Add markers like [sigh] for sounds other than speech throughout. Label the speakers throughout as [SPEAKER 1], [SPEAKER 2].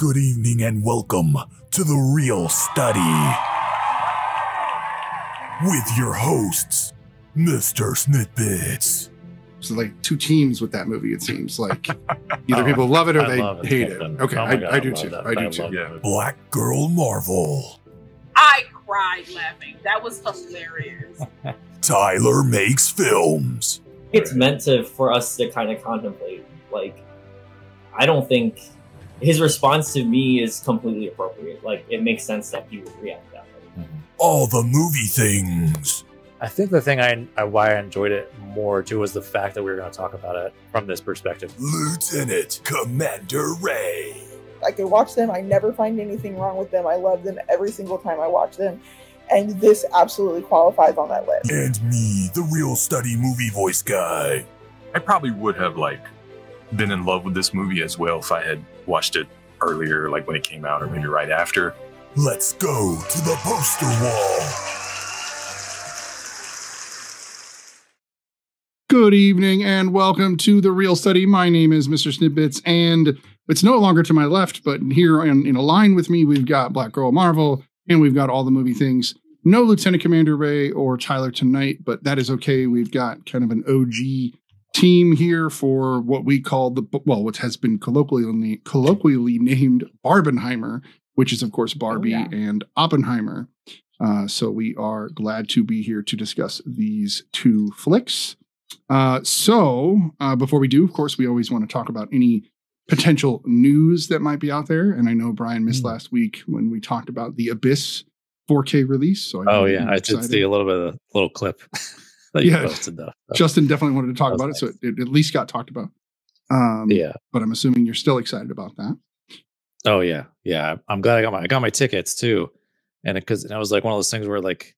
[SPEAKER 1] Good evening and welcome to The Reel Study. With your hosts, Mr. Snidbits.
[SPEAKER 2] So like two teams with that movie. It seems like [laughs] either people love it or
[SPEAKER 3] I
[SPEAKER 2] they
[SPEAKER 3] it.
[SPEAKER 2] hate it.
[SPEAKER 3] Oh
[SPEAKER 2] Okay,
[SPEAKER 3] my
[SPEAKER 2] I,
[SPEAKER 3] God,
[SPEAKER 2] I do too.
[SPEAKER 3] that.
[SPEAKER 2] I do
[SPEAKER 3] love
[SPEAKER 2] too.
[SPEAKER 1] Yeah. Black Girl Marvel.
[SPEAKER 4] I cried laughing. That was hilarious. [laughs]
[SPEAKER 1] Tyler Makes Films.
[SPEAKER 5] it's meant to for us to kind of contemplate like i don't think his response to me is completely appropriate like it makes sense that he would react that way mm-hmm.
[SPEAKER 1] All the movie things.
[SPEAKER 3] I think the thing I, I why I enjoyed it more too was the fact that we were going to talk about it from this perspective.
[SPEAKER 1] Lieutenant Commander Rae.
[SPEAKER 6] I could watch them. I never find anything wrong with them. I love them every single time I watch them. And this absolutely qualifies on that list.
[SPEAKER 1] And me, the reel study movie voice guy.
[SPEAKER 7] I probably would have like been in love with this movie as well if I had watched it earlier, like when it came out, or maybe right after.
[SPEAKER 1] Let's go to the poster wall.
[SPEAKER 2] Good evening and welcome to the Reel Study. My name is Mr. Snidbits, and it's no longer to my left, but here in, in a line with me, we've got Black Girl Marvel, and we've got all the movie things. No Lieutenant Commander Rae or Tyler tonight, but that is okay. We've got kind of an OG team here for what we call the well, what has been colloquially colloquially named Barbenheimer, which is of course Barbie
[SPEAKER 6] yeah.
[SPEAKER 2] and Oppenheimer. Uh, so we are glad to be here to discuss these two flicks. Uh, so uh, before we do, of course, we always want to talk about any potential news that might be out there. And I know Brian missed
[SPEAKER 3] Hmm.
[SPEAKER 2] last week when we talked about the Abyss 4K release. So I
[SPEAKER 3] Oh yeah, I did see a little bit of a little clip [laughs]
[SPEAKER 2] Yeah. Justin definitely wanted to talk
[SPEAKER 3] That
[SPEAKER 2] about it, so it, it at least got talked about. Um,
[SPEAKER 3] yeah.
[SPEAKER 2] But I'm assuming you're still excited about that.
[SPEAKER 3] Oh yeah, yeah. I'm glad I got my I got my tickets too, and because it was like one of those things where like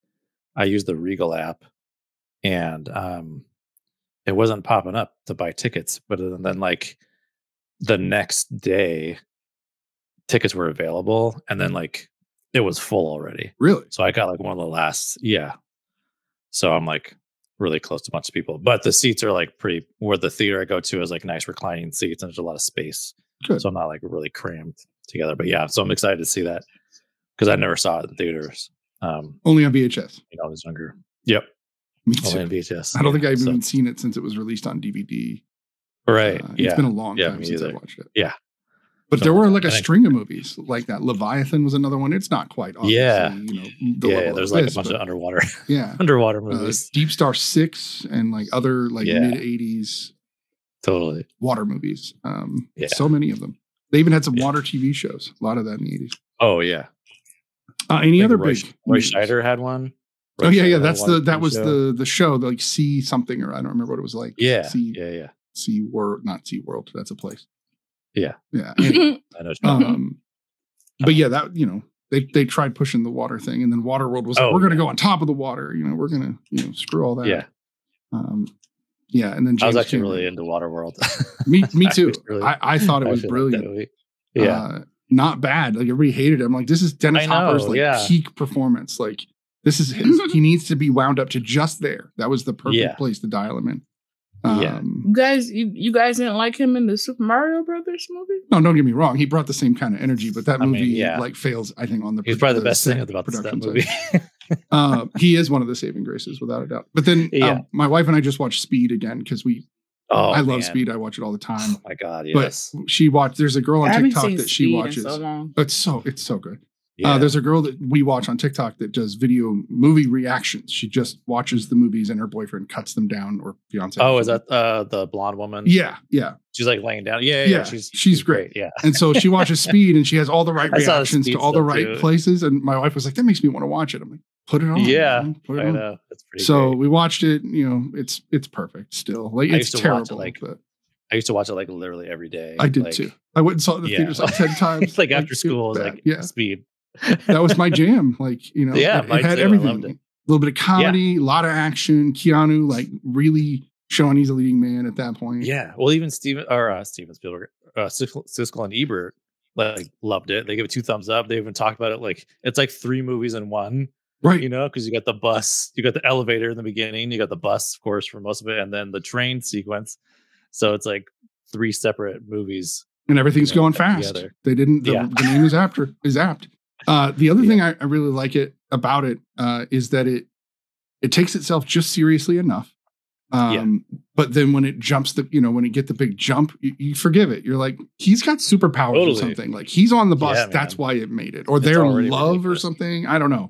[SPEAKER 3] I used the Regal app, and um, it wasn't popping up to buy tickets, but then, then like the next day, tickets were available, and then like it was full already.
[SPEAKER 2] Really?
[SPEAKER 3] So I got like one of the last, yeah. So I'm like really close to a bunch of people, but the seats are like pretty. Where the theater I go to is like nice reclining seats, and there's a lot of space
[SPEAKER 2] Good.
[SPEAKER 3] so I'm not like really crammed together. But yeah, so I'm excited to see that because I never saw it in theaters. Um,
[SPEAKER 2] Only on VHS.
[SPEAKER 3] you know, I was younger. Yep,
[SPEAKER 2] Me
[SPEAKER 3] only
[SPEAKER 2] too.
[SPEAKER 3] in VHS.
[SPEAKER 2] I don't think I've
[SPEAKER 3] so-
[SPEAKER 2] even seen it since it was released on DVD.
[SPEAKER 3] right.
[SPEAKER 2] Uh,
[SPEAKER 3] yeah,
[SPEAKER 2] It's been a long
[SPEAKER 3] Yeah,
[SPEAKER 2] time
[SPEAKER 3] me
[SPEAKER 2] since I watched it.
[SPEAKER 3] Yeah.
[SPEAKER 2] But
[SPEAKER 3] So,
[SPEAKER 2] there were like a string of movies like that. Leviathan was another one. It's not quite
[SPEAKER 3] Yeah.
[SPEAKER 2] you know, the
[SPEAKER 3] yeah,
[SPEAKER 2] of
[SPEAKER 3] there's like
[SPEAKER 2] this,
[SPEAKER 3] a bunch
[SPEAKER 2] but
[SPEAKER 3] of underwater [laughs]
[SPEAKER 2] yeah.
[SPEAKER 3] underwater
[SPEAKER 2] Uh,
[SPEAKER 3] movies.
[SPEAKER 2] Deep Star Six and like other like
[SPEAKER 3] Yeah.
[SPEAKER 2] mid '80s
[SPEAKER 3] totally.
[SPEAKER 2] water movies. Um,
[SPEAKER 3] Yeah.
[SPEAKER 2] so many of them. They even had some
[SPEAKER 3] Yeah.
[SPEAKER 2] water TV shows. A lot of that in the '80s.
[SPEAKER 3] Oh yeah.
[SPEAKER 2] Uh, any other
[SPEAKER 3] Roy,
[SPEAKER 2] big?
[SPEAKER 3] Roy
[SPEAKER 2] news?
[SPEAKER 3] Scheider had one.
[SPEAKER 2] Oh
[SPEAKER 3] Roy
[SPEAKER 2] yeah,
[SPEAKER 3] Scheider
[SPEAKER 2] yeah. That's the that was
[SPEAKER 3] show.
[SPEAKER 2] the the show the, like Sea something or I don't remember what it was like.
[SPEAKER 3] yeah
[SPEAKER 2] Sea
[SPEAKER 3] yeah yeah.
[SPEAKER 2] Sea World, not Sea World. That's a place.
[SPEAKER 3] Yeah.
[SPEAKER 2] Yeah. Anyway, [laughs]
[SPEAKER 3] I know. what you mean.
[SPEAKER 2] um, but yeah, that you know they they tried pushing the water thing, and then Waterworld was like,
[SPEAKER 3] Oh,
[SPEAKER 2] we're going to
[SPEAKER 3] yeah.
[SPEAKER 2] go on top of the water. You know, we're going to you know screw all that.
[SPEAKER 3] yeah,
[SPEAKER 2] Um, yeah, and then
[SPEAKER 3] I was
[SPEAKER 2] James
[SPEAKER 3] actually
[SPEAKER 2] Cameron-
[SPEAKER 3] really into Waterworld. [laughs]
[SPEAKER 2] me me too.
[SPEAKER 3] was really-
[SPEAKER 2] I, I thought it was
[SPEAKER 3] actually liked that
[SPEAKER 2] brilliant.
[SPEAKER 3] movie. Yeah.
[SPEAKER 2] Uh, not bad. Like everybody hated it. I'm like, this is Dennis
[SPEAKER 3] know,
[SPEAKER 2] Hopper's like
[SPEAKER 3] yeah.
[SPEAKER 2] peak performance. Like this is his. [laughs] he needs to be wound up to just there. That was the perfect
[SPEAKER 3] Yeah.
[SPEAKER 2] place to dial him in.
[SPEAKER 3] Yeah.
[SPEAKER 2] Um,
[SPEAKER 4] You guys, you, you guys didn't like him in the Super Mario Brothers movie?
[SPEAKER 2] No, don't get me wrong. He brought the same kind of energy, but that
[SPEAKER 3] I mean,
[SPEAKER 2] movie
[SPEAKER 3] yeah.
[SPEAKER 2] like fails. I think on the
[SPEAKER 3] He's probably the best thing about that
[SPEAKER 2] production
[SPEAKER 3] movie.
[SPEAKER 2] side. uh, he is one of the saving graces, without a doubt. But then,
[SPEAKER 3] Yeah.
[SPEAKER 2] um, my wife and I just watched Speed again because we.
[SPEAKER 3] oh,
[SPEAKER 2] I love
[SPEAKER 3] man.
[SPEAKER 2] Speed. I watch it all the time.
[SPEAKER 3] Oh my god, yes.
[SPEAKER 2] But she watched. There's a girl on
[SPEAKER 4] I
[SPEAKER 2] TikTok
[SPEAKER 4] seen
[SPEAKER 2] that she
[SPEAKER 4] Speed
[SPEAKER 2] watches.
[SPEAKER 4] in so long.
[SPEAKER 2] It's so it's so good.
[SPEAKER 3] Yeah.
[SPEAKER 2] Uh, there's a girl that we watch on TikTok that does video movie reactions. She just watches the movies and her boyfriend cuts them down or fiance.
[SPEAKER 3] oh, is that uh the blonde woman?
[SPEAKER 2] Yeah, yeah.
[SPEAKER 3] She's like laying down. Yeah, yeah.
[SPEAKER 2] Yeah,
[SPEAKER 3] yeah. She's
[SPEAKER 2] she's great.
[SPEAKER 3] Yeah.
[SPEAKER 2] And so she watches [laughs] Speed and she has all the right reactions to all the right
[SPEAKER 3] too.
[SPEAKER 2] places. And my wife was like, "That makes me want to watch it." I'm like, "Put it on."
[SPEAKER 3] Yeah,
[SPEAKER 2] man. put it
[SPEAKER 3] I
[SPEAKER 2] on."
[SPEAKER 3] know. That's pretty
[SPEAKER 2] So
[SPEAKER 3] great.
[SPEAKER 2] we watched it. You know, it's it's perfect still. Like
[SPEAKER 3] I
[SPEAKER 2] it's
[SPEAKER 3] watch it,
[SPEAKER 2] terrible,
[SPEAKER 3] like,
[SPEAKER 2] but
[SPEAKER 3] I used to watch it like literally every day.
[SPEAKER 2] I did
[SPEAKER 3] like,
[SPEAKER 2] too. I went and saw it in the
[SPEAKER 3] yeah.
[SPEAKER 2] theaters like [laughs] ten times.
[SPEAKER 3] like after school,
[SPEAKER 2] was
[SPEAKER 3] like
[SPEAKER 2] yeah,
[SPEAKER 3] speed.
[SPEAKER 2] That was my jam. Like you know,
[SPEAKER 3] Yeah,
[SPEAKER 2] it, it had
[SPEAKER 3] too.
[SPEAKER 2] Everything.
[SPEAKER 3] it.
[SPEAKER 2] A little bit of comedy, a lot of action. Keanu like really showing he's a leading man at that point.
[SPEAKER 3] Yeah. Well, even Steven or uh, Steven Spielberg, uh, Siskel, Siskel and Ebert like loved it. They gave it two thumbs up. They even talked about it like it's like three movies in one.
[SPEAKER 2] right.
[SPEAKER 3] you know, because you got the bus, you got the elevator in the beginning, you got the bus, of course, for most of it, and then the train sequence. So it's like three separate movies
[SPEAKER 2] and everything's going fast.
[SPEAKER 3] together.
[SPEAKER 2] They didn't. The,
[SPEAKER 3] Yeah.
[SPEAKER 2] the name is after is apt. Uh, the other
[SPEAKER 3] Yeah.
[SPEAKER 2] thing I, I really like it about it uh, is that it it takes itself just seriously enough. Um, But then when it jumps the, you know, when it get the big jump, you, you forgive it. You're like, he's got superpowers
[SPEAKER 3] Totally.
[SPEAKER 2] or something. Like he's on the bus.
[SPEAKER 3] Yeah,
[SPEAKER 2] that's why it made it, or
[SPEAKER 3] It's
[SPEAKER 2] their
[SPEAKER 3] already
[SPEAKER 2] love or something. I don't know.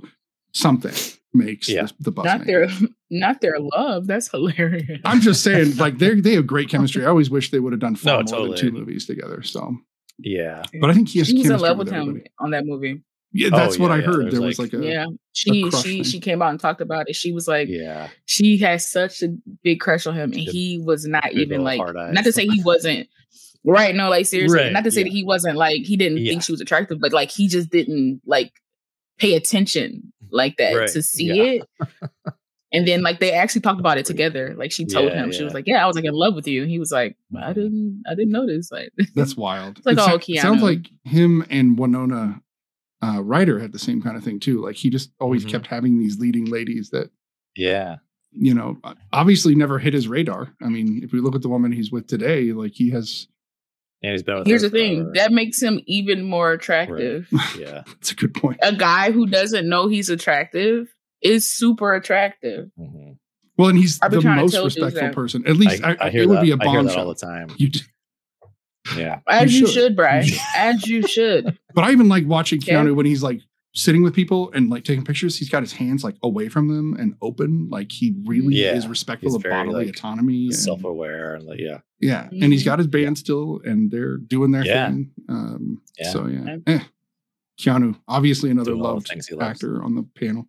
[SPEAKER 2] Something makes
[SPEAKER 3] Yeah.
[SPEAKER 2] this, the bus.
[SPEAKER 8] Not their,
[SPEAKER 2] it. [laughs]
[SPEAKER 8] not their love. That's hilarious.
[SPEAKER 2] I'm just saying, [laughs] like they they have great chemistry. I always wish they would have done far
[SPEAKER 3] No,
[SPEAKER 2] more
[SPEAKER 3] totally.
[SPEAKER 2] than two movies together. So,
[SPEAKER 3] Yeah.
[SPEAKER 2] but I think he has
[SPEAKER 8] she in love with him on that movie.
[SPEAKER 2] Yeah,
[SPEAKER 3] Oh,
[SPEAKER 2] that's what
[SPEAKER 3] yeah,
[SPEAKER 2] I
[SPEAKER 3] yeah.
[SPEAKER 2] heard.
[SPEAKER 3] There's
[SPEAKER 2] There was
[SPEAKER 3] like-
[SPEAKER 2] like a
[SPEAKER 8] yeah, she
[SPEAKER 2] crush
[SPEAKER 8] she
[SPEAKER 2] thing.
[SPEAKER 8] she came out and talked about it. She was like,
[SPEAKER 3] Yeah.
[SPEAKER 8] she has such a big crush on him, and he was not even like, not to say he wasn't right. No, like seriously,
[SPEAKER 3] Right,
[SPEAKER 8] not to say
[SPEAKER 3] yeah.
[SPEAKER 8] that he wasn't like he didn't
[SPEAKER 3] Yeah.
[SPEAKER 8] think she was attractive, but like he just didn't like pay attention like that
[SPEAKER 3] Right,
[SPEAKER 8] to see
[SPEAKER 3] yeah.
[SPEAKER 8] it. And then like they actually talked about it together. Like she told
[SPEAKER 3] Yeah,
[SPEAKER 8] him, she was like, "Yeah, I was like in love with you." And he was like, "I
[SPEAKER 3] Mhm.
[SPEAKER 8] didn't, I didn't notice." Like, [laughs]
[SPEAKER 2] That's wild.
[SPEAKER 8] It's like,
[SPEAKER 2] It
[SPEAKER 8] oh,
[SPEAKER 2] sou-
[SPEAKER 8] Keanu.
[SPEAKER 2] sounds like him and Winona uh, Ryder had the same kind of thing too. Like he just always
[SPEAKER 3] Mhm.
[SPEAKER 2] kept having these leading ladies that
[SPEAKER 3] Yeah.
[SPEAKER 2] you know obviously never hit his radar. I mean, if we look at the woman he's with today, like he has.
[SPEAKER 3] And he's been with
[SPEAKER 8] here's the thing
[SPEAKER 3] forever.
[SPEAKER 8] that makes him even more attractive.
[SPEAKER 3] Yeah. [laughs]
[SPEAKER 2] That's a good point.
[SPEAKER 8] a guy who doesn't know he's attractive is super attractive.
[SPEAKER 3] Mhm.
[SPEAKER 2] Well, and he's
[SPEAKER 8] I've
[SPEAKER 2] the most respectful person. At least I,
[SPEAKER 3] I, I hear
[SPEAKER 2] it would be a
[SPEAKER 3] hear that all the time.
[SPEAKER 2] You d-
[SPEAKER 3] Yeah.
[SPEAKER 8] As
[SPEAKER 2] You
[SPEAKER 8] you,
[SPEAKER 2] should.
[SPEAKER 8] should, Brian.
[SPEAKER 2] You
[SPEAKER 8] As you should. [laughs]
[SPEAKER 2] But I even like watching
[SPEAKER 8] Okay.
[SPEAKER 2] Keanu when he's like sitting with people and like taking pictures. He's got his hands like away from them and open. Like he really
[SPEAKER 3] Yeah.
[SPEAKER 2] is respectful
[SPEAKER 3] He's
[SPEAKER 2] of
[SPEAKER 3] very,
[SPEAKER 2] bodily
[SPEAKER 3] like,
[SPEAKER 2] autonomy. and-
[SPEAKER 3] Self aware and like, yeah.
[SPEAKER 2] Yeah, and he's got his band still, and they're doing their
[SPEAKER 3] Yeah.
[SPEAKER 2] thing. Um,
[SPEAKER 3] Yeah.
[SPEAKER 2] So yeah,
[SPEAKER 8] Yeah.
[SPEAKER 2] Eh. Keanu, obviously another
[SPEAKER 3] Doing all the
[SPEAKER 2] loved
[SPEAKER 3] things he loves.
[SPEAKER 2] actor on the panel.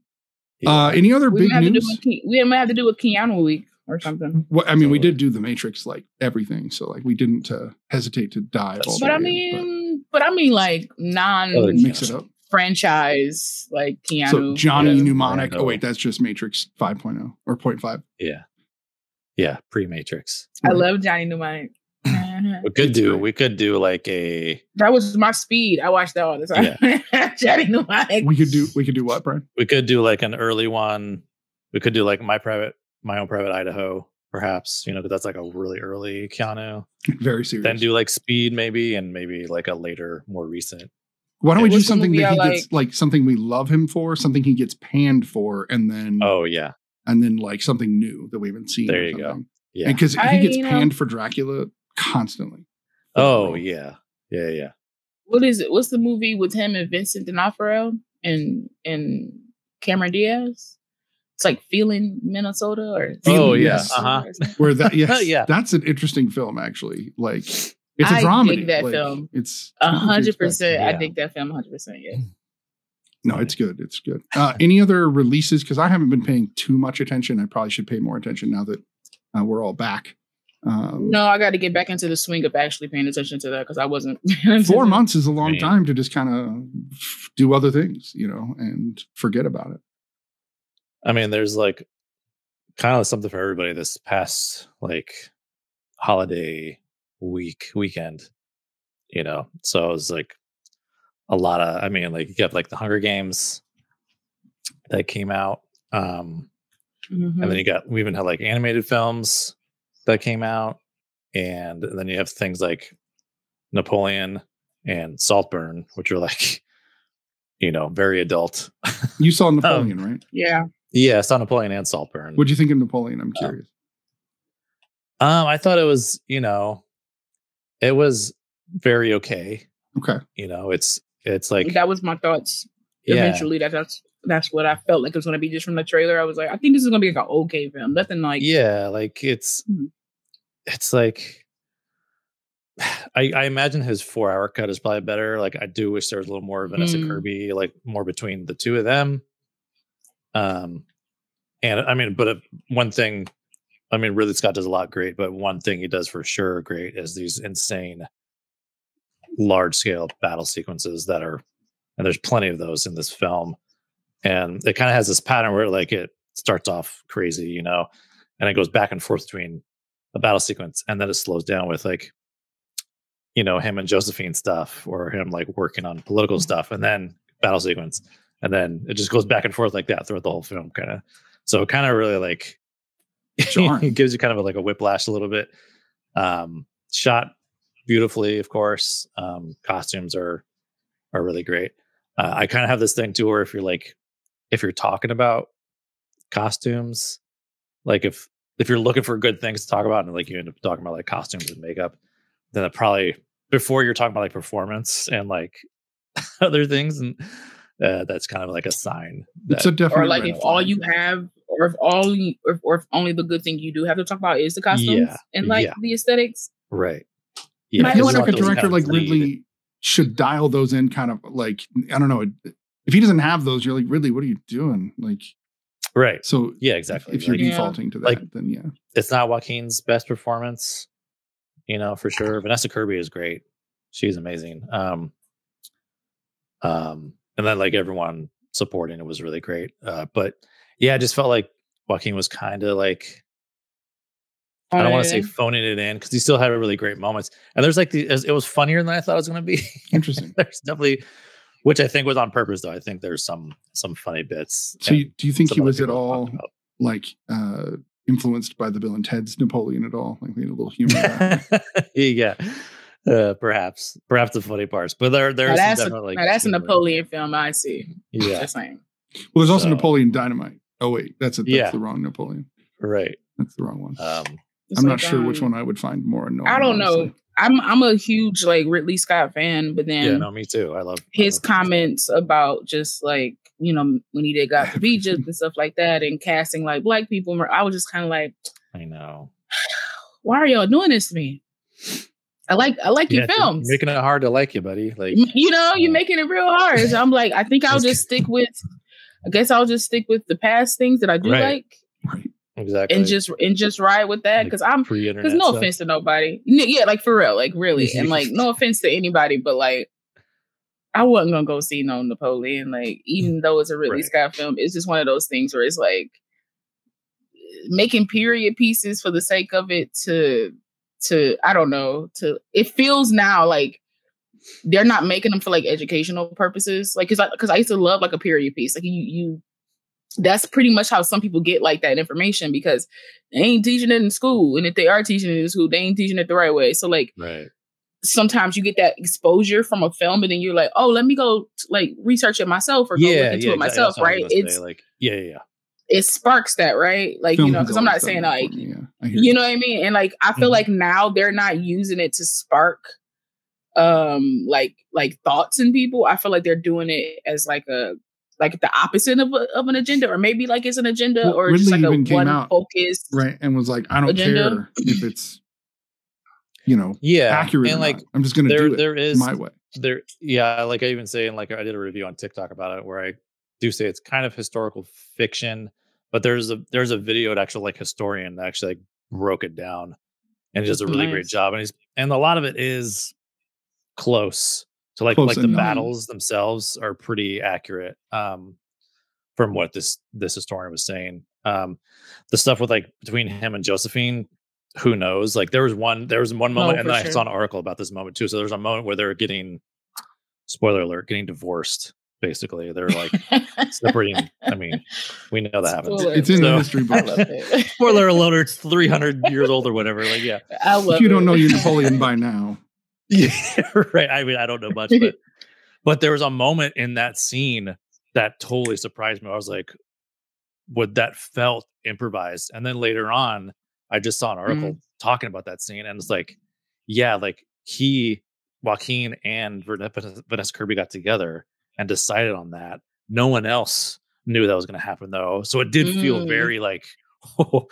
[SPEAKER 2] Uh, any other
[SPEAKER 8] We
[SPEAKER 2] big
[SPEAKER 8] might, have to do
[SPEAKER 2] news?
[SPEAKER 8] a, we might have to do a Keanu week or something.
[SPEAKER 2] Well, I mean, we did do the Matrix, like everything. So like we didn't uh, hesitate to dive. All
[SPEAKER 8] But I
[SPEAKER 2] way in,
[SPEAKER 8] mean, but I mean, like non
[SPEAKER 3] Other
[SPEAKER 2] but mix it up.
[SPEAKER 8] franchise, like Keanu.
[SPEAKER 2] So Johnny
[SPEAKER 3] Yeah.
[SPEAKER 2] Mnemonic. Oh wait, that's just Matrix 5.0 or 0.5.
[SPEAKER 3] yeah. Yeah. Pre Matrix.
[SPEAKER 8] I love Johnny Mnemonic.
[SPEAKER 3] We could do we could do like a
[SPEAKER 8] that was my speed. I watched that all the time. [laughs] Johnny Mnemonic.
[SPEAKER 2] We could do. We could do what, Brian?
[SPEAKER 3] we could do like an early one. We could do like my private my own private Idaho, perhaps, you know, because that's like a really early Keanu. [laughs]
[SPEAKER 2] Very serious.
[SPEAKER 3] Then do like speed maybe and maybe like a later, more recent.
[SPEAKER 2] Why don't we do something that he
[SPEAKER 8] I
[SPEAKER 2] gets like something we love him for, something he gets panned for, and then
[SPEAKER 3] Oh yeah.
[SPEAKER 2] and then like something new that we haven't seen.
[SPEAKER 3] There you go. Yeah.
[SPEAKER 2] because he gets
[SPEAKER 8] you know-
[SPEAKER 2] panned for Dracula constantly.
[SPEAKER 3] Oh yeah. Yeah, yeah.
[SPEAKER 8] What is it? What's the movie with him and Vincent D'Onofrio and and Cameron Diaz? It's like feeling Minnesota or
[SPEAKER 3] Oh, yeah. Uh-huh.
[SPEAKER 2] Where that [laughs] yes,
[SPEAKER 3] Yeah.
[SPEAKER 2] that's an interesting film actually. Like it's a
[SPEAKER 8] I dig
[SPEAKER 2] dramedy.
[SPEAKER 8] that
[SPEAKER 2] like,
[SPEAKER 8] film.
[SPEAKER 2] It's
[SPEAKER 8] A
[SPEAKER 2] not what you
[SPEAKER 8] hundred
[SPEAKER 2] expect.
[SPEAKER 8] percent. I
[SPEAKER 3] Yeah.
[SPEAKER 8] dig that film. a Hundred percent. Yeah.
[SPEAKER 2] No, it's good. It's good. Uh, any other releases? Because I haven't been paying too much attention. I probably should pay more attention now that uh, we're all back. Um,
[SPEAKER 8] No, I got to get back into the swing of actually paying attention to that because I wasn't. [laughs]
[SPEAKER 2] four months is a long
[SPEAKER 3] Right.
[SPEAKER 2] time to just kind of do other things, you know, and forget about it.
[SPEAKER 3] I mean, there's like kind of something for everybody this past like holiday week weekend, you know. So it was like a lot of I mean, like you got like the Hunger Games that came out. Um
[SPEAKER 8] Mhm.
[SPEAKER 3] and then you got we even had like animated films that came out and then you have things like napoleon and saltburn which are like [laughs] you know very adult
[SPEAKER 2] You [laughs]
[SPEAKER 3] Um,
[SPEAKER 2] saw Napoleon, right?
[SPEAKER 8] yeah.
[SPEAKER 3] Yeah it's not napoleon and saltburn
[SPEAKER 2] What'd you think of Napoleon? I'm
[SPEAKER 3] Uh,
[SPEAKER 2] curious.
[SPEAKER 3] um i thought it was you know it was very okay
[SPEAKER 2] okay.
[SPEAKER 3] you know it's it's like
[SPEAKER 8] that was my thoughts.
[SPEAKER 3] yeah
[SPEAKER 8] Eventually, that, that's that's what I felt like it was going to be just from the trailer. I was like, I think this is going to be like an okay film. Nothing like
[SPEAKER 3] yeah like it's
[SPEAKER 8] Mhm.
[SPEAKER 3] it's like [sighs] I, I imagine his four hour cut is probably better. Like I do wish there was a little more of Vanessa
[SPEAKER 8] Mm.
[SPEAKER 3] Kirby, like more between the two of them. Um, and I mean, but one thing, I mean, Ridley Scott does a lot great, but one thing he does for sure great is these insane, large scale battle sequences that are, and there's plenty of those in this film, and it kind of has this pattern where like it starts off crazy, you know, and it goes back and forth between a battle sequence, and then it slows down with like you know him and josephine stuff or him like working on political stuff and then battle sequence and then it just goes back and forth like that throughout the whole film kind of so it kind of really like it [laughs] gives you kind of a, like a whiplash a little bit um shot beautifully, of course. Um, costumes are are really great. Uh, I kind of have this thing too, where if you're like, if you're talking about costumes, like if if you're looking for good things to talk about, and like you end up talking about like costumes and makeup, then it probably before you're talking about like performance and like [laughs] other things, and uh, that's kind of like a sign.
[SPEAKER 2] It's a
[SPEAKER 3] That,
[SPEAKER 2] definite
[SPEAKER 8] or like if all you have, or if all, you, or, or if only the good thing you do have to talk about is the costumes
[SPEAKER 3] Yeah,
[SPEAKER 8] and like
[SPEAKER 3] yeah.
[SPEAKER 8] the aesthetics.
[SPEAKER 3] right?
[SPEAKER 2] It
[SPEAKER 8] Might
[SPEAKER 2] feels
[SPEAKER 8] wanna
[SPEAKER 2] like a director like
[SPEAKER 3] of lead.
[SPEAKER 2] Ridley should dial those in kind of like I don't know. If he doesn't have those, you're like, Ridley, what are you doing? Like
[SPEAKER 3] Right.
[SPEAKER 2] so
[SPEAKER 3] Yeah, exactly.
[SPEAKER 2] if you're
[SPEAKER 3] Like,
[SPEAKER 8] Yeah.
[SPEAKER 2] defaulting to that,
[SPEAKER 3] Like-
[SPEAKER 2] then yeah.
[SPEAKER 3] it's not Joaquin's best performance, you know, for sure. Vanessa Kirby is great. She's amazing. Um, um, and then like everyone supporting it was really great. Uh, but yeah, I just felt like Joaquin was kind of like I don't want to say phoning it in because he still had really great moments. And there's like the it was funnier than I thought it was going to be.
[SPEAKER 2] Interesting. [laughs]
[SPEAKER 3] there's definitely, which I think was on purpose though. I think there's some some funny bits.
[SPEAKER 2] So you, do you think he was at all like uh influenced by the Bill and Ted's Napoleon at all? Like we had a little humor. [laughs]
[SPEAKER 3] yeah, uh, perhaps, perhaps the funny parts, but there, there's
[SPEAKER 8] that's, a,
[SPEAKER 3] definitely
[SPEAKER 8] now that's a. Napoleon film I see.
[SPEAKER 3] Yeah,
[SPEAKER 8] Just saying.
[SPEAKER 2] well, there's also
[SPEAKER 3] So-
[SPEAKER 2] Napoleon Dynamite. Oh wait, that's a, that's
[SPEAKER 3] Yeah.
[SPEAKER 2] the wrong Napoleon.
[SPEAKER 3] right.
[SPEAKER 2] That's the wrong one.
[SPEAKER 3] Um,
[SPEAKER 2] I'm
[SPEAKER 8] like,
[SPEAKER 2] not sure which
[SPEAKER 8] um,
[SPEAKER 2] one I would find more annoying.
[SPEAKER 8] I don't know. I'm I'm a huge like Ridley Scott fan, but then
[SPEAKER 3] yeah, no, me too. I love I
[SPEAKER 8] his
[SPEAKER 3] love-
[SPEAKER 8] comments about just like you know when he did got to be just and stuff like that and casting like black people i was just kind of like
[SPEAKER 3] I know. [sighs]
[SPEAKER 8] why are y'all doing this to me i like i like
[SPEAKER 3] Yeah,
[SPEAKER 8] your
[SPEAKER 3] you're
[SPEAKER 8] films
[SPEAKER 3] making it hard to like you, buddy. Like,
[SPEAKER 8] you know you're
[SPEAKER 3] Yeah.
[SPEAKER 8] making it real hard so i'm like i think i'll
[SPEAKER 3] Just-
[SPEAKER 8] stick with i guess i'll just stick with the past things that i do
[SPEAKER 3] Right.
[SPEAKER 8] like
[SPEAKER 3] exactly.
[SPEAKER 8] and just and just ride with that
[SPEAKER 3] Like
[SPEAKER 8] because i'm
[SPEAKER 3] pre-internet.
[SPEAKER 8] because no
[SPEAKER 3] stuff.
[SPEAKER 8] offense to nobody yeah like for real like really [laughs] and like no offense to anybody but like I wasn't gonna go see no Napoleon. Like, mm. even though it's a Ridley
[SPEAKER 3] Right.
[SPEAKER 8] Scott film, it's just one of those things where it's like making period pieces for the sake of it to to I don't know to it feels now like they're not making them for like educational purposes. Like, cause I cause I used to love like a period piece. Like you you that's pretty much how some people get like that information because they ain't teaching it in school. And if they are teaching it in school, they ain't teaching it the right way. So like
[SPEAKER 3] Right.
[SPEAKER 8] sometimes you get that exposure from a film and then you're like, oh, let me go like research it myself or go
[SPEAKER 3] Yeah,
[SPEAKER 8] look into
[SPEAKER 3] yeah,
[SPEAKER 8] it
[SPEAKER 3] exactly.
[SPEAKER 8] myself,
[SPEAKER 3] That's what I was
[SPEAKER 8] right? It's
[SPEAKER 3] say, like, yeah, yeah, yeah.
[SPEAKER 8] It sparks that, right? Like,
[SPEAKER 2] Film
[SPEAKER 8] you know, because I'm not saying like
[SPEAKER 2] yeah. I
[SPEAKER 8] you know what I mean? And like I feel
[SPEAKER 3] Mhm.
[SPEAKER 8] like now they're not using it to spark um like like thoughts in people. I feel like they're doing it as like a like the opposite of a, of an agenda, or maybe like it's an agenda,
[SPEAKER 2] Well,
[SPEAKER 8] or just
[SPEAKER 2] Ridley
[SPEAKER 8] like a
[SPEAKER 2] came
[SPEAKER 8] one
[SPEAKER 2] out,
[SPEAKER 8] focus.
[SPEAKER 2] right and was like i don't
[SPEAKER 8] Agenda.
[SPEAKER 2] care if [clears throat] it's you know
[SPEAKER 3] Yeah,
[SPEAKER 2] accurate
[SPEAKER 3] and
[SPEAKER 2] or
[SPEAKER 3] like
[SPEAKER 2] not. i'm just gonna
[SPEAKER 3] there,
[SPEAKER 2] do it
[SPEAKER 3] there is
[SPEAKER 2] my way
[SPEAKER 3] there yeah like i even say and like i did a review on tiktok about it where i do say it's kind of historical fiction but there's a there's a video at actual like historian that actually like broke it down and he does a really great job and he's and a lot of it is close to like
[SPEAKER 2] Close
[SPEAKER 3] like the battles themselves are pretty accurate um from what this this historian was saying. Um the stuff with like between him and josephine who knows? Like there was one there was one moment and
[SPEAKER 8] for
[SPEAKER 3] then i saw an article about this moment too so there's a moment where they're getting spoiler alert getting divorced basically they're like separating i mean we know that happens
[SPEAKER 8] Spoiler
[SPEAKER 2] it's in the history
[SPEAKER 8] I
[SPEAKER 2] books
[SPEAKER 8] love it. [laughs]
[SPEAKER 3] spoiler alert it's 300 years old or whatever like yeah
[SPEAKER 8] I love
[SPEAKER 2] if you don't
[SPEAKER 8] it.
[SPEAKER 2] know your [laughs] napoleon by now
[SPEAKER 3] Yeah, [laughs] right. I mean, I don't know much, but but there was a moment in that scene that totally surprised me. I was like, "What that felt improvised?" And then later on, I just saw an mm-hmm. article talking about that scene, and it's like, yeah, like he, Joaquin, and Vanessa Vanessa Kirby got together and decided on that. No one else knew that was going to happen, though. So it did feel
[SPEAKER 8] Mm.
[SPEAKER 3] very like, [laughs] so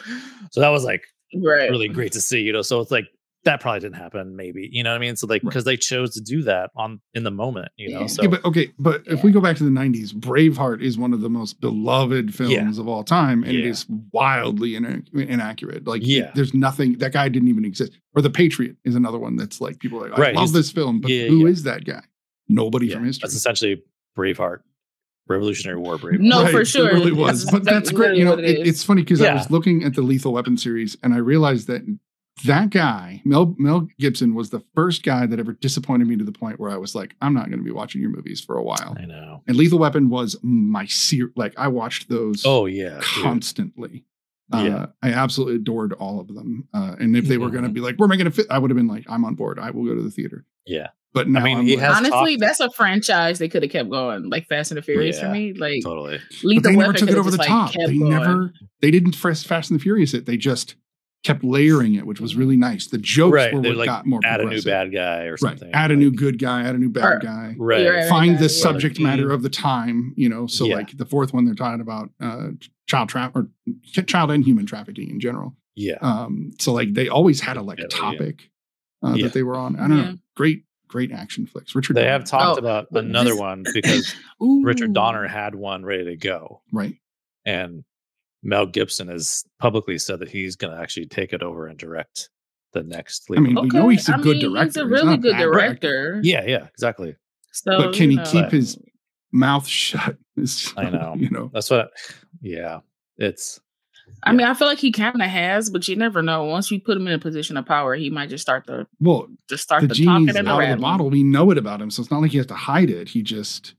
[SPEAKER 3] that was like
[SPEAKER 8] right.
[SPEAKER 3] really great to see, you know. So it's like that probably didn't happen, maybe, you know what I mean? So like
[SPEAKER 2] Right.
[SPEAKER 3] because they chose to do that on in the moment, you know.
[SPEAKER 8] Yeah.
[SPEAKER 3] So
[SPEAKER 2] Yeah, but okay, but if we go back to the '90s, Braveheart is one of the most beloved films
[SPEAKER 3] Yeah.
[SPEAKER 2] of all time, and it
[SPEAKER 3] Yeah.
[SPEAKER 2] is wildly ina- inaccurate. Like,
[SPEAKER 3] Yeah.
[SPEAKER 2] there's nothing. That guy didn't even exist. Or The Patriot is another one that's like people are like, I
[SPEAKER 3] Right,
[SPEAKER 2] love
[SPEAKER 3] he's-
[SPEAKER 2] this film, but
[SPEAKER 3] yeah,
[SPEAKER 2] who is
[SPEAKER 3] yeah.
[SPEAKER 2] that guy? Nobody
[SPEAKER 3] yeah,
[SPEAKER 2] from history.
[SPEAKER 3] that's essentially Braveheart, Revolutionary War Braveheart.
[SPEAKER 8] No,
[SPEAKER 2] Right,
[SPEAKER 8] for sure.
[SPEAKER 2] it really was.
[SPEAKER 8] That's
[SPEAKER 2] But that's great. You know,
[SPEAKER 8] literally what
[SPEAKER 2] it,
[SPEAKER 8] it is.
[SPEAKER 2] funny because I was looking at the Lethal Weapon series and I realized that that guy, Mel Mel Gibson, was the first guy that ever disappointed me to the point where I was like, I'm not going to be watching your movies for a while.
[SPEAKER 3] I know.
[SPEAKER 2] And Lethal Weapon was my ser- like I watched those
[SPEAKER 3] Oh yeah, dude.
[SPEAKER 2] constantly. Uh,
[SPEAKER 3] Yeah.
[SPEAKER 2] I absolutely adored all of them. Uh, and if they were going to be like, we're making a fit, I would have been like, I'm on board. I will go to the theater.
[SPEAKER 3] Yeah.
[SPEAKER 2] But now
[SPEAKER 3] mean,
[SPEAKER 2] I'm
[SPEAKER 3] he has
[SPEAKER 8] Honestly,
[SPEAKER 3] talked-
[SPEAKER 8] that's a franchise they could have kept going, like Fast and the Furious for me. Like
[SPEAKER 3] Totally.
[SPEAKER 2] but they never took it over the
[SPEAKER 8] just, like,
[SPEAKER 2] top.
[SPEAKER 8] kept
[SPEAKER 2] They
[SPEAKER 8] going.
[SPEAKER 2] never, they didn't Fast, Fast and the Furious it. They just kept layering it, which was really nice. The jokes
[SPEAKER 3] Right.
[SPEAKER 2] were
[SPEAKER 3] They
[SPEAKER 2] what
[SPEAKER 3] like
[SPEAKER 2] got more
[SPEAKER 3] add a new bad guy or
[SPEAKER 2] Right.
[SPEAKER 3] something.
[SPEAKER 2] Add a new good guy, add a new bad
[SPEAKER 8] Or-
[SPEAKER 2] guy.
[SPEAKER 3] Right.
[SPEAKER 8] Right.
[SPEAKER 2] Find the
[SPEAKER 8] Yeah.
[SPEAKER 2] subject
[SPEAKER 3] Yeah.
[SPEAKER 2] matter of the time, you know. So
[SPEAKER 3] Yeah.
[SPEAKER 2] like the fourth one, they're talking about uh, child trap or child and human trafficking in general.
[SPEAKER 3] Yeah.
[SPEAKER 2] Um, so like they always had a like
[SPEAKER 3] Yeah, yeah.
[SPEAKER 2] topic uh,
[SPEAKER 3] Yeah.
[SPEAKER 2] that they were on. I don't
[SPEAKER 8] Yeah.
[SPEAKER 2] know. Great, great action flicks. Richard.
[SPEAKER 3] They
[SPEAKER 2] Donner,
[SPEAKER 3] have talked
[SPEAKER 8] Oh,
[SPEAKER 3] about another
[SPEAKER 8] this-
[SPEAKER 3] one because [laughs] Richard Donner had one ready to go.
[SPEAKER 2] right.
[SPEAKER 3] And Mel Gibson has publicly said that he's going to actually take it over and direct the next.
[SPEAKER 2] I mean,
[SPEAKER 3] Lethal-
[SPEAKER 2] we know he's a
[SPEAKER 8] I
[SPEAKER 2] good
[SPEAKER 8] mean,
[SPEAKER 2] director.
[SPEAKER 8] He's a really
[SPEAKER 2] not a
[SPEAKER 8] good
[SPEAKER 2] director.
[SPEAKER 8] director.
[SPEAKER 3] yeah, yeah, exactly.
[SPEAKER 8] So,
[SPEAKER 2] But can he
[SPEAKER 8] know,
[SPEAKER 2] keep his mouth [laughs] shut?
[SPEAKER 3] I know. [laughs]
[SPEAKER 2] You know.
[SPEAKER 3] That's what. Yeah, it's
[SPEAKER 8] I mean, I feel like he kind of has, but you never know. Once you put him in a position of power, he might just start the
[SPEAKER 2] Well,
[SPEAKER 8] just start
[SPEAKER 2] the
[SPEAKER 8] the, talking
[SPEAKER 2] genie's
[SPEAKER 8] and
[SPEAKER 2] out
[SPEAKER 8] the
[SPEAKER 2] of the bottle. We know it about him, so it's not like he has to hide it. He just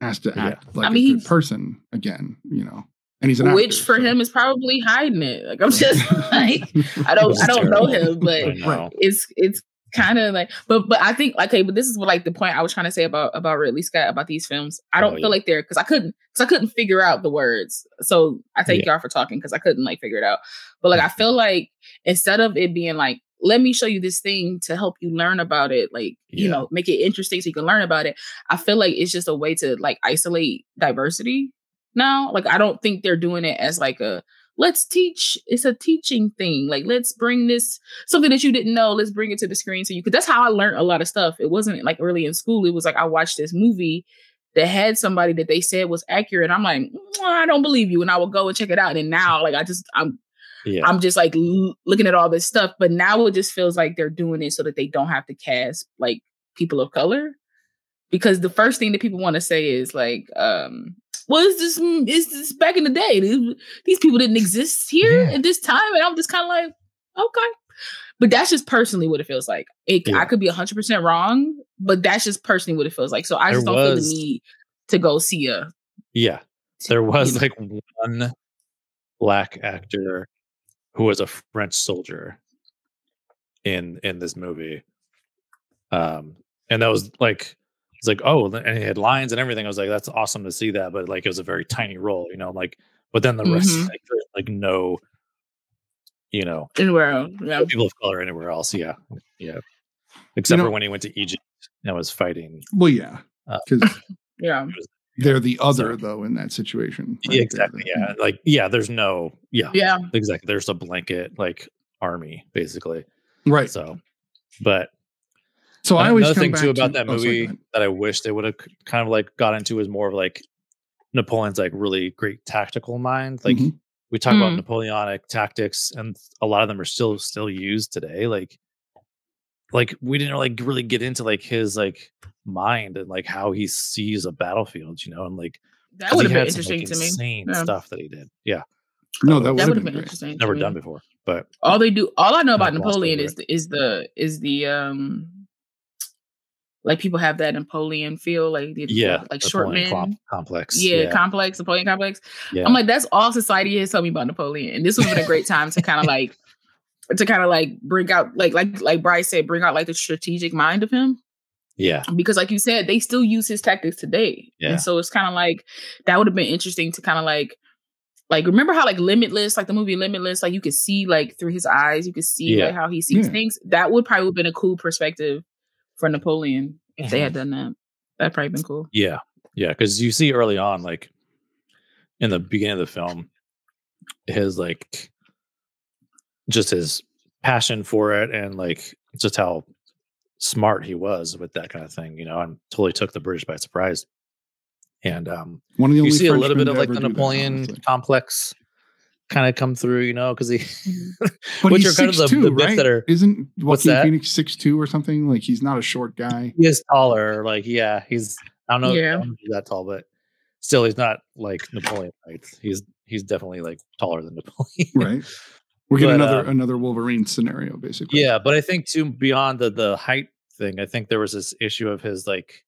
[SPEAKER 2] has to
[SPEAKER 3] Yeah.
[SPEAKER 2] act like
[SPEAKER 8] I mean,
[SPEAKER 2] a good person again. You know, and he's an
[SPEAKER 8] Which
[SPEAKER 2] actor,
[SPEAKER 8] for
[SPEAKER 2] so-
[SPEAKER 8] him is probably hiding it. Like I'm [laughs] just [laughs] like I don't I don't know him, but
[SPEAKER 3] I know.
[SPEAKER 8] it's it's kind of like but but I think okay, but this is what like the point I was trying to say about about Ridley Scott about these films. I don't
[SPEAKER 3] Oh,
[SPEAKER 8] feel
[SPEAKER 3] yeah.
[SPEAKER 8] like they're because I couldn't because I couldn't figure out the words. So I thank
[SPEAKER 3] Yeah.
[SPEAKER 8] y'all for talking because I couldn't like figure it out. But like I feel like instead of it being like let me show you this thing to help you learn about it, like you know, make it interesting so you can learn about it. I feel like it's just a way to like isolate diversity now. Like I don't think they're doing it as like a let's teach. It's a teaching thing. Like let's bring this something that you didn't know. Let's bring it to the screen so you because that's how I learned a lot of stuff. It wasn't like early in school. It was like I watched this movie that had somebody that they said was accurate. I'm like, "Mm, I don't believe you, and I will go and check it out. And now, like I just I'm
[SPEAKER 3] yeah,
[SPEAKER 8] I'm just like l- looking at all this stuff, but now it just feels like they're doing it so that they don't have to cast like people of color. Because the first thing that people want to say is like, um, well, is this is this back in the day? These, people didn't exist here
[SPEAKER 2] Yeah.
[SPEAKER 8] at this time, and I'm just kind of like, okay. But that's just personally what it feels like. It,
[SPEAKER 3] Yeah.
[SPEAKER 8] I could be 100 percent wrong, but that's just personally what it feels like. So I
[SPEAKER 3] There
[SPEAKER 8] just don't feel the need to go see a.
[SPEAKER 3] yeah. There was
[SPEAKER 8] you know.
[SPEAKER 3] like one black actor who was a French soldier in in this movie, um, and that was like it's like oh, and he had lines and everything. I was like, that's awesome to see that, but like it was a very tiny role, you know, like. But then the rest,
[SPEAKER 8] Mhm.
[SPEAKER 3] like, like no, you know,
[SPEAKER 8] Anywhere else. Yeah.
[SPEAKER 3] people of color anywhere else. Yeah, yeah. Except
[SPEAKER 2] know-
[SPEAKER 3] for when he went to Egypt and was fighting.
[SPEAKER 2] Well, yeah,
[SPEAKER 3] Uh,
[SPEAKER 2] because [laughs]
[SPEAKER 8] Yeah.
[SPEAKER 2] they're the other
[SPEAKER 3] So-
[SPEAKER 2] though in that situation.
[SPEAKER 3] Yeah, exactly. Yeah, like yeah. There's no. Yeah,
[SPEAKER 8] Yeah.
[SPEAKER 3] exactly. There's a blanket like army basically.
[SPEAKER 2] right.
[SPEAKER 3] So, but
[SPEAKER 2] So I always
[SPEAKER 3] another thing
[SPEAKER 2] back
[SPEAKER 3] too about
[SPEAKER 2] to-
[SPEAKER 3] that
[SPEAKER 2] oh, sorry,
[SPEAKER 3] movie that I wish they would have kind of like got into is more of like Napoleon's like really great tactical mind. Like
[SPEAKER 2] Mhm.
[SPEAKER 3] we talk about
[SPEAKER 8] Mm.
[SPEAKER 3] Napoleonic tactics, and a lot of them are still still used today. Like, like we didn't like really get into like his like mind and like how he sees a battlefield, you know, and like
[SPEAKER 8] That
[SPEAKER 3] 'cause
[SPEAKER 8] would
[SPEAKER 3] he
[SPEAKER 8] have been
[SPEAKER 3] had some, like,
[SPEAKER 8] interesting to me.
[SPEAKER 3] insane
[SPEAKER 8] Yeah.
[SPEAKER 3] stuff that he did. Yeah,
[SPEAKER 2] No, that would
[SPEAKER 8] That
[SPEAKER 2] have
[SPEAKER 8] would
[SPEAKER 2] been,
[SPEAKER 8] have been
[SPEAKER 2] great.
[SPEAKER 8] interesting.
[SPEAKER 3] never done before. But
[SPEAKER 8] All they do, all I know about Napoleon is the, is the is the um like people have that Napoleon feel like the,
[SPEAKER 3] yeah,
[SPEAKER 8] like short men.
[SPEAKER 3] com- complex.
[SPEAKER 8] yeah, complex, Napoleon complex.
[SPEAKER 3] yeah.
[SPEAKER 8] I'm like, that's all society has told me about Napoleon. And this would have been a great time to kind of like to kind of like bring out like like like Bryce said, bring out like the strategic mind of him.
[SPEAKER 3] yeah,
[SPEAKER 8] Because like you said, they still use his tactics today.
[SPEAKER 3] Yeah.
[SPEAKER 8] And so it's kind of like that would have been interesting to kind of like like remember how like limitless like the movie limitless like you could see like through his eyes you could see
[SPEAKER 3] Yeah.
[SPEAKER 8] like how he sees
[SPEAKER 2] Yeah.
[SPEAKER 8] things that would probably have been a cool perspective for napoleon if they had done that that'd probably been cool.
[SPEAKER 3] Yeah, yeah, because you see early on, like in the beginning of the film, his like just his passion for it and like just how smart he was with that kind of thing, you know, and totally took the British by surprise. And um,
[SPEAKER 2] One of the
[SPEAKER 3] you
[SPEAKER 2] only
[SPEAKER 3] see a little bit of like the
[SPEAKER 2] do that,
[SPEAKER 3] Napoleon complex kind of come through, you know, because he, [laughs]
[SPEAKER 2] But
[SPEAKER 3] which
[SPEAKER 2] he's
[SPEAKER 3] are kind of the,
[SPEAKER 2] 6'2",
[SPEAKER 3] the
[SPEAKER 2] right?
[SPEAKER 3] that are
[SPEAKER 2] Isn't
[SPEAKER 3] What's
[SPEAKER 2] Joaquin
[SPEAKER 3] that?
[SPEAKER 2] Phoenix six two or something? Like he's not a short guy.
[SPEAKER 3] he is taller. Like, yeah, he's I don't know,
[SPEAKER 8] Yeah.
[SPEAKER 3] I don't know he's that tall, but still, he's not like Napoleon height. He's he's definitely like taller than [laughs] Napoleon.
[SPEAKER 2] Right. We're getting
[SPEAKER 3] But,
[SPEAKER 2] another
[SPEAKER 3] uh,
[SPEAKER 2] another Wolverine scenario, basically.
[SPEAKER 3] yeah, but I think too beyond the the height thing, I think there was this issue of his like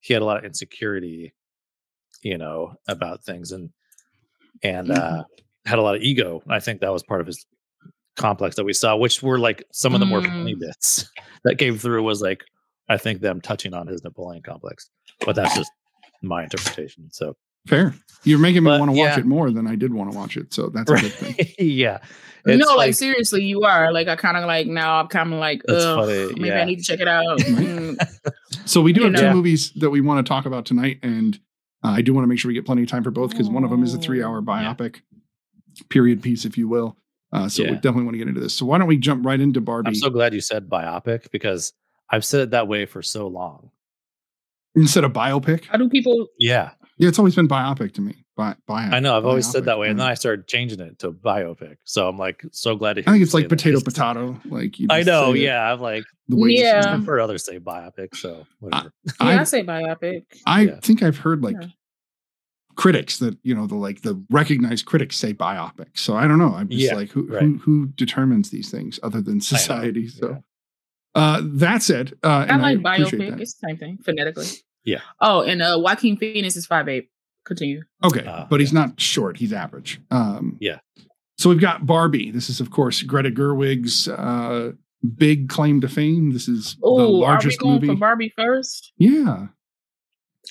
[SPEAKER 3] he had a lot of insecurity, you know, about things and and uh had a lot of ego. I think that was part of his complex that we saw, which were like some of the more
[SPEAKER 8] Mm.
[SPEAKER 3] funny bits [laughs] that came through was like I think them touching on his Napoleon complex. But that's just my interpretation. So
[SPEAKER 2] Fair. You're making me
[SPEAKER 3] But,
[SPEAKER 2] want to watch
[SPEAKER 3] yeah.
[SPEAKER 2] it more than I did want to watch it. So that's a good thing. [laughs]
[SPEAKER 3] yeah.
[SPEAKER 8] no,
[SPEAKER 3] It's
[SPEAKER 8] like, seriously, you are. Like I kind of like now. I'm kind of like,
[SPEAKER 3] That's
[SPEAKER 8] maybe
[SPEAKER 3] yeah.
[SPEAKER 8] I need to check it out. [laughs] Mm.
[SPEAKER 2] So we do
[SPEAKER 8] You
[SPEAKER 2] have two
[SPEAKER 3] know.
[SPEAKER 2] movies that we want to talk about tonight, and uh, I do want to make sure we get plenty of time for both because one of them is a three-hour
[SPEAKER 3] Yeah.
[SPEAKER 2] biopic, period piece, if you will. Uh, so we definitely want to get into this. So why don't we jump right into Barbie
[SPEAKER 3] I'm so glad you said biopic because I've said it that way for so long.
[SPEAKER 2] instead of biopic?
[SPEAKER 8] How do people?
[SPEAKER 3] Yeah.
[SPEAKER 2] Yeah, it's always been biopic to me. Bi- bio,
[SPEAKER 3] I know. I've always said that way. And then I started changing it to biopic. So I'm like so glad to hear
[SPEAKER 2] I think it's like
[SPEAKER 3] say
[SPEAKER 2] potato
[SPEAKER 3] It's-
[SPEAKER 2] potato. Like you
[SPEAKER 3] I know. Yeah. I'm like,
[SPEAKER 2] the way
[SPEAKER 8] Yeah.
[SPEAKER 2] it.
[SPEAKER 3] I've heard others say biopic. So whatever.
[SPEAKER 8] Yeah,
[SPEAKER 2] I-
[SPEAKER 8] I say biopic.
[SPEAKER 2] I
[SPEAKER 3] Yeah.
[SPEAKER 2] think I've heard like
[SPEAKER 8] Yeah.
[SPEAKER 2] Critics that you know the like the recognized critics say biopic. So I don't know. I'm just
[SPEAKER 3] Yeah,
[SPEAKER 2] like who
[SPEAKER 3] right.
[SPEAKER 2] who who determines these things other than society. So
[SPEAKER 3] yeah.
[SPEAKER 2] uh that said, uh
[SPEAKER 8] I
[SPEAKER 2] and
[SPEAKER 8] like
[SPEAKER 2] appreciate
[SPEAKER 8] biopic.
[SPEAKER 2] that.
[SPEAKER 8] It's the same thing phonetically.
[SPEAKER 3] Yeah.
[SPEAKER 8] Oh, and uh, Joaquin Phoenix is five eight. Continue.
[SPEAKER 2] Okay,
[SPEAKER 3] Uh,
[SPEAKER 2] but he's not short. He's average. Um,
[SPEAKER 3] Yeah.
[SPEAKER 2] So we've got Barbie. This is of course Greta Gerwig's uh, big claim to fame. This is the
[SPEAKER 8] Oh, are we
[SPEAKER 2] largest
[SPEAKER 8] going
[SPEAKER 2] movie.
[SPEAKER 8] for Barbie first?
[SPEAKER 2] yeah,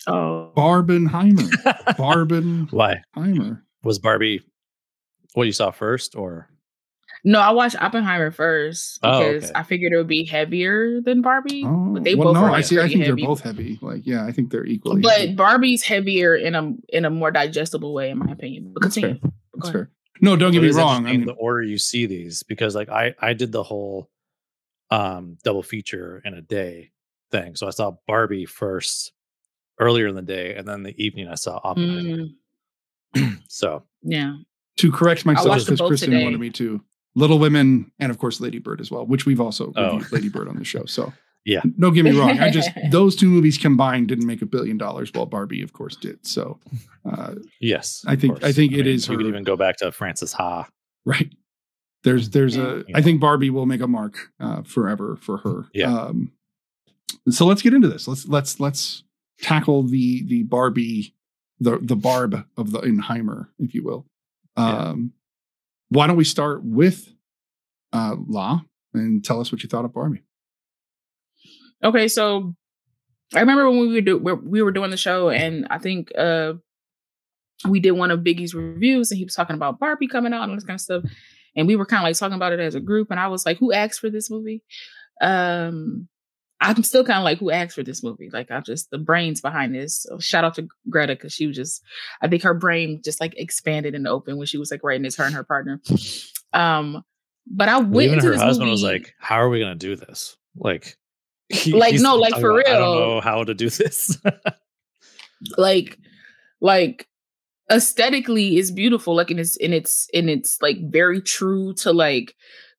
[SPEAKER 8] Oh,
[SPEAKER 2] Barbenheimer. [laughs] Barbenheimer.
[SPEAKER 3] Why Heimer. was Barbie what you saw first or
[SPEAKER 8] no, I watched Oppenheimer first
[SPEAKER 3] Oh,
[SPEAKER 8] because
[SPEAKER 3] okay.
[SPEAKER 8] I figured it would be heavier than Barbie.
[SPEAKER 2] Oh,
[SPEAKER 8] but they
[SPEAKER 2] well,
[SPEAKER 8] both
[SPEAKER 2] no,
[SPEAKER 8] are
[SPEAKER 2] I see. I think
[SPEAKER 8] heavy.
[SPEAKER 2] they're both heavy. Like, yeah, I think they're equally.
[SPEAKER 8] But
[SPEAKER 2] heavy.
[SPEAKER 8] Barbie's heavier in a in a more digestible way, in my opinion. But
[SPEAKER 2] That's
[SPEAKER 8] continue.
[SPEAKER 2] fair. That's fair. No, don't get
[SPEAKER 3] It
[SPEAKER 2] me wrong. I mean,
[SPEAKER 3] the order you see these because like I I did the whole um double feature in a day thing. So I saw Barbie first earlier in the day, and then the evening I saw Oppenheimer.
[SPEAKER 8] Mm, [clears throat]
[SPEAKER 3] So
[SPEAKER 8] yeah.
[SPEAKER 2] to correct myself because Kristen
[SPEAKER 8] today.
[SPEAKER 2] wanted me to. Little Women and of course Lady Bird as well, which we've also
[SPEAKER 3] Oh.
[SPEAKER 2] reviewed Lady Bird on the show. So [laughs]
[SPEAKER 3] Yeah.
[SPEAKER 2] don't get me wrong. I just [laughs] those two movies combined didn't make a billion dollars, while Barbie, of course, did. So, uh,
[SPEAKER 3] yes,
[SPEAKER 2] I
[SPEAKER 3] of
[SPEAKER 2] think- I
[SPEAKER 3] course.
[SPEAKER 2] think it is
[SPEAKER 3] You could even go back to Frances Ha.
[SPEAKER 2] right there's there's a
[SPEAKER 3] Yeah.
[SPEAKER 2] I think Barbie will make a mark uh, forever for her.
[SPEAKER 3] Yeah.
[SPEAKER 2] Um, so let's get into this. Let's let's let's tackle the the Barbie the the barb of the Inheimer, if you will.
[SPEAKER 3] Yeah.
[SPEAKER 2] Um, why don't we start with uh, La and tell us what you thought of Barbie?
[SPEAKER 8] Okay, so I remember when we were do, we we were doing the show, and I think uh we did one of Biggie's reviews, and he was talking about Barbie coming out and all this kind of stuff, and we were kind of like talking about it as a group, and I was like, "Who asked for this movie?" Um, I'm still kind of like, "Who asked for this movie?" Like, I'm just the brains behind this. So shout out to Greta because she was just, I think her brain just like expanded in the open when she was like writing this. Her and her partner. Um, but I went
[SPEAKER 3] Even
[SPEAKER 8] into
[SPEAKER 3] her
[SPEAKER 8] this
[SPEAKER 3] husband was like, "How are we going to do this?" Like, [laughs] he-
[SPEAKER 8] Like, no, like, for
[SPEAKER 3] about, I don't know how to do this. [laughs]
[SPEAKER 8] like like aesthetically is beautiful like and it's and it's and it's like very true to like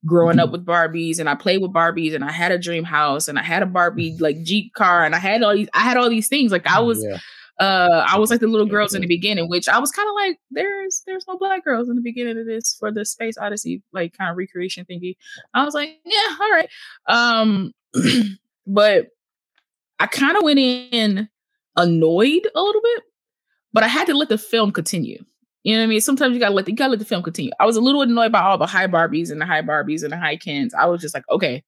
[SPEAKER 8] growing up with barbies and i played with barbies and i had a dream house and i had a barbie like jeep car and i had all these i had all these things. Like i was
[SPEAKER 3] Yeah.
[SPEAKER 8] uh i was like the little girls in the beginning which i was kind of like there's there's no black girls in the beginning of this for the space odyssey like kind of recreation thingy. I was like yeah all right. Um [clears throat] but i kind of went in annoyed a little bit but i had to let the film continue you know what I mean? Sometimes you gotta let the, you gotta let the film continue. I was a little annoyed by all the high Barbies and the high Barbies and the high Kens. I was just like, okay,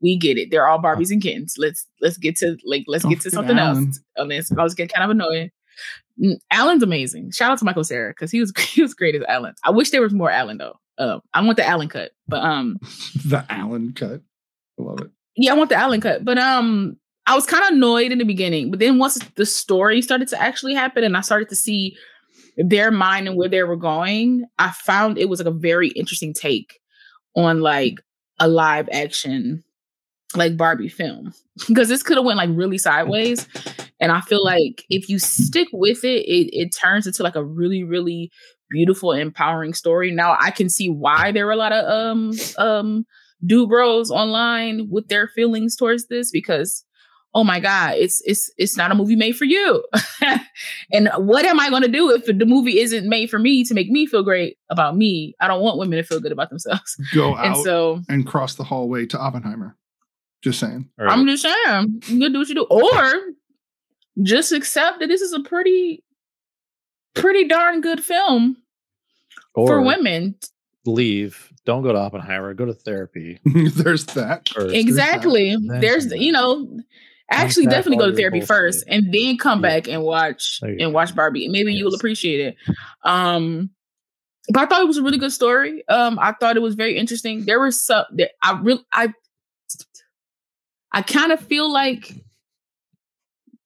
[SPEAKER 8] we get it. They're all Barbies and Kens. Let's let's get to like let's
[SPEAKER 2] Don't
[SPEAKER 8] get to something
[SPEAKER 2] Alan.
[SPEAKER 8] else on this. I was getting kind of annoyed. Alan's amazing. Shout out to Michael Cera because he was [laughs] he was great as Alan. I wish there was more Alan though. Um, I want the Alan cut, but um, [laughs]
[SPEAKER 2] The Alan cut. I love it.
[SPEAKER 8] yeah, I want the Alan cut. But um, I was kind of annoyed in the beginning, but then once the story started to actually happen, and I started to see their mind and where they were going, I found it was like a very interesting take on like a live action like Barbie film because this could have went like really sideways, and I feel like if you stick with it, it it turns into like a really really beautiful empowering story. Now I can see why there were a lot of um um do bros online with their feelings towards this because oh my god it's it's it's not a movie made for you [laughs] and what am i going to do if the movie isn't made for me to make me feel great about me i don't want women to feel good about themselves
[SPEAKER 2] Go [laughs]
[SPEAKER 8] and
[SPEAKER 2] out
[SPEAKER 8] so
[SPEAKER 2] and cross the hallway to Oppenheimer. Just saying.
[SPEAKER 3] Or-
[SPEAKER 8] i'm just saying you gotta do what you do or just accept that this is a pretty pretty darn good film
[SPEAKER 3] Or
[SPEAKER 8] for women.
[SPEAKER 3] leave. Don't go to Oppenheimer. Go to therapy. [laughs]
[SPEAKER 2] There's that.
[SPEAKER 3] first.
[SPEAKER 8] Exactly.
[SPEAKER 3] Then
[SPEAKER 8] There's you know, actually definitely go to therapy first and then come
[SPEAKER 3] Yeah.
[SPEAKER 8] back and watch and watch Barbie. Maybe you'll appreciate it. Um but I thought it was a really good story. Um I thought it was very interesting. There was some there, I really I I kind of feel like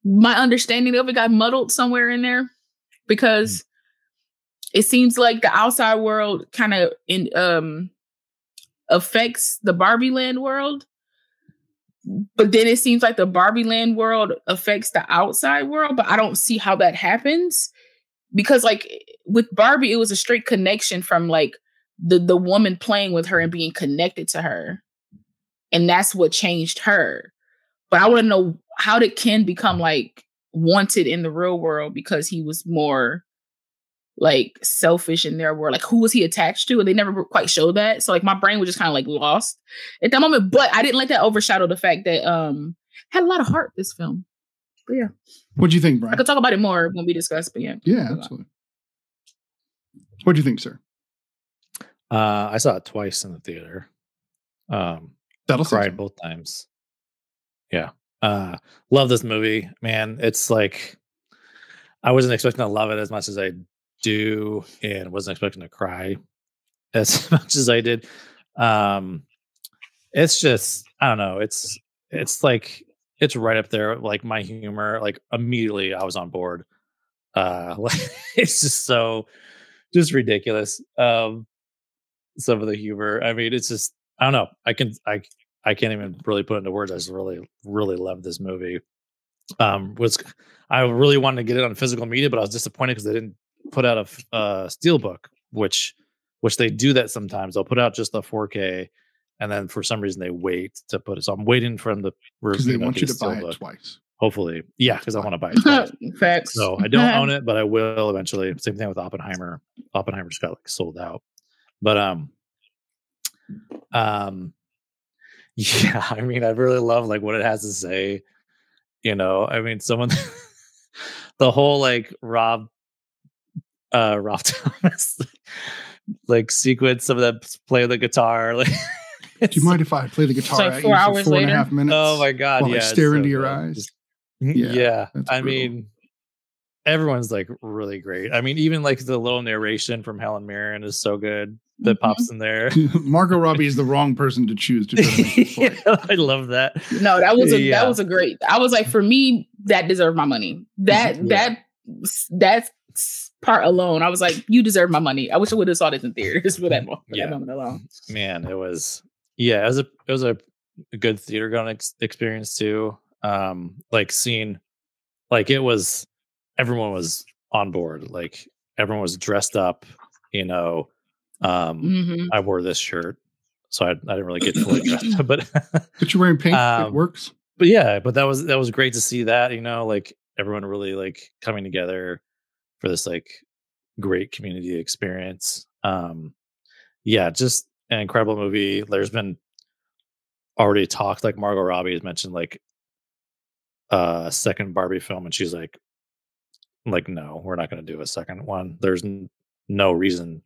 [SPEAKER 8] my understanding of it got muddled somewhere in there because it seems like the outside world kind of in um affects the Barbie land world. But then it seems like the Barbie land world affects the outside world, but I don't see how that happens because like with Barbie it was a straight connection from like the the woman playing with her and being connected to her. And that's what changed her. But I want to know how did Ken become like wanted in the real world because he was more like selfish in their world. Like who was he attached to? And they never quite showed that. So like my brain was just kind of like lost at that moment. But I didn't let that overshadow the fact that um had a lot of heart this film. But yeah.
[SPEAKER 2] what do you think, brian I
[SPEAKER 8] could talk about it more when we discuss, but yeah.
[SPEAKER 2] Yeah, absolutely. what do you think, sir?
[SPEAKER 3] Uh, I saw it twice in the theater. Um,
[SPEAKER 2] That'll say
[SPEAKER 3] cried both times. Yeah. Uh love this movie, man. It's like I wasn't expecting to love it as much as I do and wasn't expecting to cry [laughs] as much as I did. Um it's just I don't know, it's it's like it's right up there like my humor like immediately I was on board. Uh [laughs] like it's just so just ridiculous. Um some of the humor. I mean, it's just I don't know. I can I I can't even really put into words. I just really really love this movie. Um, was I really wanted to get it on physical media, but I was disappointed because they didn't put out a uh, steelbook, which which they do that sometimes. They'll put out just the 4K, and then for some reason they wait to put it. So I'm waiting for them to
[SPEAKER 2] Because they want you to buy it twice.
[SPEAKER 3] Hopefully, yeah, because I want to buy it. twice. [laughs]
[SPEAKER 8] Facts.
[SPEAKER 3] So I don't own it, but I will eventually. Same thing with Oppenheimer. Oppenheimer just got like sold out. But um um [laughs] yeah, I mean I really love like what it has to say. You know, I mean someone [laughs] the whole like Rob uh Rob [laughs] Thomas like sequence some of them play the guitar [laughs] like
[SPEAKER 2] Do you mind if I play the guitar
[SPEAKER 8] like
[SPEAKER 2] at
[SPEAKER 8] four
[SPEAKER 2] you for
[SPEAKER 8] hours
[SPEAKER 2] four and a half minutes?
[SPEAKER 3] Oh my god!
[SPEAKER 2] While
[SPEAKER 3] yeah, it's
[SPEAKER 2] stare
[SPEAKER 3] so
[SPEAKER 2] into your
[SPEAKER 3] good.
[SPEAKER 2] eyes?
[SPEAKER 3] Just-
[SPEAKER 2] Yeah,
[SPEAKER 3] yeah. I
[SPEAKER 2] brutal.
[SPEAKER 3] mean, everyone's like really great. I mean, even like the little narration from Helen Mirren is so good that
[SPEAKER 8] Mhm.
[SPEAKER 3] pops in there. [laughs]
[SPEAKER 2] Margot Robbie is the wrong person to choose to go to make.
[SPEAKER 3] I love that.
[SPEAKER 8] No, that was a
[SPEAKER 3] Yeah.
[SPEAKER 8] that was a great. I was like, for me, that deserved my money. That
[SPEAKER 3] Yeah.
[SPEAKER 8] that that part alone, I was like, you deserve my money. I wish I would have saw this in theaters for that, [laughs] mo- for
[SPEAKER 3] Yeah.
[SPEAKER 8] that moment alone.
[SPEAKER 3] Man, it was yeah, it was a it was a, a good theater going ex- experience too. Um, like seeing like it was everyone was on board. Like everyone was dressed up. You know, um,
[SPEAKER 8] hmm
[SPEAKER 3] I wore this shirt, so I, I didn't really get fully dressed up, but [laughs]
[SPEAKER 2] But you're wearing pink. it
[SPEAKER 3] Um,
[SPEAKER 2] works.
[SPEAKER 3] but yeah, but that was that was great to see that, you know, like everyone really like coming together for this like great community experience. Um yeah, just an incredible movie. There's been already talked like Margot Robbie has mentioned like uh, a second Barbie film and she's like like no, we're not going to do a second one. There's n- no reason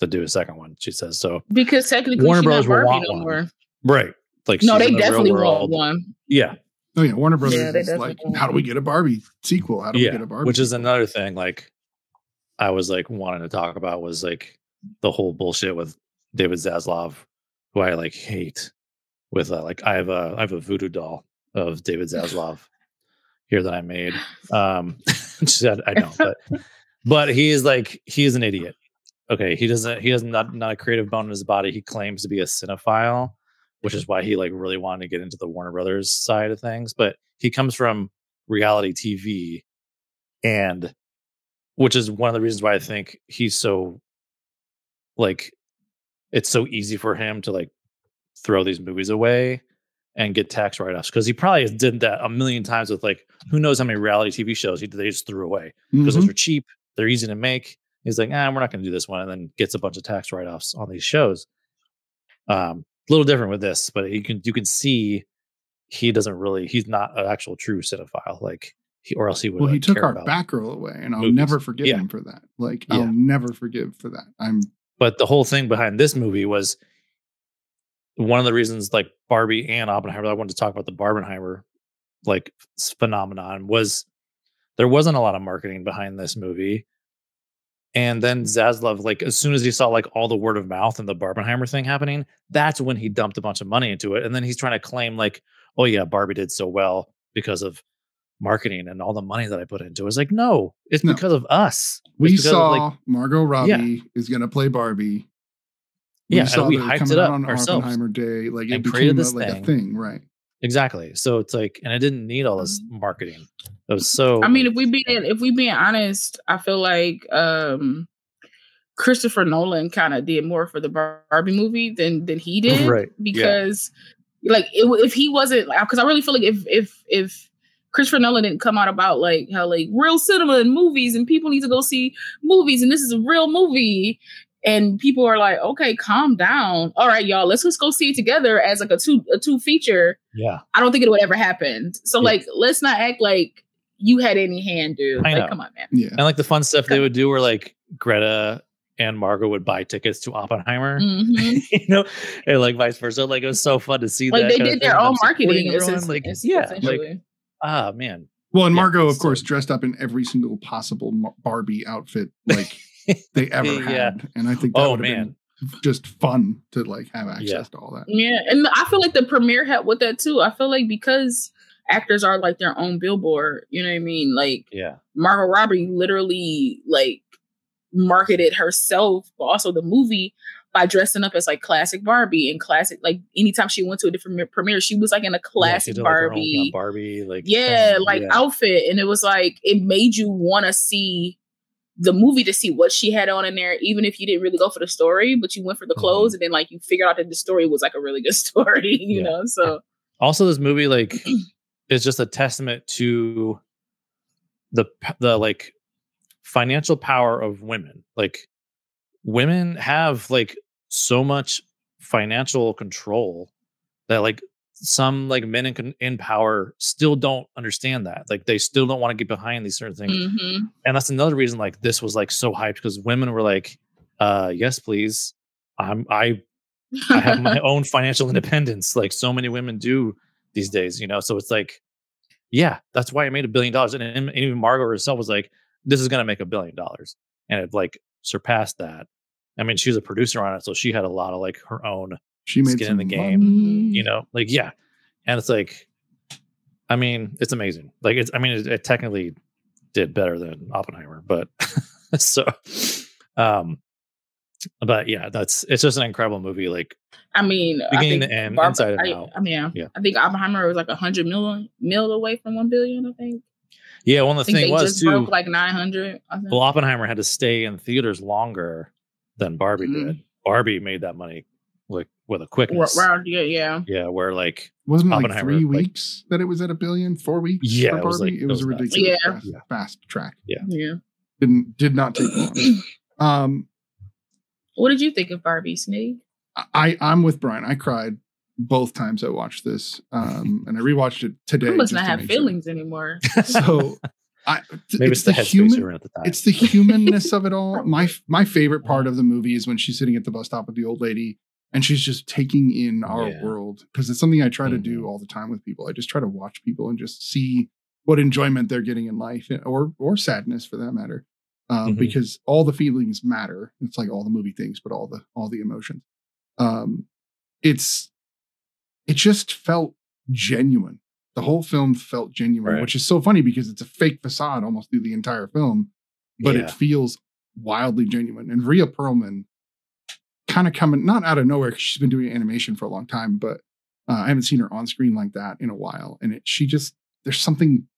[SPEAKER 3] to do a second one, she says. So
[SPEAKER 8] Because technically,
[SPEAKER 3] Warner
[SPEAKER 8] she's
[SPEAKER 3] Bros.
[SPEAKER 8] not
[SPEAKER 3] will
[SPEAKER 8] Barbie
[SPEAKER 3] want
[SPEAKER 8] no
[SPEAKER 3] one.
[SPEAKER 8] more.
[SPEAKER 3] right. Like
[SPEAKER 8] No, they
[SPEAKER 3] in the
[SPEAKER 8] definitely want one.
[SPEAKER 3] Yeah.
[SPEAKER 2] Oh yeah, Warner Brothers
[SPEAKER 8] Yeah,
[SPEAKER 2] is like,
[SPEAKER 8] definitely
[SPEAKER 2] how do we get a Barbie sequel? How do we get a Barbie?
[SPEAKER 3] which is
[SPEAKER 2] sequel?
[SPEAKER 3] another thing. Like, I was like wanting to talk about was like the whole bullshit with David Zaslav, who I like hate. With uh, like, I have a I have a voodoo doll of David [laughs] Zaslav here that I made. Um, [laughs] just- I, I know, but [laughs] but he is like he is an idiot. Okay, he doesn't he has not not a creative bone in his body. He claims to be a cinephile, which is why he like really wanted to get into the Warner Brothers side of things. But he comes from reality TV, and which is one of the reasons why I think he's so like it's so easy for him to like throw these movies away and get tax write-offs because he probably did that a million times with like who knows how many reality TV shows he they just threw away because those
[SPEAKER 2] Mhm.
[SPEAKER 3] are cheap, they're easy to make. He's like, ah, we're not going to do this one, and then gets a bunch of tax write-offs on these shows. Um, a little different with this, but you can you can see he doesn't really he's not an actual true cinephile. Like he, or else he would.
[SPEAKER 2] Well, he
[SPEAKER 3] like,
[SPEAKER 2] took our
[SPEAKER 3] about-
[SPEAKER 2] Batgirl away, and I'll
[SPEAKER 3] movies.
[SPEAKER 2] never forgive
[SPEAKER 3] Yeah.
[SPEAKER 2] him for that. Like
[SPEAKER 3] Yeah.
[SPEAKER 2] I'll never forgive for that. I'm
[SPEAKER 3] But the whole thing behind this movie was one of the reasons, like Barbie and Oppenheimer. I wanted to talk about the Barbenheimer like phenomenon was there wasn't a lot of marketing behind this movie. And then Zaslav, like as soon as he saw like all the word of mouth and the Barbenheimer thing happening, that's when he dumped a bunch of money into it. And then he's trying to claim like, oh yeah, Barbie did so well because of marketing and all the money that I put into it. It's like, no, it's
[SPEAKER 2] No.
[SPEAKER 3] because of us.
[SPEAKER 2] We
[SPEAKER 3] of,
[SPEAKER 2] saw
[SPEAKER 3] like,
[SPEAKER 2] Margot Robbie is going to play Barbie.
[SPEAKER 3] yeah,
[SPEAKER 2] saw
[SPEAKER 3] we hyped it up
[SPEAKER 2] on
[SPEAKER 3] ourselves.
[SPEAKER 2] Oppenheimer Day. Like it became a, like a
[SPEAKER 3] thing.
[SPEAKER 2] thing, right?
[SPEAKER 3] Exactly. So it's like, and I didn't need all this marketing. It was so.
[SPEAKER 8] I mean, if we being if we being honest, I feel like um Christopher Nolan kind of did more for the Barbie movie than than he [laughs] did,
[SPEAKER 3] Right, yeah.
[SPEAKER 8] Because like it, if he wasn't, because I really feel like if if if Christopher Nolan didn't come out about like how like real cinema and movies and people need to go see movies and this is a real movie. And people are like, okay, calm down. All right, y'all, let's just go see it together as like a two a two feature.
[SPEAKER 3] yeah,
[SPEAKER 8] I don't think it would ever happen. So
[SPEAKER 3] Yeah.
[SPEAKER 8] like, let's not act like you had any hand, dude.
[SPEAKER 3] I
[SPEAKER 8] like,
[SPEAKER 3] know.
[SPEAKER 8] come on, man.
[SPEAKER 2] Yeah.
[SPEAKER 3] and like the fun stuff they would do, where like Greta and Margot would buy tickets to Oppenheimer, [laughs]
[SPEAKER 8] Mhm.
[SPEAKER 3] you know, and like vice versa. Like it was so fun to see
[SPEAKER 8] Like
[SPEAKER 3] that.
[SPEAKER 8] they did their own marketing.
[SPEAKER 3] everyone, like
[SPEAKER 8] it's,
[SPEAKER 3] yeah, like ah man,
[SPEAKER 2] Well, and
[SPEAKER 3] Yeah,
[SPEAKER 2] Margot, of
[SPEAKER 3] so-
[SPEAKER 2] course, dressed up in every single possible Barbie outfit like [laughs] they ever
[SPEAKER 3] Yeah.
[SPEAKER 2] had, and I think that
[SPEAKER 3] Oh,
[SPEAKER 2] would have been just fun to like have access
[SPEAKER 3] Yeah.
[SPEAKER 2] to all that.
[SPEAKER 8] yeah, and I feel like the premiere helped with that too. I feel like because actors are like their own billboard. You know what I mean? Like
[SPEAKER 3] yeah,
[SPEAKER 8] Margot Robbie literally like marketed herself, but also the movie by dressing up as like classic Barbie and classic. Like anytime she went to a different premiere, she was like in a classic
[SPEAKER 3] did, like, her own,
[SPEAKER 8] Barbie.
[SPEAKER 3] you know, Barbie, like
[SPEAKER 8] yeah,
[SPEAKER 3] thing,
[SPEAKER 8] like
[SPEAKER 3] yeah.
[SPEAKER 8] outfit. And it was like it made you want to see the movie to see what she had on in there, even if you didn't really go for the story, but you went for the clothes and then like you figured out that the story was like a really good [laughs] story, you
[SPEAKER 3] Mm-hmm. Yeah.
[SPEAKER 8] know? So
[SPEAKER 3] also this movie like [clears throat] is just a testament to the the like financial power of women like women have like so much financial control that like some like men in, in power still don't understand that like they still don't want to get behind these certain things
[SPEAKER 8] mhm.
[SPEAKER 3] and that's another reason like this was like so hyped because women were like uh yes please i'm i I have my [laughs] own financial independence, like so many women do these days, you know. So it's like, yeah, that's why I made a billion dollars. And, and even Margot herself was like, this is gonna make a billion dollars. And it like surpassed that. I mean, she was a producer on it, so she had a lot of like her own,
[SPEAKER 2] She made
[SPEAKER 3] Skin in the game,
[SPEAKER 2] money.
[SPEAKER 3] you know, like yeah. And it's like, I mean, it's amazing. Like it's I mean, it, it technically did better than Oppenheimer, but [laughs] so um but yeah, that's it's just an incredible movie. Like
[SPEAKER 8] I mean, I
[SPEAKER 3] Beginning
[SPEAKER 8] think
[SPEAKER 3] to end,
[SPEAKER 8] Barb-
[SPEAKER 3] inside and
[SPEAKER 8] I,
[SPEAKER 3] out.
[SPEAKER 8] I mean,
[SPEAKER 3] Yeah.
[SPEAKER 8] I think Oppenheimer was like a hundred million mil away from one billion. I think.
[SPEAKER 3] Yeah, one
[SPEAKER 8] of
[SPEAKER 3] the
[SPEAKER 8] things
[SPEAKER 3] was
[SPEAKER 8] just
[SPEAKER 3] too.
[SPEAKER 8] broke like nine hundred.
[SPEAKER 3] well, Oppenheimer had to stay in theaters longer than Barbie
[SPEAKER 8] Mhm.
[SPEAKER 3] did. Barbie made that money like with a quickness.
[SPEAKER 8] Around, yeah, yeah.
[SPEAKER 3] Yeah, where like
[SPEAKER 2] Wasn't it like
[SPEAKER 3] Oppenheimer,
[SPEAKER 2] three
[SPEAKER 3] like-
[SPEAKER 2] weeks that it was at a billion? Four weeks?
[SPEAKER 3] Yeah,
[SPEAKER 2] for
[SPEAKER 3] it was, like-
[SPEAKER 2] Barbie?
[SPEAKER 3] it
[SPEAKER 2] it was,
[SPEAKER 3] was
[SPEAKER 2] a ridiculous
[SPEAKER 8] Yeah.
[SPEAKER 2] fast,
[SPEAKER 3] Yeah.
[SPEAKER 2] fast track.
[SPEAKER 8] Yeah. Yeah.
[SPEAKER 2] Didn't did not take long. [clears throat] um,
[SPEAKER 8] What did you think of Barbie, Snake?
[SPEAKER 2] I I'm with Brian. I cried both times I watched this, um, [laughs] and I rewatched it today.
[SPEAKER 8] You must
[SPEAKER 2] just
[SPEAKER 8] not
[SPEAKER 2] to
[SPEAKER 8] have
[SPEAKER 2] make sure.
[SPEAKER 8] feelings anymore. [laughs]
[SPEAKER 2] So, I [laughs]
[SPEAKER 3] maybe it's, the, headspace you're at the time.
[SPEAKER 2] it's the humanness of it all. My my favorite part of the movie is when she's sitting at the bus stop with the old lady and she's just taking in our
[SPEAKER 3] Yeah.
[SPEAKER 2] world because it's something I try to
[SPEAKER 3] Mhm.
[SPEAKER 2] do all the time with people. I just try to watch people and just see what enjoyment they're getting in life eh, or or sadness for that matter. Um,
[SPEAKER 3] Mhm.
[SPEAKER 2] because all the feelings matter. It's like all the movie things, but all the all the emotions. Um, it's it just felt genuine. The whole film felt genuine,
[SPEAKER 3] Right.
[SPEAKER 2] which is so funny because it's a fake facade almost through the entire film, but
[SPEAKER 3] Yeah.
[SPEAKER 2] it feels wildly genuine. And Rhea Perlman kind of coming not out of nowhere 'cause she's been doing animation for a long time, but uh, I haven't seen her on screen like that in a while. And it, she just there's something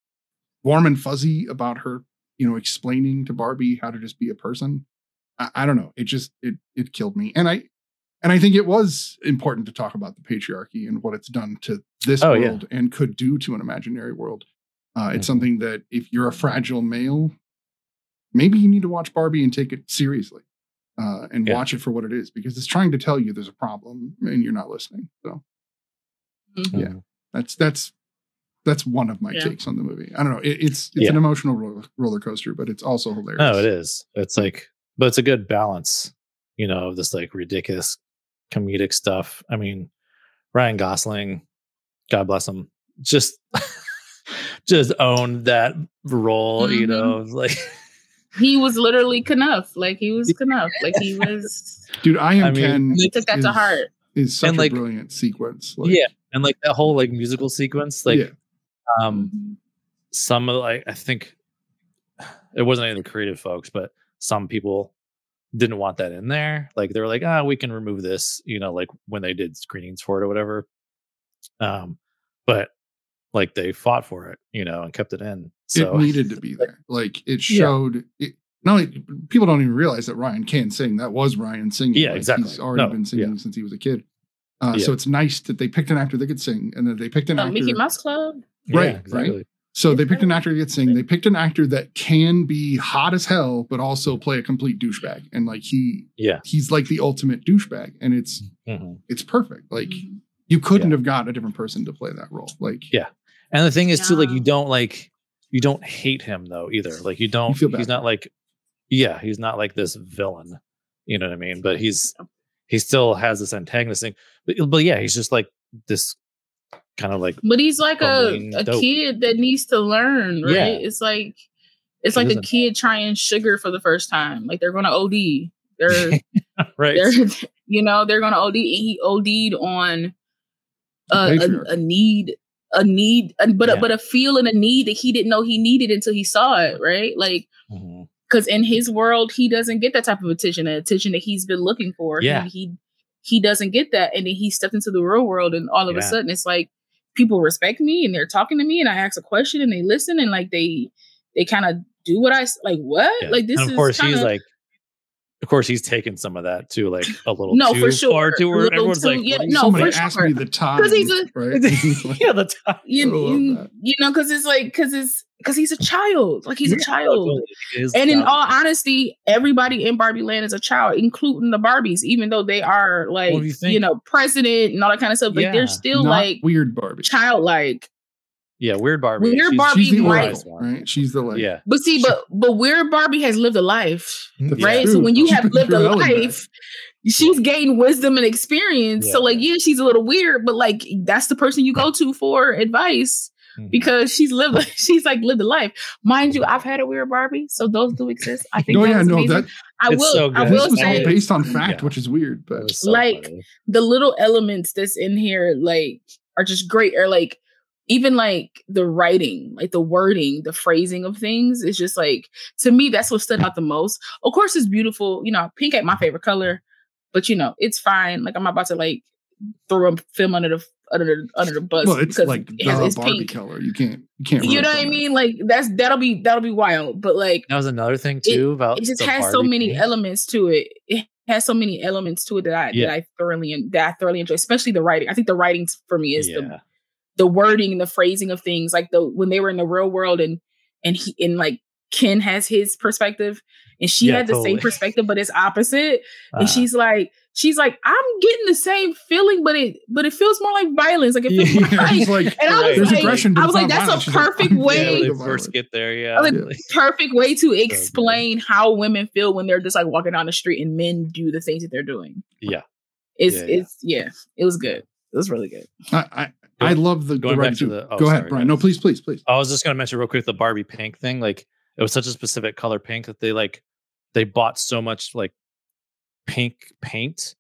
[SPEAKER 2] warm and fuzzy about her, you know, explaining to Barbie how to just be a person. I, I don't know. It just it it killed me, and I and I think it was important to talk about the patriarchy and what it's done to this
[SPEAKER 3] Oh, yeah.
[SPEAKER 2] world and could do to an imaginary world. Uh, it's
[SPEAKER 3] Mhm.
[SPEAKER 2] something that if you're a fragile male, maybe you need to watch Barbie and take it seriously uh, and
[SPEAKER 3] Yeah.
[SPEAKER 2] watch it for what it is because it's trying to tell you there's a problem and you're not listening. So
[SPEAKER 8] Mhm.
[SPEAKER 2] yeah. that's that's that's one of my
[SPEAKER 8] Yeah.
[SPEAKER 2] takes on the movie. I don't know. It, it's it's
[SPEAKER 3] Yeah.
[SPEAKER 2] an emotional roller, roller coaster, but it's also hilarious.
[SPEAKER 3] No, it is. It's like, but it's a good balance, you know, of this like ridiculous comedic stuff. I mean, Ryan Gosling, God bless him, just [laughs] just owned that role, you
[SPEAKER 8] Mhm.
[SPEAKER 3] know, like [laughs]
[SPEAKER 8] He was literally Kenough. Like he was Kenough. Like he was.
[SPEAKER 2] Dude, I am
[SPEAKER 3] I mean,
[SPEAKER 2] Ken.
[SPEAKER 8] He took that to heart.
[SPEAKER 2] Is such
[SPEAKER 3] And, like-
[SPEAKER 2] a brilliant sequence. Like,
[SPEAKER 3] yeah, and like that whole like musical sequence, like
[SPEAKER 2] Yeah.
[SPEAKER 3] um some of like I think it wasn't any of the creative folks, but some people didn't want that in there. Like they were like, ah, we can remove this, you know, like when they did screenings for it or whatever. Um, but like they fought for it, you know, and kept it in. So
[SPEAKER 2] it needed to [laughs] be there. Like it
[SPEAKER 3] Yeah.
[SPEAKER 2] showed. It, not only people don't even realize that Ryan can sing. That was Ryan singing.
[SPEAKER 3] Yeah,
[SPEAKER 2] Like,
[SPEAKER 3] exactly.
[SPEAKER 2] He's already
[SPEAKER 3] No,
[SPEAKER 2] been singing
[SPEAKER 3] yeah.
[SPEAKER 2] since he was a kid. Uh,
[SPEAKER 3] Yeah.
[SPEAKER 2] So it's nice that they picked an actor that could sing, and that they picked an
[SPEAKER 8] Uh,
[SPEAKER 2] actor.
[SPEAKER 8] Mickey Mouse Club.
[SPEAKER 3] Yeah,
[SPEAKER 2] right, right. So they picked an actor that could sing. They picked an actor that can be hot as hell, but also play a complete douchebag. And like he,
[SPEAKER 3] Yeah.
[SPEAKER 2] he's like the ultimate douchebag, and it's
[SPEAKER 3] Mhm.
[SPEAKER 2] it's perfect. Like
[SPEAKER 8] Mhm.
[SPEAKER 2] you couldn't have got a different person to play that role. Like
[SPEAKER 3] Yeah. And the thing is too, like you don't like you don't hate him though either. Like you don't
[SPEAKER 2] feel bad
[SPEAKER 3] he's not like yeah, he's not like this villain. You know what I mean? But he's he still has this antagonist thing. But, but yeah, he's just like this kind of like
[SPEAKER 8] But he's like a, a
[SPEAKER 3] dope.
[SPEAKER 8] kid that needs to learn, right?
[SPEAKER 3] Yeah.
[SPEAKER 8] It's like it's
[SPEAKER 3] He
[SPEAKER 8] like a kid trying sugar for the first time. Like they're gonna OD. They're [laughs]
[SPEAKER 3] right.
[SPEAKER 8] they're [laughs] you know, they're gonna OD. He OD'd on a, a, a need, a need, but
[SPEAKER 3] Yeah.
[SPEAKER 8] a, but a feel and a need that he didn't know he needed until he saw it, right? Like
[SPEAKER 3] mm-hmm.
[SPEAKER 8] because in his world he doesn't get that type of attention, the attention that he's been looking for.
[SPEAKER 3] Yeah.
[SPEAKER 8] He, he he doesn't get that, and then he stepped into the real world, and all of a sudden it's like people respect me and they're talking to me, and I ask a question and they listen, and like they they kind of do what I like. What
[SPEAKER 3] Yeah.
[SPEAKER 8] like this
[SPEAKER 3] and of
[SPEAKER 8] is
[SPEAKER 3] course
[SPEAKER 8] kinda,
[SPEAKER 3] he's like of course he's taken some of that too, like a little
[SPEAKER 8] No,
[SPEAKER 3] too
[SPEAKER 8] for sure.
[SPEAKER 3] far to where everyone's
[SPEAKER 8] too-
[SPEAKER 3] like,
[SPEAKER 8] yeah,
[SPEAKER 3] what you
[SPEAKER 8] no,
[SPEAKER 2] somebody
[SPEAKER 8] for
[SPEAKER 2] asked
[SPEAKER 8] sure.
[SPEAKER 2] me the time,
[SPEAKER 8] he's a-
[SPEAKER 2] right? [laughs] [laughs]
[SPEAKER 3] yeah, the time.
[SPEAKER 8] you, you, you know because it's like because it's because he's a child like he's a child
[SPEAKER 3] totally.
[SPEAKER 8] And in all honesty everybody in barbie land is a child including the barbies even though they are like
[SPEAKER 3] Well, you
[SPEAKER 8] you, know president and all that kind of stuff but
[SPEAKER 3] Yeah.
[SPEAKER 8] they're still like
[SPEAKER 2] weird Barbie.
[SPEAKER 8] childlike
[SPEAKER 3] yeah, weird Barbie.
[SPEAKER 8] Weird
[SPEAKER 3] She's-
[SPEAKER 8] Barbie
[SPEAKER 2] She's the
[SPEAKER 8] right.
[SPEAKER 2] oracle, right? She's the like.
[SPEAKER 3] Yeah.
[SPEAKER 8] but see but but weird barbie has lived a life
[SPEAKER 2] That's
[SPEAKER 8] right
[SPEAKER 2] true.
[SPEAKER 8] so when you have lived a
[SPEAKER 2] through hell and back.
[SPEAKER 8] life she's gained wisdom and experience so like yeah she's a little weird but like that's the person you go to for advice
[SPEAKER 3] Mhm.
[SPEAKER 8] because she's lived [laughs] she's like lived a life mind you i've had a weird barbie so those do exist i think
[SPEAKER 2] No,
[SPEAKER 8] that
[SPEAKER 2] yeah,
[SPEAKER 8] is
[SPEAKER 2] no, that
[SPEAKER 8] i will
[SPEAKER 3] so
[SPEAKER 8] i
[SPEAKER 3] good.
[SPEAKER 8] will
[SPEAKER 2] this was all
[SPEAKER 8] say
[SPEAKER 2] based on fact,
[SPEAKER 3] Yeah.
[SPEAKER 2] which is weird, but
[SPEAKER 3] so
[SPEAKER 8] like,
[SPEAKER 3] funny.
[SPEAKER 8] the little elements that's in here like are just great or like even like the writing like the wording the phrasing of things is just like to me that's what stood out the most of course it's beautiful you know pink ain't my favorite color but you know it's fine like i'm not about to like throw a film under the under the under the bus
[SPEAKER 2] well, it's
[SPEAKER 8] because
[SPEAKER 2] like
[SPEAKER 8] it has,
[SPEAKER 2] the
[SPEAKER 8] it's
[SPEAKER 2] Barbie
[SPEAKER 8] pink
[SPEAKER 2] color. You can't, you can't.
[SPEAKER 8] you know what i mean like that's that'll be that'll be wild but like
[SPEAKER 3] That was another thing too about
[SPEAKER 8] it just
[SPEAKER 3] the
[SPEAKER 8] has so many
[SPEAKER 3] pink.
[SPEAKER 8] elements to it. It has so many elements to it that I
[SPEAKER 3] Yeah.
[SPEAKER 8] that I thoroughly that I thoroughly enjoy, especially the writing. I think the writing for me is
[SPEAKER 3] yeah.
[SPEAKER 8] the the wording, and the phrasing of things, like the when they were in the real world and and he and like Ken has his perspective and she
[SPEAKER 3] Yeah,
[SPEAKER 8] had the
[SPEAKER 3] totally.
[SPEAKER 8] same perspective, but it's opposite.
[SPEAKER 3] Uh,
[SPEAKER 8] and she's like, she's like, I'm getting the same feeling, but it but it feels more like violence. Like it feels [laughs]
[SPEAKER 2] Yeah,
[SPEAKER 8] like
[SPEAKER 2] like,
[SPEAKER 8] and I was
[SPEAKER 2] there's
[SPEAKER 8] like, I was like, that's
[SPEAKER 2] violence.
[SPEAKER 8] a
[SPEAKER 2] She's like,
[SPEAKER 8] perfect
[SPEAKER 3] yeah,
[SPEAKER 8] way
[SPEAKER 3] when they
[SPEAKER 2] violent.
[SPEAKER 3] first get there, yeah.
[SPEAKER 8] I was
[SPEAKER 3] like-
[SPEAKER 8] perfect way to
[SPEAKER 3] good.
[SPEAKER 8] explain how women feel when they're just like walking down the street and men do the things that they're doing.
[SPEAKER 3] Yeah.
[SPEAKER 8] It's
[SPEAKER 3] Yeah, yeah.
[SPEAKER 8] it's yeah, it was good. It was really good.
[SPEAKER 2] I, I, I love the, the
[SPEAKER 3] Going back to the- oh,
[SPEAKER 2] Go ahead, Brian.
[SPEAKER 3] yeah.
[SPEAKER 2] No, please, please, please.
[SPEAKER 3] I was just gonna mention real quick the Barbie pink thing. Like it was such a specific color pink that they like they bought so much like pink paint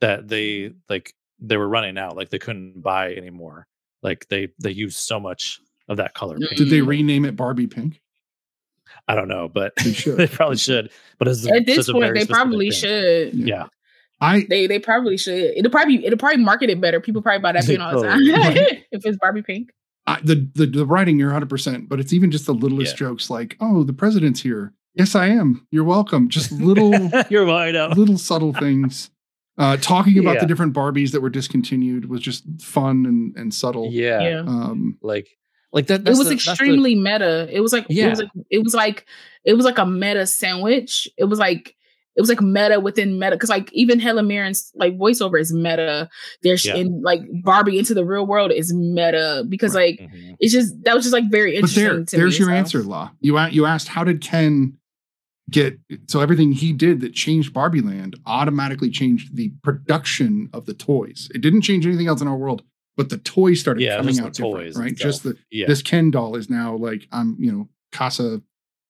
[SPEAKER 3] that they like they were running out. Like they couldn't buy anymore. Like they they used so much of that color pink.
[SPEAKER 2] Did they rename it Barbie Pink?
[SPEAKER 3] I don't know, but
[SPEAKER 2] They [laughs] should.
[SPEAKER 3] they probably should. But it's
[SPEAKER 8] At this point, they probably
[SPEAKER 3] thing.
[SPEAKER 8] should.
[SPEAKER 3] Yeah.
[SPEAKER 2] I
[SPEAKER 8] They they probably should. It'll probably it'll probably market it better. People probably buy that paint all the time [laughs] [laughs] if it's Barbie pink.
[SPEAKER 2] I, the, the the writing you're 100 percent but it's even just the littlest
[SPEAKER 3] Yeah.
[SPEAKER 2] jokes like oh the president's here yes i am you're welcome just little [laughs]
[SPEAKER 3] You're right out.
[SPEAKER 2] little subtle things uh talking about
[SPEAKER 3] Yeah.
[SPEAKER 2] the different barbies that were discontinued was just fun and and subtle
[SPEAKER 3] Yeah.
[SPEAKER 8] Yeah.
[SPEAKER 2] um
[SPEAKER 3] Like like that
[SPEAKER 8] It was
[SPEAKER 3] the- that's the-
[SPEAKER 8] extremely meta. It was like it
[SPEAKER 3] Yeah.
[SPEAKER 8] was like it was like it was like a meta sandwich. It was like it was like meta within meta because like even Helen Mirren's like voiceover is meta. There's
[SPEAKER 3] Yeah.
[SPEAKER 8] in like Barbie into the real world is meta because like
[SPEAKER 3] Mhm.
[SPEAKER 8] it's just that was just like very interesting.
[SPEAKER 2] there,
[SPEAKER 8] to
[SPEAKER 2] there's
[SPEAKER 8] me,
[SPEAKER 2] your
[SPEAKER 8] so.
[SPEAKER 2] answer, Law. You you asked how did Ken get so everything he did that changed Barbie Land automatically changed the production of the toys. It didn't change anything else in our world, but the toys started
[SPEAKER 3] Yeah,
[SPEAKER 2] coming
[SPEAKER 3] just the
[SPEAKER 2] out different,
[SPEAKER 3] toys
[SPEAKER 2] right? Just the.
[SPEAKER 3] Yeah.
[SPEAKER 2] this Ken doll is now like I'm you know Casa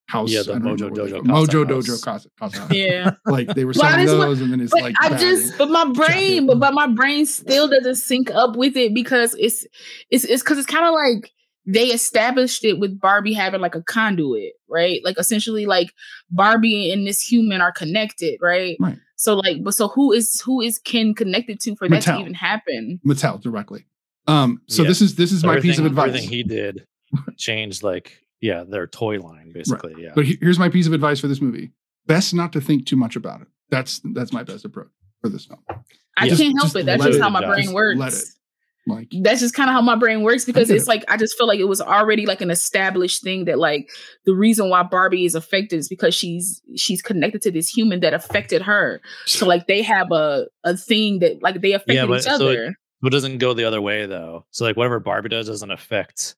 [SPEAKER 2] House.
[SPEAKER 3] Yeah, the
[SPEAKER 2] I
[SPEAKER 3] Mojo Dojo
[SPEAKER 2] they-
[SPEAKER 3] Casa
[SPEAKER 2] Mojo
[SPEAKER 3] House.
[SPEAKER 2] Dojo Casa, Casa [laughs]
[SPEAKER 8] Yeah.
[SPEAKER 2] Like they were
[SPEAKER 8] Well,
[SPEAKER 2] selling
[SPEAKER 8] this is what-
[SPEAKER 2] those, and then it's
[SPEAKER 8] but
[SPEAKER 2] like
[SPEAKER 8] I just, but my brain, but, but my brain still doesn't sync up with it because it's, it's, it's because it's kind of like they established it with Barbie having like a conduit, right? Like essentially, like Barbie and this human are connected, right?
[SPEAKER 2] Right.
[SPEAKER 8] So like, but so who is who is Ken connected to for that
[SPEAKER 2] Mattel.
[SPEAKER 8] to even happen?
[SPEAKER 2] Mattel directly. Um, so
[SPEAKER 3] Yeah.
[SPEAKER 2] this is this is my piece of advice.
[SPEAKER 3] Everything he did [laughs] changed like yeah their toy line basically. Yeah.
[SPEAKER 2] But here's my piece of advice for this movie: best not to think too much about it. That's that's my best approach for this film.
[SPEAKER 8] I
[SPEAKER 3] Yeah.
[SPEAKER 8] can't help it. That's just
[SPEAKER 3] it
[SPEAKER 8] how my
[SPEAKER 3] die.
[SPEAKER 8] brain
[SPEAKER 2] Just
[SPEAKER 8] works.
[SPEAKER 2] let it. Like
[SPEAKER 8] that's just kind of how my brain works because it's
[SPEAKER 2] it.
[SPEAKER 8] like I just feel like it was already like an established thing that like the reason why Barbie is affected is because she's she's connected to this human that affected her. So like they have a a thing that like they affected
[SPEAKER 3] Yeah, but
[SPEAKER 8] each
[SPEAKER 3] so
[SPEAKER 8] other.
[SPEAKER 3] it- But it doesn't go the other way though. So like whatever Barbie does doesn't affect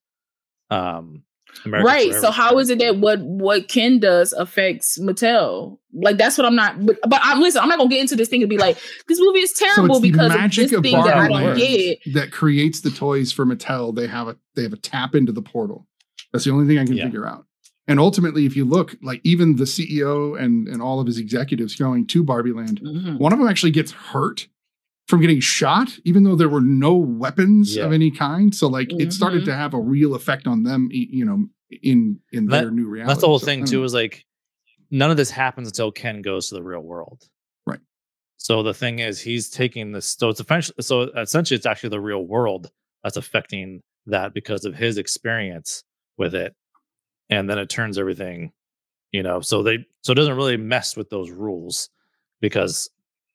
[SPEAKER 3] um America
[SPEAKER 8] right.
[SPEAKER 3] Forever.
[SPEAKER 8] So how is it that what what Ken does affects Mattel? Like that's what I'm not. But, but I'm listen. I'm not gonna get into this thing and be like this movie is
[SPEAKER 2] so
[SPEAKER 8] terrible
[SPEAKER 2] it's the
[SPEAKER 8] because of
[SPEAKER 2] magic
[SPEAKER 8] this
[SPEAKER 2] of
[SPEAKER 8] thing that I
[SPEAKER 2] Barbie
[SPEAKER 8] don't get.
[SPEAKER 2] that creates the toys for Mattel. They have a they have a tap into the portal. That's the only thing I can
[SPEAKER 3] Yeah.
[SPEAKER 2] figure out. And ultimately, if you look, like even the CEO and and all of his executives going to Barbie Land,
[SPEAKER 8] Mhm.
[SPEAKER 2] one of them actually gets hurt from getting shot, even though there were no weapons
[SPEAKER 3] Yeah.
[SPEAKER 2] of any kind. So like it started
[SPEAKER 8] Mhm.
[SPEAKER 2] to have a real effect on them, you know, in in
[SPEAKER 3] That-
[SPEAKER 2] their new reality.
[SPEAKER 3] That's the whole
[SPEAKER 2] So,
[SPEAKER 3] thing too. Is like none of this happens until Ken goes to the real world.
[SPEAKER 2] Right.
[SPEAKER 3] So the thing is, he's taking this. So it's essentially, so essentially, it's actually the real world that's affecting that because of his experience with it, and then it turns everything, you know. So they, so it doesn't really mess with those rules because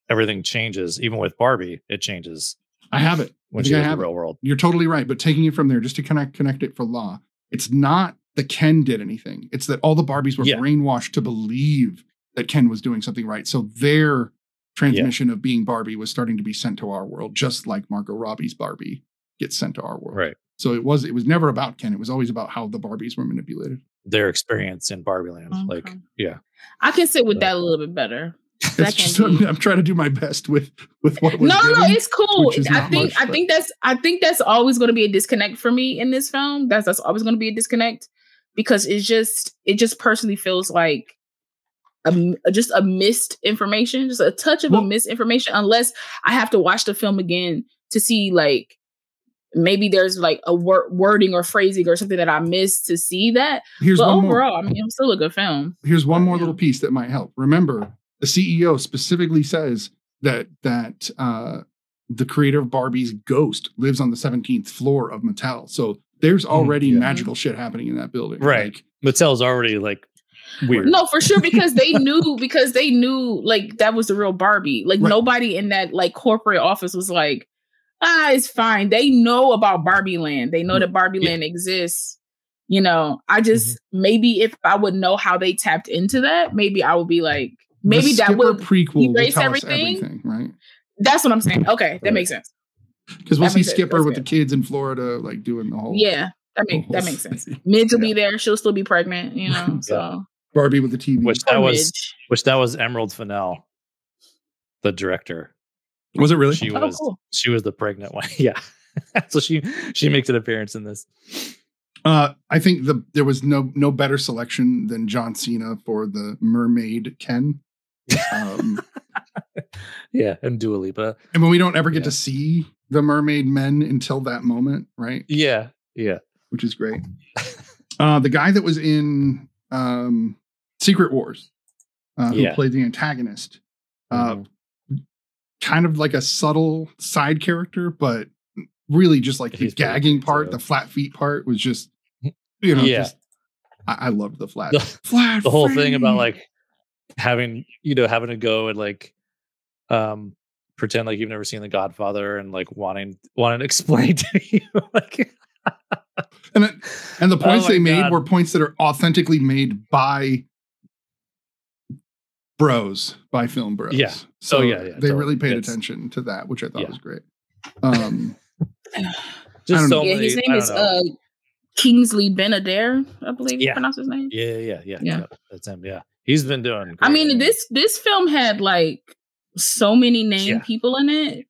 [SPEAKER 3] everything changes. Even with Barbie, it changes
[SPEAKER 2] I have it.
[SPEAKER 3] When
[SPEAKER 2] think
[SPEAKER 3] she
[SPEAKER 2] I have
[SPEAKER 3] the
[SPEAKER 2] it.
[SPEAKER 3] real world.
[SPEAKER 2] You're totally right, but taking it from there, just to connect connect it for law, it's not that Ken did anything. It's that all the Barbies were
[SPEAKER 3] Yeah.
[SPEAKER 2] brainwashed to believe that Ken was doing something right. So their transmission of being Barbie was starting to be sent to our world, just like Margot Robbie's Barbie gets sent to our world.
[SPEAKER 3] Right.
[SPEAKER 2] So it was it was never about Ken. It was always about how the Barbies were manipulated.
[SPEAKER 3] Their experience in Barbie Land, like yeah,
[SPEAKER 8] I can sit with
[SPEAKER 3] So-
[SPEAKER 8] that a little bit better.
[SPEAKER 2] I'm, trying to do my best with with what was
[SPEAKER 8] no, no, no, it's cool. I think
[SPEAKER 2] much,
[SPEAKER 8] I
[SPEAKER 2] but-
[SPEAKER 8] think that's I think that's always going to be a disconnect for me in this film. That's that's always going to be a disconnect because it's just it just personally feels like a, just a missed information, just a touch of
[SPEAKER 2] Well-
[SPEAKER 8] a misinformation. Unless I have to watch the film again to see like maybe there's like a wor- wording or phrasing or something that I missed to see that.
[SPEAKER 2] Here's
[SPEAKER 8] but
[SPEAKER 2] one more.
[SPEAKER 8] overall, I mean, it's still a good film.
[SPEAKER 2] here's one more
[SPEAKER 8] Yeah.
[SPEAKER 2] little piece that might help. Remember, the CEO specifically says that that uh, the creator of Barbie's ghost lives on the 17th floor of Mattel. So there's already
[SPEAKER 3] yeah.
[SPEAKER 2] magical shit happening in that building.
[SPEAKER 3] Right.
[SPEAKER 2] Like,
[SPEAKER 3] Mattel's already like weird.
[SPEAKER 8] No, for sure, because they [laughs] knew because they knew like that was the real Barbie. Like
[SPEAKER 2] Right.
[SPEAKER 8] nobody in that like corporate office was like, ah, it's fine. They know about Barbie Land. They know that Barbie
[SPEAKER 3] Yeah.
[SPEAKER 8] Land exists. You know, I just maybe if I would know how they tapped into that, maybe I would be like, maybe
[SPEAKER 2] the
[SPEAKER 8] that
[SPEAKER 2] will
[SPEAKER 8] would
[SPEAKER 2] prequel will
[SPEAKER 8] erase
[SPEAKER 2] tell
[SPEAKER 8] everything.
[SPEAKER 2] us everything, right?
[SPEAKER 8] that's what I'm saying. Okay, that
[SPEAKER 3] Right.
[SPEAKER 8] makes sense.
[SPEAKER 2] Because we'll
[SPEAKER 8] That
[SPEAKER 2] see. Skipper with the kids in Florida, like doing the whole
[SPEAKER 8] Yeah. That makes that makes sense. Midge will be there. She'll still be pregnant, you [laughs] know. So
[SPEAKER 2] Barbie with the TV.
[SPEAKER 3] Which that
[SPEAKER 8] Poor
[SPEAKER 3] was
[SPEAKER 8] Midge.
[SPEAKER 3] which that was Emerald Fennell, the director.
[SPEAKER 2] was it really?
[SPEAKER 3] She
[SPEAKER 8] Oh,
[SPEAKER 3] was
[SPEAKER 8] cool.
[SPEAKER 3] she was the pregnant one. [laughs] Yeah. [laughs] so she she makes an appearance in this.
[SPEAKER 2] Uh, I think the there was no no better selection than John Cena for the mermaid Ken. Um, [laughs]
[SPEAKER 3] Yeah, and Dua Lipa.
[SPEAKER 2] and when we don't ever get
[SPEAKER 3] Yeah.
[SPEAKER 2] to see the mermaid men until that moment, right?
[SPEAKER 3] Yeah, yeah.
[SPEAKER 2] Which is great. Uh, the guy that was in um, Secret Wars, uh, who
[SPEAKER 3] Yeah.
[SPEAKER 2] played the antagonist, uh,
[SPEAKER 3] Mhm.
[SPEAKER 2] kind of like a subtle side character, but really just like the
[SPEAKER 3] He's pretty
[SPEAKER 2] gagging part,
[SPEAKER 3] too.
[SPEAKER 2] the flat feet part was just, you know,
[SPEAKER 3] Yeah.
[SPEAKER 2] just I, I loved the flat
[SPEAKER 3] The-
[SPEAKER 2] flat.
[SPEAKER 3] the whole thing about like having you know having to go and like um pretend like you've never seen the godfather and like wanting wanting to [laughs] explain to you like [laughs]
[SPEAKER 2] and it, and the
[SPEAKER 3] Oh
[SPEAKER 2] points
[SPEAKER 3] my
[SPEAKER 2] they made
[SPEAKER 3] God.
[SPEAKER 2] were points that are authentically made by Bros by Film Bros.
[SPEAKER 3] Yeah.
[SPEAKER 2] So
[SPEAKER 3] Oh, yeah, yeah,
[SPEAKER 2] they
[SPEAKER 3] totally.
[SPEAKER 2] really paid
[SPEAKER 3] It's-
[SPEAKER 2] attention to that, which I thought
[SPEAKER 3] Yeah.
[SPEAKER 2] was great. Um, [sighs]
[SPEAKER 3] Just so
[SPEAKER 2] know.
[SPEAKER 8] yeah, his name is
[SPEAKER 3] know.
[SPEAKER 8] uh Kingsley Ben-Adir, I believe you
[SPEAKER 3] Yeah.
[SPEAKER 8] pronounce his name.
[SPEAKER 3] yeah, yeah, yeah,
[SPEAKER 8] Yeah.
[SPEAKER 3] yeah. That's him. Yeah, he's been doing.
[SPEAKER 8] I mean, this this film had like so many named
[SPEAKER 3] Yeah.
[SPEAKER 8] people in it,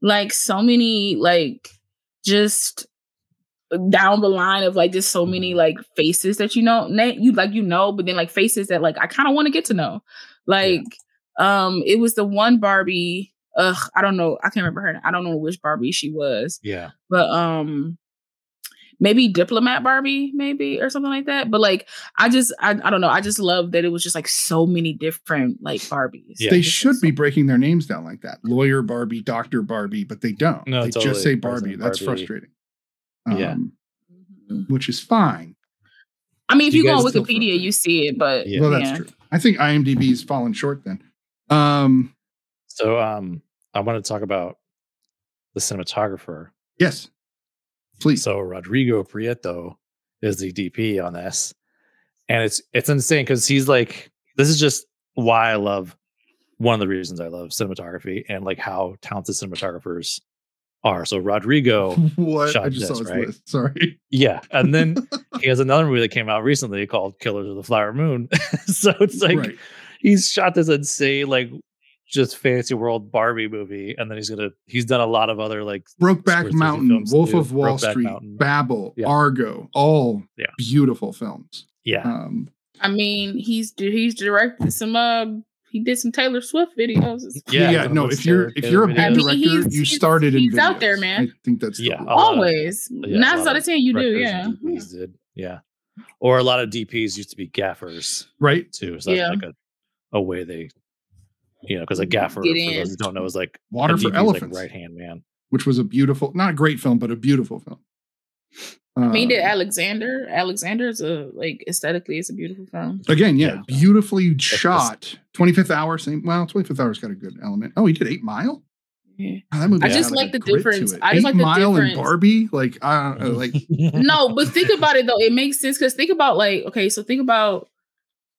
[SPEAKER 8] like so many like just down the line of like just so many like faces that you know na- you like you know, but then like faces that like I kind of want to get to know. Like, um, it was the one Barbie. Ugh, I don't know. I can't remember her. I don't know which Barbie she was,
[SPEAKER 3] Yeah,
[SPEAKER 8] but um, maybe diplomat Barbie, maybe or something like that. But like, I just I, I don't know. I just love that it was just like so many different like Barbies.
[SPEAKER 3] Yeah.
[SPEAKER 2] they
[SPEAKER 8] It's
[SPEAKER 2] should
[SPEAKER 8] so-
[SPEAKER 2] be breaking their names down like that. Lawyer Barbie, Doctor Barbie, but they don't.
[SPEAKER 3] No,
[SPEAKER 2] they
[SPEAKER 3] totally.
[SPEAKER 2] just say Barbie.
[SPEAKER 3] President
[SPEAKER 2] That's
[SPEAKER 3] Barbie.
[SPEAKER 2] frustrating.
[SPEAKER 3] Yeah.
[SPEAKER 2] Um,
[SPEAKER 8] Mhm.
[SPEAKER 2] Which is fine.
[SPEAKER 8] I mean, if
[SPEAKER 3] You
[SPEAKER 8] you, go on Wikipedia, you see it, but
[SPEAKER 3] Yeah.
[SPEAKER 2] Well, that's
[SPEAKER 8] yeah.
[SPEAKER 2] true. I think IMDb's fallen short then. Um,
[SPEAKER 3] So um, I want to talk about the cinematographer.
[SPEAKER 2] yes. Please.
[SPEAKER 3] So Rodrigo Prieto is the DP on this, and it's it's insane because he's like this is just why I love one of the reasons I love cinematography and like how talented cinematographers are. So Rodrigo, [laughs]
[SPEAKER 2] what? I
[SPEAKER 3] shot this,
[SPEAKER 2] his
[SPEAKER 3] right?
[SPEAKER 2] list. [laughs] Sorry.
[SPEAKER 3] yeah, and then [laughs] he has another movie that came out recently called Killers of the Flower Moon. so it's like
[SPEAKER 2] right.
[SPEAKER 3] he's shot this insane like just fancy world Barbie movie, and then he's gonna he's done a lot of other like
[SPEAKER 2] Brokeback Mountain, Wolf
[SPEAKER 3] too.
[SPEAKER 2] of Wall
[SPEAKER 3] Brokeback
[SPEAKER 2] Street,
[SPEAKER 3] Mountain.
[SPEAKER 2] Babel,
[SPEAKER 3] Yeah.
[SPEAKER 2] Argo, all
[SPEAKER 3] Yeah.
[SPEAKER 2] beautiful films.
[SPEAKER 3] yeah
[SPEAKER 2] Um,
[SPEAKER 8] I mean, he's he's directed some. Uh, he did some Taylor Swift videos.
[SPEAKER 2] yeah,
[SPEAKER 3] Yeah,
[SPEAKER 2] no. If you're if you're a
[SPEAKER 3] Taylor
[SPEAKER 2] bad.
[SPEAKER 8] I mean,
[SPEAKER 2] director,
[SPEAKER 8] he's-
[SPEAKER 2] you
[SPEAKER 8] he's-
[SPEAKER 2] started in
[SPEAKER 8] he's out there, man.
[SPEAKER 2] I think that's
[SPEAKER 3] Yeah,
[SPEAKER 2] rule.
[SPEAKER 3] of-
[SPEAKER 8] Always
[SPEAKER 3] yeah, a
[SPEAKER 8] nine
[SPEAKER 3] lot
[SPEAKER 8] out of
[SPEAKER 3] of
[SPEAKER 8] ten, you do.
[SPEAKER 3] directors
[SPEAKER 8] Yeah,
[SPEAKER 3] DPs did yeah or a lot of DPs used to be gaffers
[SPEAKER 2] right?
[SPEAKER 3] too so that's
[SPEAKER 8] Yeah.
[SPEAKER 3] like a, a way they you know because a gaffer
[SPEAKER 8] Get
[SPEAKER 3] for those who don't know is like
[SPEAKER 2] Water for Elephants,
[SPEAKER 3] like right hand man
[SPEAKER 2] which was a beautiful, not a great film, but a beautiful film.
[SPEAKER 8] I mean, did
[SPEAKER 2] Um,
[SPEAKER 8] Alexander? Alexander is a like aesthetically, it's a beautiful film.
[SPEAKER 2] Again, yeah,
[SPEAKER 3] Yeah.
[SPEAKER 2] beautifully
[SPEAKER 3] just-
[SPEAKER 2] shot. 25th hour, same. Well, 25th hour's got a good element. Oh, he did Eight Mile.
[SPEAKER 8] Yeah.
[SPEAKER 2] Oh,
[SPEAKER 8] I just
[SPEAKER 2] a
[SPEAKER 8] like the difference. I just
[SPEAKER 2] Eight
[SPEAKER 8] like the
[SPEAKER 2] Mile and. Barbie. Like, uh, uh, like
[SPEAKER 8] no, but think [laughs] about it though. It makes sense because think about like okay, so think about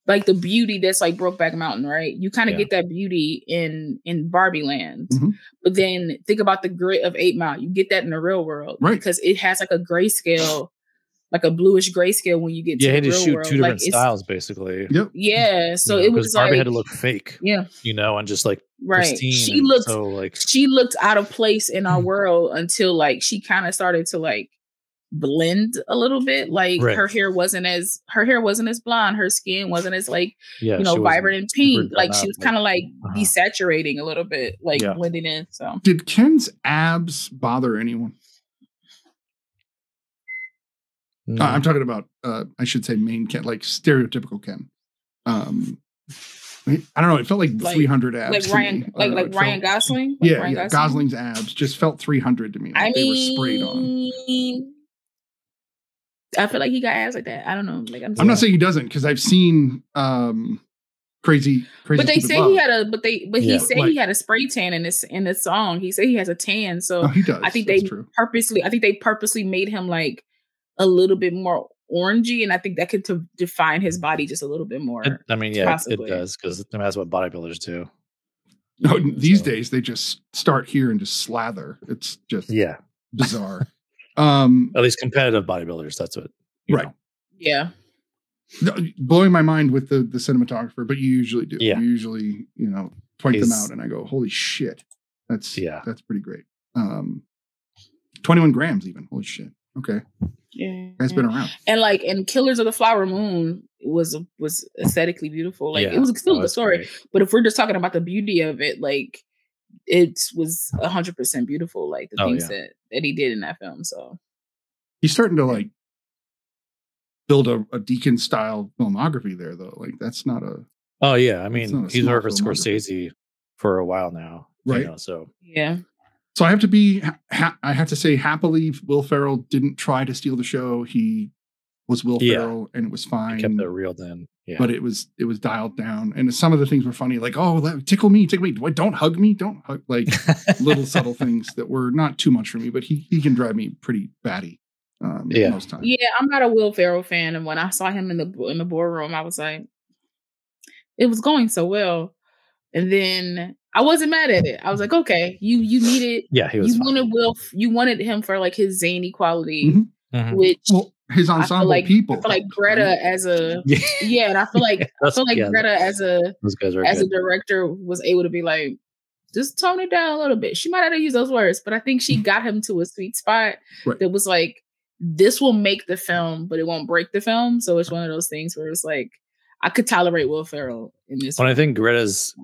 [SPEAKER 8] like the beauty that's like Brokeback Mountain, right? You kind of
[SPEAKER 3] Yeah.
[SPEAKER 8] get that beauty in in Barbie Land,
[SPEAKER 2] Mhm.
[SPEAKER 8] but then think about the grit of Eight Mile. You get that in the real world,
[SPEAKER 2] Right.
[SPEAKER 8] Because it has like a grayscale, like a bluish grayscale when you get to
[SPEAKER 3] yeah had
[SPEAKER 8] the
[SPEAKER 3] to
[SPEAKER 8] real
[SPEAKER 3] shoot
[SPEAKER 8] world.
[SPEAKER 3] two
[SPEAKER 8] like
[SPEAKER 3] different styles basically
[SPEAKER 2] Yep.
[SPEAKER 8] Yeah, so
[SPEAKER 3] you know,
[SPEAKER 8] it
[SPEAKER 3] 'cause
[SPEAKER 8] was
[SPEAKER 3] Barbie
[SPEAKER 8] like
[SPEAKER 3] had to look fake
[SPEAKER 8] yeah,
[SPEAKER 3] you know and just like
[SPEAKER 8] right.
[SPEAKER 3] pristine
[SPEAKER 8] She looked
[SPEAKER 3] so like
[SPEAKER 8] she looked out of place in our world until like she kind of started to like blend a little bit like
[SPEAKER 3] Right.
[SPEAKER 8] her hair wasn't as her hair wasn't as blonde her skin wasn't as like
[SPEAKER 3] yeah
[SPEAKER 8] you know vibrant and pink like
[SPEAKER 3] done
[SPEAKER 8] she was kind of like
[SPEAKER 3] uh-huh.
[SPEAKER 8] desaturating a little bit like
[SPEAKER 3] Yeah.
[SPEAKER 8] blending in so
[SPEAKER 2] Did Ken's abs bother anyone?
[SPEAKER 3] Mm.
[SPEAKER 2] Uh, I'm talking about, uh, I should say, main Ken, like stereotypical Ken. Um, I I don't know. It felt like,
[SPEAKER 8] Like-
[SPEAKER 2] 300 abs.
[SPEAKER 8] like
[SPEAKER 2] to
[SPEAKER 8] ryan
[SPEAKER 2] me.
[SPEAKER 8] Like like ryan
[SPEAKER 2] felt-
[SPEAKER 8] gosling like
[SPEAKER 2] Yeah,
[SPEAKER 8] ryan
[SPEAKER 2] yeah. Gosling's abs just felt 300 to me. Like
[SPEAKER 8] i
[SPEAKER 2] they
[SPEAKER 8] mean
[SPEAKER 2] were sprayed on.
[SPEAKER 8] I feel like he got ass like that i don't know like i'm,
[SPEAKER 2] I'm not saying he doesn't because I've seen um, crazy, crazy.
[SPEAKER 8] but they
[SPEAKER 2] Stupid
[SPEAKER 8] say
[SPEAKER 2] Love.
[SPEAKER 8] he had a but they but
[SPEAKER 3] Yeah.
[SPEAKER 8] he said
[SPEAKER 2] Like-
[SPEAKER 8] he had a spray tan in this in this song he said he has a tan so
[SPEAKER 2] Oh, he does.
[SPEAKER 8] I think
[SPEAKER 2] That's
[SPEAKER 8] they
[SPEAKER 2] true.
[SPEAKER 8] purposely I think they purposely made him like a little bit more orangey and I think that could to define his body just a little bit more.
[SPEAKER 3] It- I mean, yeah, it- it,
[SPEAKER 8] Possibly.
[SPEAKER 3] does because that's what bodybuilders do.
[SPEAKER 2] No, these
[SPEAKER 3] So-
[SPEAKER 2] days they just start here and just slather. It's just
[SPEAKER 3] Yeah,
[SPEAKER 2] bizarre. Um,
[SPEAKER 3] at least competitive bodybuilders. That's what. you
[SPEAKER 2] Right.
[SPEAKER 3] know.
[SPEAKER 8] yeah.
[SPEAKER 2] blowing my mind with the the cinematographer, but you usually do.
[SPEAKER 3] Yeah.
[SPEAKER 2] You usually, you know, point them out, and I go, "Holy shit, that's
[SPEAKER 3] Yeah.
[SPEAKER 2] that's pretty great." Um, twenty one grams, even. Holy shit. Okay,
[SPEAKER 8] Yeah.
[SPEAKER 2] guy's been around.
[SPEAKER 8] and like and Killers of the Flower Moon was was aesthetically beautiful. Like
[SPEAKER 3] Yeah.
[SPEAKER 8] it was still
[SPEAKER 3] Oh,
[SPEAKER 8] a good story.
[SPEAKER 3] great.
[SPEAKER 8] But if we're just talking about the beauty of it, like it was hundred percent beautiful, like the
[SPEAKER 3] Oh,
[SPEAKER 8] things
[SPEAKER 3] yeah.
[SPEAKER 8] that, that he did in that film. So
[SPEAKER 2] He's starting to like build a, a Deacon style filmography there, though. Like that's not a
[SPEAKER 3] Oh yeah, I mean, he's
[SPEAKER 2] small
[SPEAKER 3] worked for
[SPEAKER 2] filmography.
[SPEAKER 3] Scorsese for a while now, you
[SPEAKER 2] Right.
[SPEAKER 3] know, so
[SPEAKER 8] yeah.
[SPEAKER 2] So I have to be. Ha- I have to say, happily, Will Ferrell didn't try to steal the show. He was Will
[SPEAKER 3] Yeah.
[SPEAKER 2] Ferrell, and it was
[SPEAKER 3] he
[SPEAKER 2] fine.
[SPEAKER 3] kept it real then. Yeah,
[SPEAKER 2] But it was it was dialed down, and some of the things were funny, like "Oh, let, tickle me, tickle me, don't hug me, don't hug." Like [laughs] little subtle things that were not too much for me, but he he can drive me pretty batty. Um,
[SPEAKER 3] Yeah.
[SPEAKER 2] most times.
[SPEAKER 8] Yeah, I'm not a Will Ferrell fan, and when I saw him in the in the boardroom, I was like, it was going so well, and then I wasn't mad at it. I was like, okay, you you needed
[SPEAKER 3] Yeah, he was
[SPEAKER 8] you
[SPEAKER 3] fine.
[SPEAKER 8] wanted Will you wanted him for like his zany quality,
[SPEAKER 2] Mhm.
[SPEAKER 3] Mhm.
[SPEAKER 8] which
[SPEAKER 2] Well, his
[SPEAKER 8] I feel
[SPEAKER 2] ensemble
[SPEAKER 8] like
[SPEAKER 2] people.
[SPEAKER 8] I feel like Greta as a [laughs]
[SPEAKER 3] Yeah,
[SPEAKER 8] yeah, and I feel like [laughs] I feel like
[SPEAKER 3] yeah,
[SPEAKER 8] Greta as a
[SPEAKER 3] those guys are
[SPEAKER 8] as a director was able to be like, just tone it down a little bit. She might not have used those words, but I think she [laughs] got him to a sweet spot
[SPEAKER 2] Right.
[SPEAKER 8] that was like, this will make the film, but it won't break the film. So it's one of those things where it's like, I could tolerate Will Ferrell in this.
[SPEAKER 3] But I think Greta's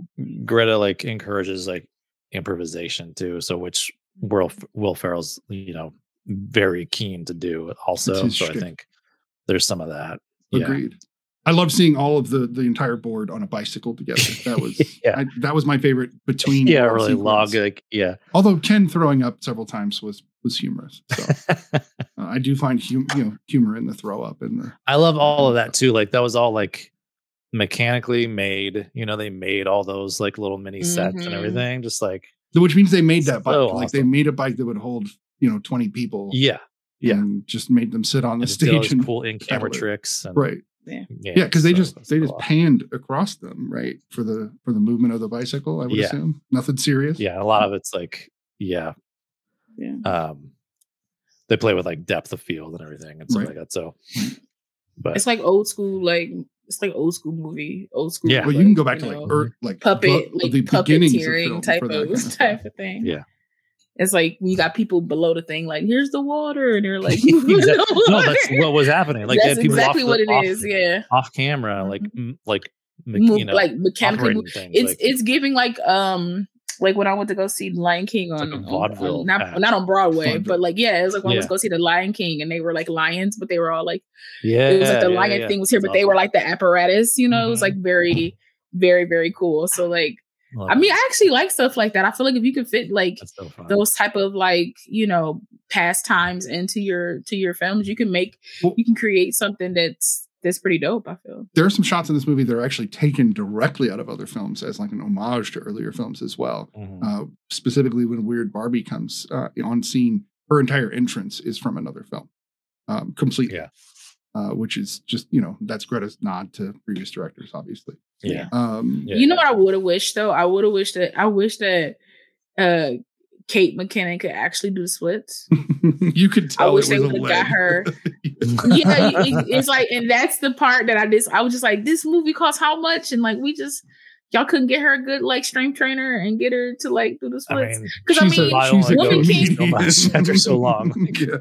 [SPEAKER 3] Greta like encourages like improvisation too. So which Will Will Ferrell's you know very keen to do also. So I think there's some of that. Yeah.
[SPEAKER 2] Agreed. I love seeing all of the the entire board on a bicycle together. [laughs] That was
[SPEAKER 3] Yeah.
[SPEAKER 2] I, that was my favorite between.
[SPEAKER 3] Yeah, really log like yeah.
[SPEAKER 2] Although Ken throwing up several times was was humorous. So [laughs] uh, I do find hum, you know humor in the throw up and the
[SPEAKER 3] I love all of that too. Like that was all like mechanically made. You know, they made all those like little mini sets and
[SPEAKER 8] Mhm.
[SPEAKER 3] everything. Just like
[SPEAKER 2] which means they made that bike.
[SPEAKER 3] So
[SPEAKER 2] like they made a bike that would hold you know twenty people.
[SPEAKER 3] yeah, yeah.
[SPEAKER 2] and just made them sit on the
[SPEAKER 3] And just did all
[SPEAKER 2] stage and
[SPEAKER 3] cool in [laughs] camera tricks. And,
[SPEAKER 2] right.
[SPEAKER 8] Yeah.
[SPEAKER 2] Yeah, because they
[SPEAKER 3] so
[SPEAKER 2] just they
[SPEAKER 3] so
[SPEAKER 2] just
[SPEAKER 3] awesome.
[SPEAKER 2] panned across them right for the for the movement of the bicycle. I would
[SPEAKER 3] Yeah.
[SPEAKER 2] assume nothing serious.
[SPEAKER 3] yeah, a lot of it's like yeah,
[SPEAKER 8] Yeah.
[SPEAKER 3] um, they play with like depth of field and everything and stuff
[SPEAKER 2] Right.
[SPEAKER 3] like that. So, but
[SPEAKER 8] It's like old school, like it's like old school movie, old school.
[SPEAKER 3] Yeah.
[SPEAKER 2] Well, you can go back to like
[SPEAKER 8] know,
[SPEAKER 2] er, like
[SPEAKER 8] puppet,
[SPEAKER 2] the,
[SPEAKER 8] like
[SPEAKER 2] the beginnings of
[SPEAKER 8] puppeteering
[SPEAKER 2] film
[SPEAKER 8] type of
[SPEAKER 2] kind [laughs] of
[SPEAKER 8] type of thing.
[SPEAKER 3] Yeah.
[SPEAKER 8] It's like you got people below the thing, like here's the water, and they're like, [laughs]
[SPEAKER 3] Exactly. no, that's what was happening. Like
[SPEAKER 8] That's
[SPEAKER 3] people
[SPEAKER 8] exactly
[SPEAKER 3] off
[SPEAKER 8] what
[SPEAKER 3] the,
[SPEAKER 8] it
[SPEAKER 3] off,
[SPEAKER 8] is. Yeah,
[SPEAKER 3] off camera, like m- like you know,
[SPEAKER 8] like mechanically. It's
[SPEAKER 3] like,
[SPEAKER 8] it's giving like um like when I went to go see Lion King on,
[SPEAKER 3] like vaudeville
[SPEAKER 8] on- not
[SPEAKER 3] act.
[SPEAKER 8] not on Broadway, [laughs] but like yeah, it was like when I was
[SPEAKER 3] Yeah.
[SPEAKER 8] go see the Lion King, and they were like lions, but they were all like
[SPEAKER 3] yeah,
[SPEAKER 8] it was like the
[SPEAKER 3] yeah,
[SPEAKER 8] lion
[SPEAKER 3] yeah.
[SPEAKER 8] thing was here, but they were like the apparatus, you know, it was
[SPEAKER 3] Mhm.
[SPEAKER 8] like very very very cool. So like
[SPEAKER 3] Love
[SPEAKER 8] I mean,
[SPEAKER 3] it.
[SPEAKER 8] I actually like stuff like that. I feel like if you can fit like
[SPEAKER 3] so
[SPEAKER 8] those type of like you know pastimes into your to your films, you can make
[SPEAKER 2] Well-
[SPEAKER 8] you can create something that's that's pretty dope. I feel.
[SPEAKER 2] There are some shots in this movie that are actually taken directly out of other films as like an homage to earlier films as well.
[SPEAKER 3] Mhm.
[SPEAKER 2] Uh, specifically, when Weird Barbie comes uh, on scene, her entire entrance is from another film, um, completely.
[SPEAKER 3] Yeah.
[SPEAKER 2] Uh, which is just you know that's Greta's nod to previous directors, obviously.
[SPEAKER 3] Yeah,
[SPEAKER 2] Um,
[SPEAKER 3] yeah.
[SPEAKER 8] you know what I would have wished though? I would have wished that I wish that uh Kate McKinnon could actually do the splits. [laughs]
[SPEAKER 2] you could tell.
[SPEAKER 8] I wish [laughs]
[SPEAKER 2] it
[SPEAKER 8] they would have got her. yeah, it- it's like, and that's the part that I just I was just like, this movie costs how much? And like, we just y'all couldn't get her a good like strength trainer and get her to like do the
[SPEAKER 3] I
[SPEAKER 8] splits.
[SPEAKER 3] mean,
[SPEAKER 8] Because I
[SPEAKER 2] She's a-
[SPEAKER 8] mean,
[SPEAKER 3] I
[SPEAKER 2] she's a
[SPEAKER 3] only
[SPEAKER 8] Woman
[SPEAKER 3] go
[SPEAKER 8] King-
[SPEAKER 3] so much after so long. [laughs]
[SPEAKER 2] yeah.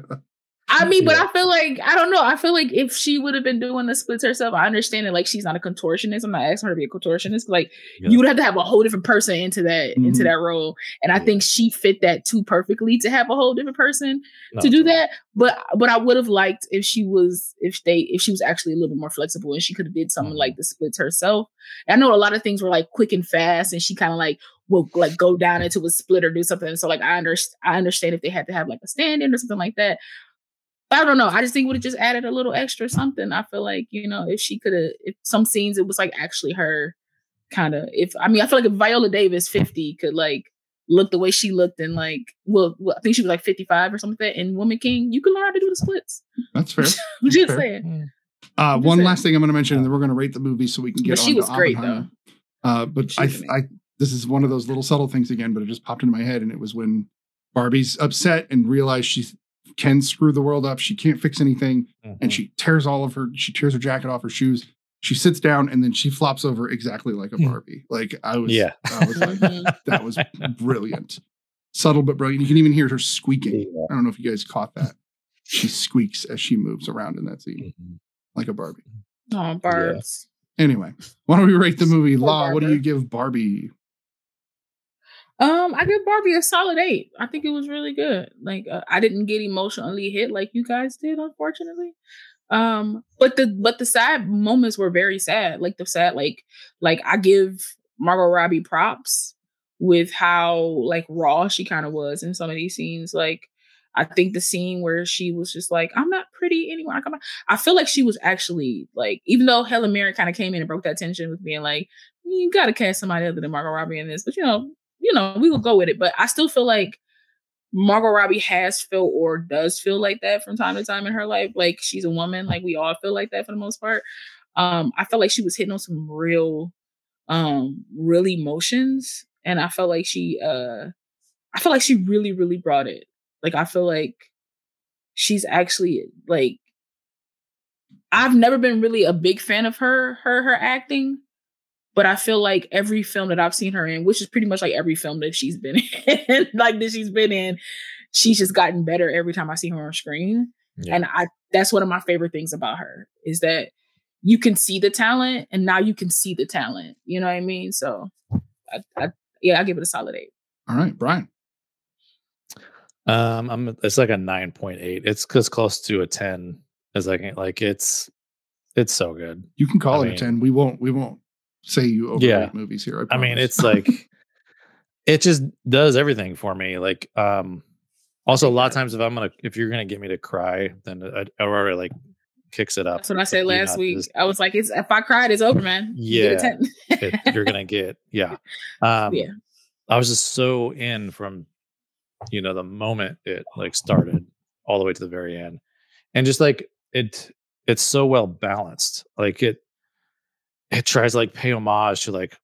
[SPEAKER 8] I mean, but I feel like I don't know. I feel like if she would have been doing the splits herself, I understand it. Like she's not a contortionist. I'm not asking her to be a contortionist. Like
[SPEAKER 3] Yeah.
[SPEAKER 8] you would have to have a whole different person into that into
[SPEAKER 2] Mhm.
[SPEAKER 8] that role, and I
[SPEAKER 3] Yeah.
[SPEAKER 8] think she fit that too perfectly to have a whole different person
[SPEAKER 3] No,
[SPEAKER 8] to do that. But but I would have liked if she was if they if she was actually a little bit more flexible and she could have did something
[SPEAKER 3] Mhm.
[SPEAKER 8] like the splits herself. I know a lot of things were like quick and fast, and she kind of like will like go down into a split or do something. So like I understand I understand if they had to have like a stand in or something like that. But I don't know. I just think would have just added a little extra something. I feel like you know if she could have if some scenes it was like actually her kind of if I mean I feel like if Viola Davis fifty could like look the way she looked and like well, well I think she was like fifty five or something like that in Woman King you can learn how to do the splits.
[SPEAKER 2] That's fair. [laughs]
[SPEAKER 8] I'm just
[SPEAKER 2] Fair.
[SPEAKER 8] saying.
[SPEAKER 2] Uh,
[SPEAKER 8] Just
[SPEAKER 2] one
[SPEAKER 8] saying.
[SPEAKER 2] last thing I'm going to mention, and then we're going to rate the movie so we can get
[SPEAKER 8] But she
[SPEAKER 2] on
[SPEAKER 8] was
[SPEAKER 2] to
[SPEAKER 8] great,
[SPEAKER 2] Oppenheimer. Uh, but
[SPEAKER 8] She
[SPEAKER 2] I, I, this is one of those little subtle things again, but it just popped into my head, and it was when Barbie's upset and realized she can screw the world up. She can't fix anything,
[SPEAKER 3] Mhm.
[SPEAKER 2] and she tears all of her. She tears her jacket off her shoes. She sits down, and then she flops over exactly like a Barbie. Like I was,
[SPEAKER 3] Yeah.
[SPEAKER 2] I was like,
[SPEAKER 8] Mhm.
[SPEAKER 2] that was brilliant, subtle but brilliant. You can even hear her squeaking.
[SPEAKER 3] Yeah.
[SPEAKER 2] I don't know if you guys caught that. She squeaks as she moves around in that scene
[SPEAKER 3] Mhm.
[SPEAKER 2] like a Barbie.
[SPEAKER 8] Oh, Barb's.
[SPEAKER 2] Anyway, why don't we rate the movie
[SPEAKER 8] Poor
[SPEAKER 2] Law? What do you give Barbie?
[SPEAKER 8] Um, I give Barbie a solid eight. I think it was really good. Like uh, I didn't get emotionally hit like you guys did, unfortunately. Um, but the but the sad moments were very sad. Like the sad, like like I give Margot Robbie props with how like raw she kind of was in some of these scenes. Like I think the scene where she was just like, "I'm not pretty anymore." I come. I feel like she was actually like, even though Helen Mirren kind of came in and broke that tension with being like, "You got to cast somebody other than Margot Robbie in this," but you know, you know, we will go with it. But I still feel like Margot Robbie has felt or does feel like that from time to time in her life. Like she's a woman, like we all feel like that for the most part. Um, I felt like she was hitting on some real um real emotions and i felt like she uh i feel like she really really brought it like i feel like she's actually like i've never been really a big fan of her her her acting but i feel like every film that i've seen her in which is pretty much like every film that she's been in [laughs] like that she's been in she's just gotten better every time i see her on screen
[SPEAKER 3] Yeah.
[SPEAKER 8] and i that's one of my favorite things about her is that you can see the talent and now you can see the talent you know what i mean so I, I yeah i give it a solid eight
[SPEAKER 2] All right, Brian.
[SPEAKER 3] Um, I'm it's like a nine point eight. It's cause close to a ten. As I can like it's it's so good.
[SPEAKER 2] You can call
[SPEAKER 3] I
[SPEAKER 2] it
[SPEAKER 3] mean-
[SPEAKER 2] a 10. We won't we won't say you overrate
[SPEAKER 3] Yeah.
[SPEAKER 2] movies here.
[SPEAKER 3] I mean, it's like [laughs] it just does everything for me. Like, um, also a lot of times if I'm gonna if you're gonna get me to cry, then I, Aurora like kicks it up.
[SPEAKER 8] that's what i said last week
[SPEAKER 3] just-
[SPEAKER 8] i was like it's if i cried it's over man You get a
[SPEAKER 3] Yeah. it- you're gonna get yeah. [laughs] Um,
[SPEAKER 8] Yeah.
[SPEAKER 3] I was just so in from you know the moment it like started all the way to the very end, and just like it, it's so well balanced. Like it, it tries to like pay homage to like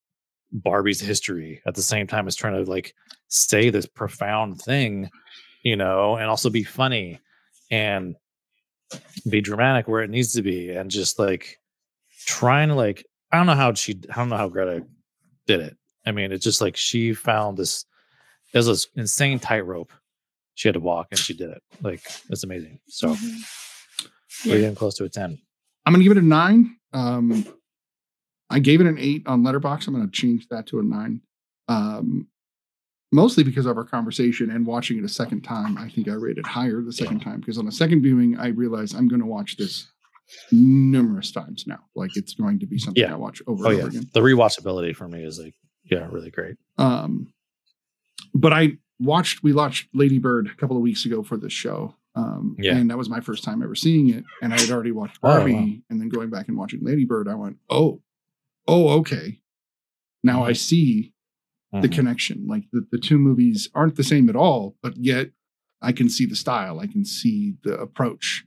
[SPEAKER 3] Barbie's history at the same time as trying to like say this profound thing, you know, and also be funny and be dramatic where it needs to be, and just like trying to like I don't know how she I don't know how Greta did it. I mean, it's just like she found this it was this insane tightrope she had to walk and she did it. Like it's amazing. So we're getting close to a 10.
[SPEAKER 2] I'm gonna give it a nine. Um, I gave it an eight on Letterboxd. I'm gonna change that to a nine. Um, mostly because of our conversation and watching it a second time. I think I rated higher the second time because on a second viewing, I realized I'm gonna watch this numerous times now. Like it's going to be something
[SPEAKER 3] Yeah.
[SPEAKER 2] I watch over
[SPEAKER 3] Oh
[SPEAKER 2] and
[SPEAKER 3] yeah.
[SPEAKER 2] over again.
[SPEAKER 3] The rewatchability for me is like yeah, really great.
[SPEAKER 2] Um, but I watched we watched Lady Bird a couple of weeks ago for this show. Um,
[SPEAKER 3] Yeah.
[SPEAKER 2] and that was my first time ever seeing it. And I had already watched
[SPEAKER 3] Oh, wow.
[SPEAKER 2] Barbie, and then going back and watching Lady Bird, I went, oh, oh, okay. Now I
[SPEAKER 3] Mhm.
[SPEAKER 2] see the
[SPEAKER 3] Mhm.
[SPEAKER 2] connection. Like the, the two movies aren't the same at all, but yet I can see the style. I can see the approach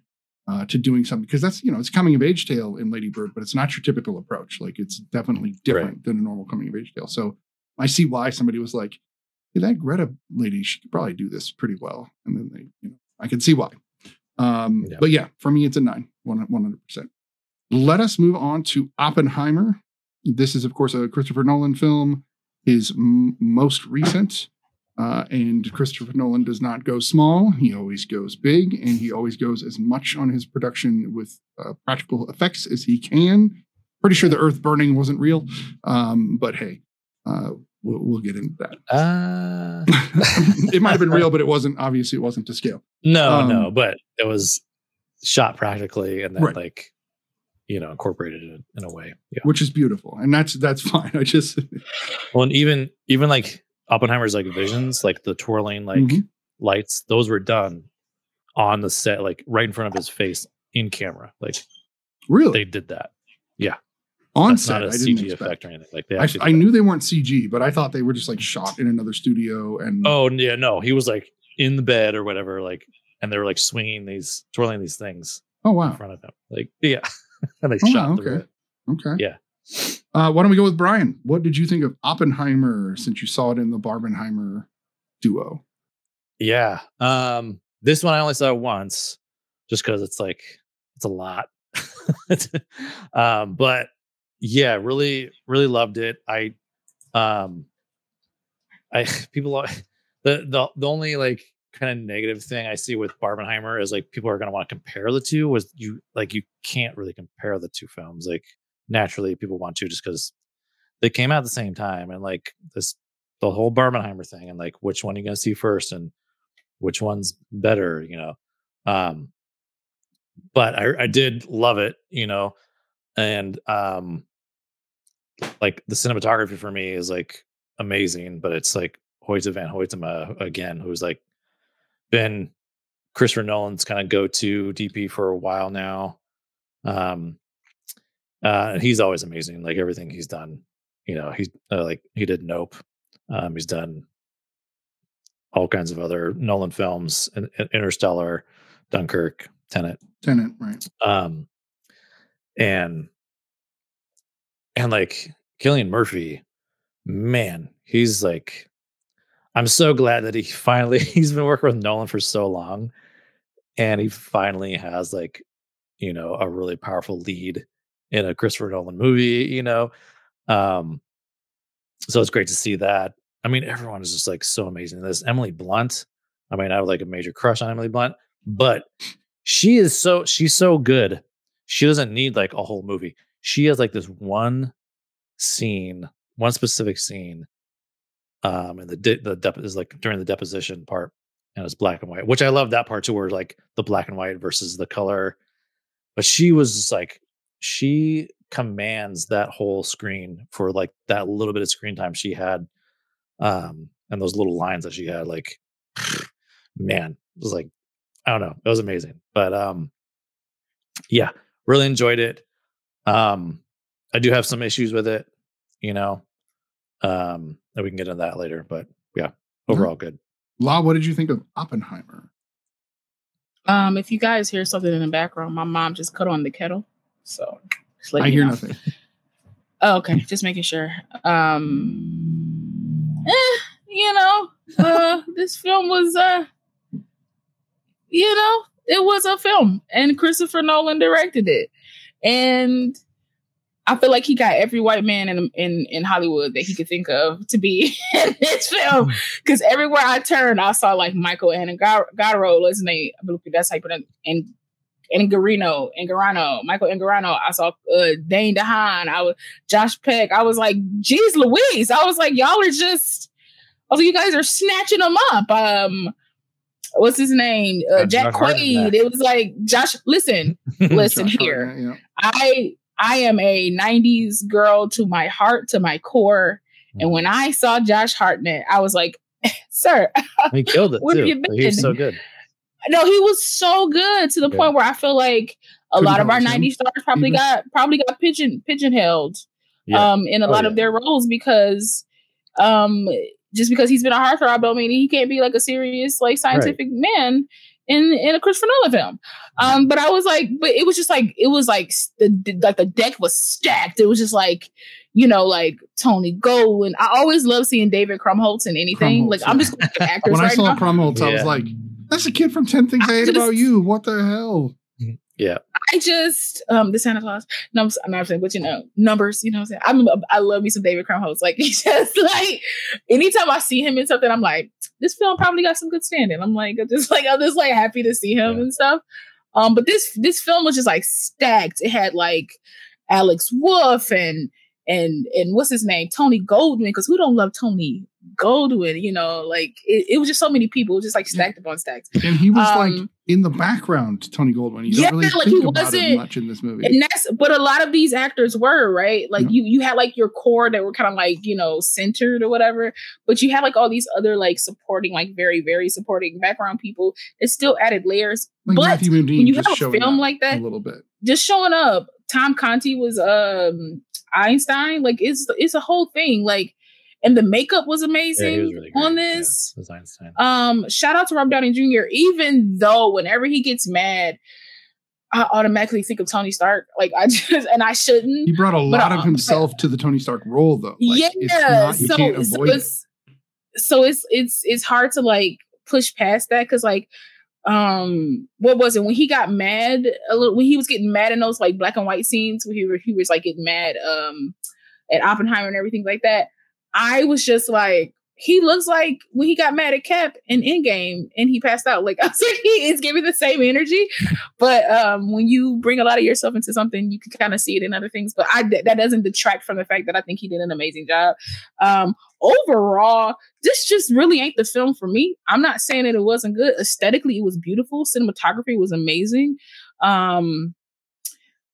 [SPEAKER 2] uh, to doing something because that's you know it's coming of age tale in Lady Bird, but it's not your typical approach. Like it's definitely different than a normal coming of age tale. So I see why somebody was like, "Hey, that Greta lady, she could probably do this pretty well." And then they, you know, I can see why. Um,
[SPEAKER 3] Yeah.
[SPEAKER 2] But yeah, for me, it's a nine, one hundred percent. Let us move on to Oppenheimer. This is, of course, a Christopher Nolan film, his m- most recent. Uh, and Christopher Nolan does not go small. He always goes big, and he always goes as much on his production with uh, practical effects as he can. Pretty sure the Earth burning wasn't real, um, but hey, uh, we'll, we'll get into that.
[SPEAKER 3] Uh, [laughs]
[SPEAKER 2] it might have been real, but it wasn't. Obviously, it wasn't to scale.
[SPEAKER 3] no,
[SPEAKER 2] Um,
[SPEAKER 3] no, but it was shot practically and then
[SPEAKER 2] Right.
[SPEAKER 3] like you know incorporated in, in a way. Yeah.
[SPEAKER 2] which is beautiful, and that's that's [laughs] fine. I just [laughs]
[SPEAKER 3] Well, and even even like Oppenheimer's like visions, like the twirling like
[SPEAKER 2] Mhm.
[SPEAKER 3] lights, those were done on the set, like right in front of his face in camera. Like
[SPEAKER 2] really
[SPEAKER 3] they did that.
[SPEAKER 2] Yeah on
[SPEAKER 3] That's
[SPEAKER 2] set.
[SPEAKER 3] not a
[SPEAKER 2] I didn't
[SPEAKER 3] CG
[SPEAKER 2] expect.
[SPEAKER 3] effect or anything. Like they
[SPEAKER 2] I,
[SPEAKER 3] actually.
[SPEAKER 2] I knew they weren't CG, but I thought they were just like shot in another studio. And
[SPEAKER 3] Oh yeah, no, he was like in the bed or whatever, like, and they were like swinging these, twirling these things
[SPEAKER 2] oh wow, in
[SPEAKER 3] front of him. Like, yeah, [laughs] [laughs] and they
[SPEAKER 2] Oh,
[SPEAKER 3] shot
[SPEAKER 2] wow,
[SPEAKER 3] through
[SPEAKER 2] okay.
[SPEAKER 3] it.
[SPEAKER 2] okay,
[SPEAKER 3] Yeah.
[SPEAKER 2] Uh, why don't we go with Brian? What did you think of Oppenheimer since you saw it in the Barbenheimer duo?
[SPEAKER 3] Yeah. Um, this one I only saw once, just because it's like it's a lot. [laughs] um, but yeah, really, really loved it. I, um, I [laughs] people are- the the the only like kind of negative thing I see with Barbenheimer is like people are going to want to compare the two. Was you like you can't really compare the two films. Like naturally, people want to just because they came out at the same time, and like this the whole Barbenheimer thing, and like which one are you going to see first, and which one's better, you know. Um, but I I did love it, you know, and um, like the cinematography for me is like amazing, but it's like Hoyte van Hoytema again, who's like been Christopher Nolan's kind of go-to DP for a while now. Um, uh, and he's always amazing. Like everything he's done, you know, he's uh, like he did Nope. Um, he's done all kinds of other Nolan films, In- In- Interstellar, Dunkirk, Tenet
[SPEAKER 2] Tenant, right?
[SPEAKER 3] um and and like Cillian Murphy, man, he's like, I'm so glad that he [laughs] finally he's been working with Nolan for so long, and he finally has like, you know, a really powerful lead in a Christopher Nolan movie. You know, um, so it's great to see that. I mean, everyone is just like so amazing. This Emily Blunt. I mean, I have like a major crush on Emily Blunt, but she is so she's so good. She doesn't need like a whole movie. She has like this one scene, one specific scene, um, and the de- the dep- is like during the deposition part, and it's black and white, which I love that part too, where like the black and white versus the color. But she was just like she commands that whole screen for like that little bit of screen time she had, um, and those little lines that she had. Like, [sighs] man, it was like I don't know, it was amazing. But um, yeah, really enjoyed it. Um, I do have some issues with it, you know. Um, and we can get into that later, but yeah, overall good.
[SPEAKER 2] Law, what did you think of Oppenheimer?
[SPEAKER 8] Um, if you guys hear something in the background, my mom just cut on the kettle. So just letting
[SPEAKER 2] I
[SPEAKER 8] you
[SPEAKER 2] hear
[SPEAKER 8] know.
[SPEAKER 2] nothing. [laughs]
[SPEAKER 8] Oh, okay, just making sure. Um, eh, you know, uh, [laughs] this film was, uh, you know, it was a film, and Christopher Nolan directed it, and I feel like he got every white man in in in Hollywood that he could think of to be [laughs] in this film. Because everywhere I turned, I saw like Michael what's his name? I believe that's how you pronounce it, and Angarino, Angarano, Michael Angarano. I saw uh, Dane DeHaan. I was Josh Peck. I was like, geez, Louise. I was like, y'all are just. I was like, you guys are snatching them up. Um, what's his name? Uh, Jack Quaid. It was like Josh. Listen, [laughs] listen here.
[SPEAKER 2] Yeah.
[SPEAKER 8] I I am a 90s girl to my heart, to my core. And when I saw Josh Hartnett, I was like, [laughs] sir,
[SPEAKER 3] he killed it [laughs]
[SPEAKER 8] Where
[SPEAKER 3] too.
[SPEAKER 8] have
[SPEAKER 3] He was so good.
[SPEAKER 8] no, he was so good to the
[SPEAKER 3] Yeah.
[SPEAKER 8] point where I feel like a
[SPEAKER 2] Couldn't
[SPEAKER 8] lot of our
[SPEAKER 2] him,
[SPEAKER 8] 90s stars probably
[SPEAKER 2] even.
[SPEAKER 8] got probably got pigeon pigeonholed
[SPEAKER 3] Yeah.
[SPEAKER 8] um in a
[SPEAKER 3] Oh,
[SPEAKER 8] lot
[SPEAKER 3] yeah.
[SPEAKER 8] of their roles because um just because he's been a heartthrob don't mean he can't be like a serious like scientific man in in a Christopher Nolan film. Um but I was like but it was just like it was like the the- like the deck was stacked. It was just like you know, like Tony Gold, and I always love seeing David Krumholtz in anything.
[SPEAKER 2] Krumholtz,
[SPEAKER 8] like I'm just going through actors
[SPEAKER 2] When I saw
[SPEAKER 8] now.
[SPEAKER 2] Krumholtz, I was like, that's a kid from 10 Things I,
[SPEAKER 8] I
[SPEAKER 2] Hate About You. What the hell?
[SPEAKER 3] Yeah.
[SPEAKER 8] I just um the Santa Claus. No, I'm, I'm not saying, but you know, numbers. You know, what I'm saying I'm I love me some David Krumholtz. Like [laughs] he just like anytime I see him in something, I'm like, this film probably got some good standing. I'm like, I'm just [laughs] like I'm just like happy to see him
[SPEAKER 3] Yeah.
[SPEAKER 8] and stuff. Um, but this this film was just like stacked. It had like Alex Wolff and and and what's his name, Tony Goldwyn. Because who don't love Tony Goldwyn? You know, like it, it was just so many people. Just like stacked upon stacks.
[SPEAKER 2] And he was like
[SPEAKER 8] Um,
[SPEAKER 2] in the background, Tony Goldwyn. You
[SPEAKER 8] Yeah,
[SPEAKER 2] don't really
[SPEAKER 8] like,
[SPEAKER 2] think
[SPEAKER 8] he wasn't-
[SPEAKER 2] much in this movie.
[SPEAKER 8] and that's but a lot of these actors were right like
[SPEAKER 2] Yeah.
[SPEAKER 8] you you had like your core that were kind of like you know centered or whatever but you had like all these other like supporting like very very supporting background people it still added layers
[SPEAKER 2] like
[SPEAKER 8] but
[SPEAKER 2] Matthew
[SPEAKER 8] when you have a film like that
[SPEAKER 2] a little bit.
[SPEAKER 8] just showing up tom conti was um einstein like it's it's a whole thing like and the makeup was
[SPEAKER 3] Yeah,
[SPEAKER 8] amazing
[SPEAKER 3] he was really great.
[SPEAKER 8] on this
[SPEAKER 3] it was Einstein.
[SPEAKER 8] um, shout out to Robert Downey Jr. Even though whenever he gets mad, I automatically think of Tony Stark. Like I [laughs] just and I shouldn't.
[SPEAKER 2] He brought a lot
[SPEAKER 8] uh,
[SPEAKER 2] of himself to the Tony Stark role, though. Like,
[SPEAKER 8] yeah.
[SPEAKER 2] it's not, you
[SPEAKER 8] so
[SPEAKER 2] can't
[SPEAKER 8] so
[SPEAKER 2] avoid it.
[SPEAKER 8] it's so it's it's it's hard to like push past that because like um what was it when he got mad a little when he was getting mad in those like black and white scenes where he, he was like getting mad um at Oppenheimer and everything like that I was just like he looks like when he got mad at Cap in Endgame and he passed out [laughs] like I was like he is giving the same energy but um when you bring a lot of yourself into something you can kind of see it in other things but I that doesn't detract from the fact that I think he did an amazing job um overall this just really ain't the film for me. I'm not saying that it wasn't good. Aesthetically, it was beautiful. Cinematography was amazing. Um